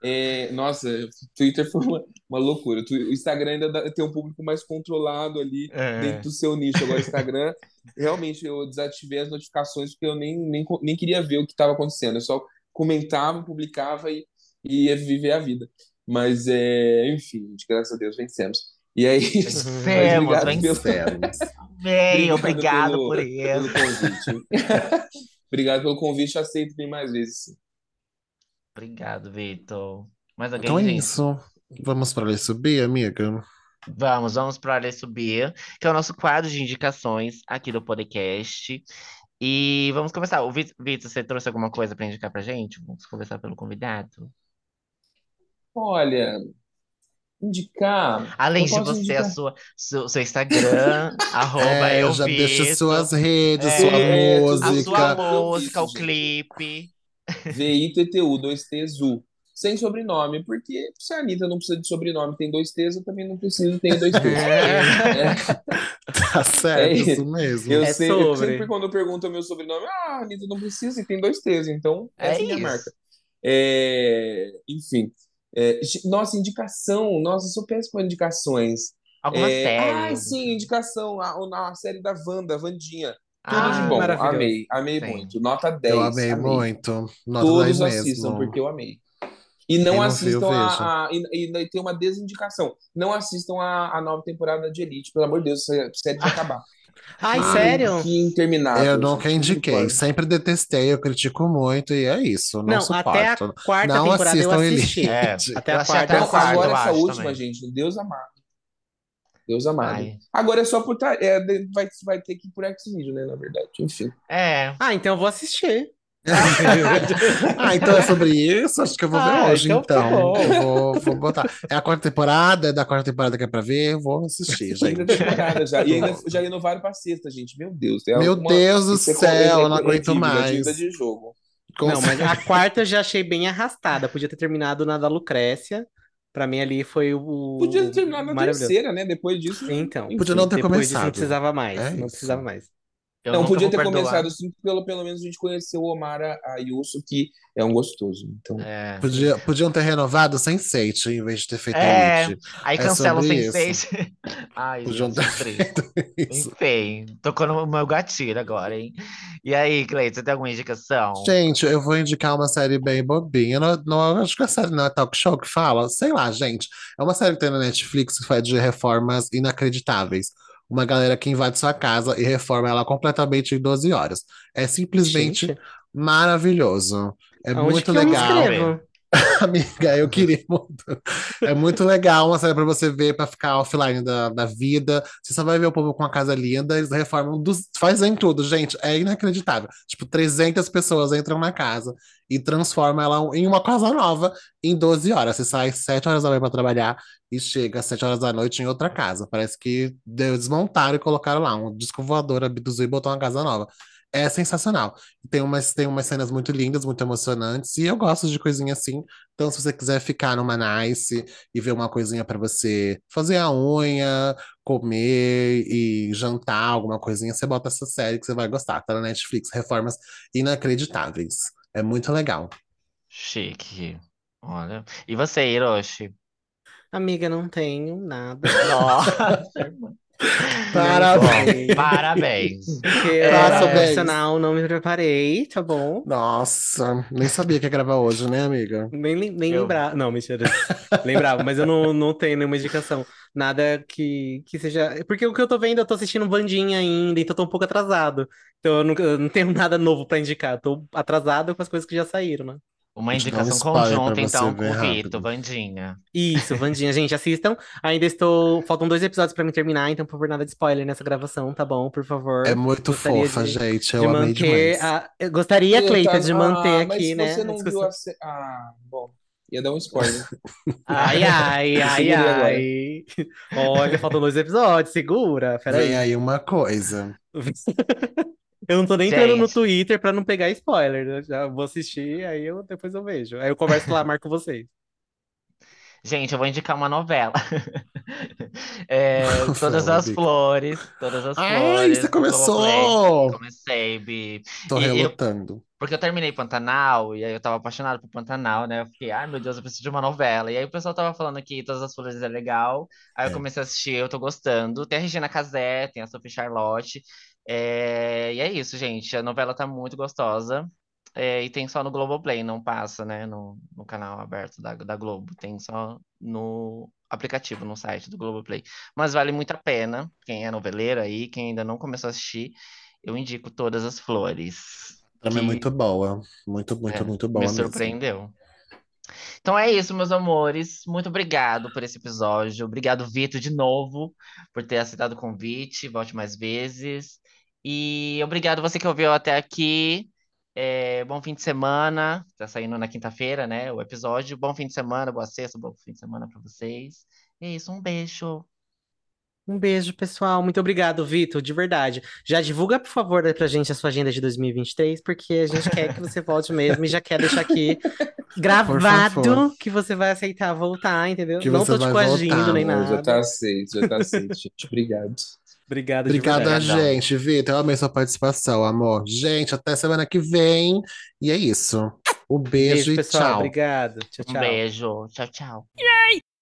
É, nossa, o Twitter foi uma, uma loucura. O Instagram ainda dá- tem um público mais controlado ali É. dentro do seu nicho. Agora, o Instagram, realmente eu desativei as notificações porque eu nem, nem, nem queria ver o que estava acontecendo. Eu só comentava, publicava e, e ia viver a vida. Mas, é, enfim, de graças a Deus, vencemos. E é isso. Mas Vencemos, obrigado pelo- Vencemos. Bem, Obrigado obrigado pelo- por pelo isso. convite. obrigado pelo convite, aceito bem mais vezes. Obrigado, Vitor. Mais alguém, Então é gente? isso. Vamos para ler subir, amiga? Vamos, vamos para a Subir, que é o nosso quadro de indicações aqui do podcast. E vamos começar. O Vitor, você trouxe alguma coisa para indicar pra gente? Vamos começar pelo convidado. Olha, indicar. Além de você, indicar. a sua, seu, seu Instagram, arroba É, eu já deixa Vitor, suas redes, É, sua é, tudo a música. sua música, o clipe. V-I-T-T-U, dois T's, U. Sem sobrenome, porque se a Anitta não precisa de sobrenome, tem dois T's, eu também não preciso, tenho dois T's. É, Tá certo, É isso isso. mesmo. eu, É sei, eu sobre. sempre quando eu pergunto o meu sobrenome, ah, a Anitta não precisa e tem dois T's, então É essa é a minha marca. É, enfim, É, nossa, indicação, nossa, eu sou péssimo com indicações. Alguma É, série. ah, sim, indicação, a, a série da Wanda, a Vandinha. Tudo Ah, de bom, amei, amei Sim. muito. Nota 10, Eu amei amei. muito. Nota Todos 10 assistam, mesmo. porque eu amei. E não não viu, assistam veja. a, a- e, e tem uma desindicação. Não assistam a, a nova temporada de Elite, pelo amor de Deus, essa série vai acabar. Ai, Que- sério? Que interminável. Eu nunca indiquei, sempre detestei, eu critico muito e é isso, não, Não, até a suporto. quarta Não temporada eu assistam assisti. É. Até a quarta até eu o quarto, Agora essa última, também. gente, Deus amado. Deus amado. Ai. Agora é só por. tá- É, vai, vai ter que ir por X-Video, né? Na verdade. Enfim. É. Ah, então eu vou assistir. Ah, então é sobre isso? Acho que eu vou ver Ah, hoje, então tá então. vou, vou botar. É a quarta temporada, é da quarta temporada que é pra ver, eu vou assistir, gente. já. E ainda já renovaram pra sexta, gente. Meu Deus. É Meu Deus do é céu, eu não é aguento mais. de jogo. Com Não, mas a quarta eu já achei bem arrastada. Podia ter terminado na da Lucrécia. Pra mim ali foi o Podia terminar na maravilhoso. terceira, né? Depois disso. Então, enfim. Podia não ter disso começado. não precisava mais. É não isso. precisava mais. Eu podia ter perdoar. começado assim, pelo, pelo menos a gente conheceu o Omar Ayuso, que é um gostoso. Então, É. Podia, podiam ter renovado Sense8 em vez de ter feito É, Elite. aí É cancela o sobre Sense8. Ai, Podiam ter triste. Isso. Enfim, tocou no meu gatilho agora, hein? E aí, Cleiton, você tem alguma indicação? Gente, eu vou indicar uma série bem bobinha. Não, não, acho que a série não é talk show que fala. Sei lá, gente. É uma série que tem na Netflix que faz de reformas inacreditáveis. Uma galera que invade sua casa e reforma ela completamente em 12 horas. É simplesmente Gente, maravilhoso. É aonde muito legal. Amiga, eu queria muito. É muito legal uma série pra você ver, pra ficar offline da, da vida. Você só vai ver o povo com uma casa linda, eles reformam, dos, fazem tudo, gente. É inacreditável. Tipo, 300 pessoas entram na casa e transformam ela em uma casa nova em 12 horas. Você sai 7 horas da manhã pra trabalhar e chega às 7 horas da noite em outra casa. Parece que desmontaram e colocaram lá um disco voador, abduziu e botou uma casa nova. É sensacional. Tem umas, tem umas cenas muito lindas, muito emocionantes, e eu gosto de coisinha assim. Então, se você quiser ficar numa nice e ver uma coisinha pra você fazer a unha, comer e jantar, alguma coisinha, você bota essa série que você vai gostar. Tá na Netflix, Reformas Inacreditáveis. É muito legal. Chique. Olha. E você, Hiroshi? Amiga, não tenho nada. Nossa, Parabéns. Parabéns. Porque eu sou Parabéns. profissional, não me preparei, tá bom? Nossa, nem sabia que ia gravar hoje, né, amiga? Nem, nem Eu- lembrava. Não, mentira. Lembrava, mas eu não, não tenho nenhuma indicação. Nada que, que seja. Porque o que eu tô vendo, eu tô assistindo Vandinha ainda, então eu tô um pouco atrasado. Então eu não, eu não tenho nada novo pra indicar. Eu tô atrasado com as coisas que já saíram, né? Uma um indicação conjunta, então, com o. Vitor, Vandinha. Isso, Vandinha, gente, assistam. Ainda estou. Faltam dois episódios pra me terminar, então, por favor, nada de spoiler nessa gravação, tá bom? Por favor. É muito Gostaria fofa, de- gente. de Eu amei manter demais. a. Eu gostaria, tava- de manter Ah, aqui, mas né? você a não discussão. viu a. se- Ah, bom. Ia dar um spoiler. Ai, ai, ai, ai. Olha, faltam dois episódios, segura. Peraí. Vem aí uma coisa. Eu não tô nem entrando no. Twitter pra não pegar spoiler. né? Já vou assistir, aí eu, depois eu vejo. Aí eu converso lá, marco vocês. Gente, eu vou indicar uma novela. É, todas as flores, todas as Ai, flores. você começou! Comecei, Bi. Tô E eu- relutando. Porque eu terminei Pantanal, e aí eu tava apaixonado por Pantanal, né? Eu fiquei, ai meu Deus, eu preciso de uma novela. E aí o pessoal tava falando que Todas as Flores é legal. Aí eu É. comecei a assistir, eu tô gostando. Tem a Regina Casé, tem a Sophie Charlotte. É, E é isso, gente. A novela tá muito gostosa. É, E tem só no Globoplay, não passa, né? No, no canal aberto da, da Globo. Tem só no aplicativo, no site do Globoplay. Mas vale muito a pena. Quem é noveleiro aí, quem ainda não começou a assistir, eu indico Todas as Flores. Trama é que- muito boa. Muito, muito, é, muito boa me mesmo. surpreendeu. Então é isso, meus amores. Muito obrigado por esse episódio. Obrigado, Vitor, de novo, por ter aceitado o convite. Volte mais vezes. E obrigado você que ouviu até aqui. É, bom fim de semana. Tá saindo na quinta-feira, né? O episódio. Bom fim de semana, boa sexta, bom fim de semana para vocês. É isso, um beijo. Um beijo, pessoal. Muito obrigado, Vitor, de verdade. Já divulga, por favor, pra gente a sua agenda de 2023, porque a gente quer que você volte mesmo e já quer deixar aqui gravado que você vai aceitar voltar, entendeu? Que Não tô te vai coagindo voltar, nem já nada. tá aceito, já tá aceito, gente. Obrigado. Obrigado verdade. Obrigadão. gente. Vitor, eu amei sua participação, amor. Gente, até semana que vem. E é isso. Um beijo, Beijo, e pessoal. tchau. Obrigado. Tchau, Um tchau. beijo. Tchau, tchau.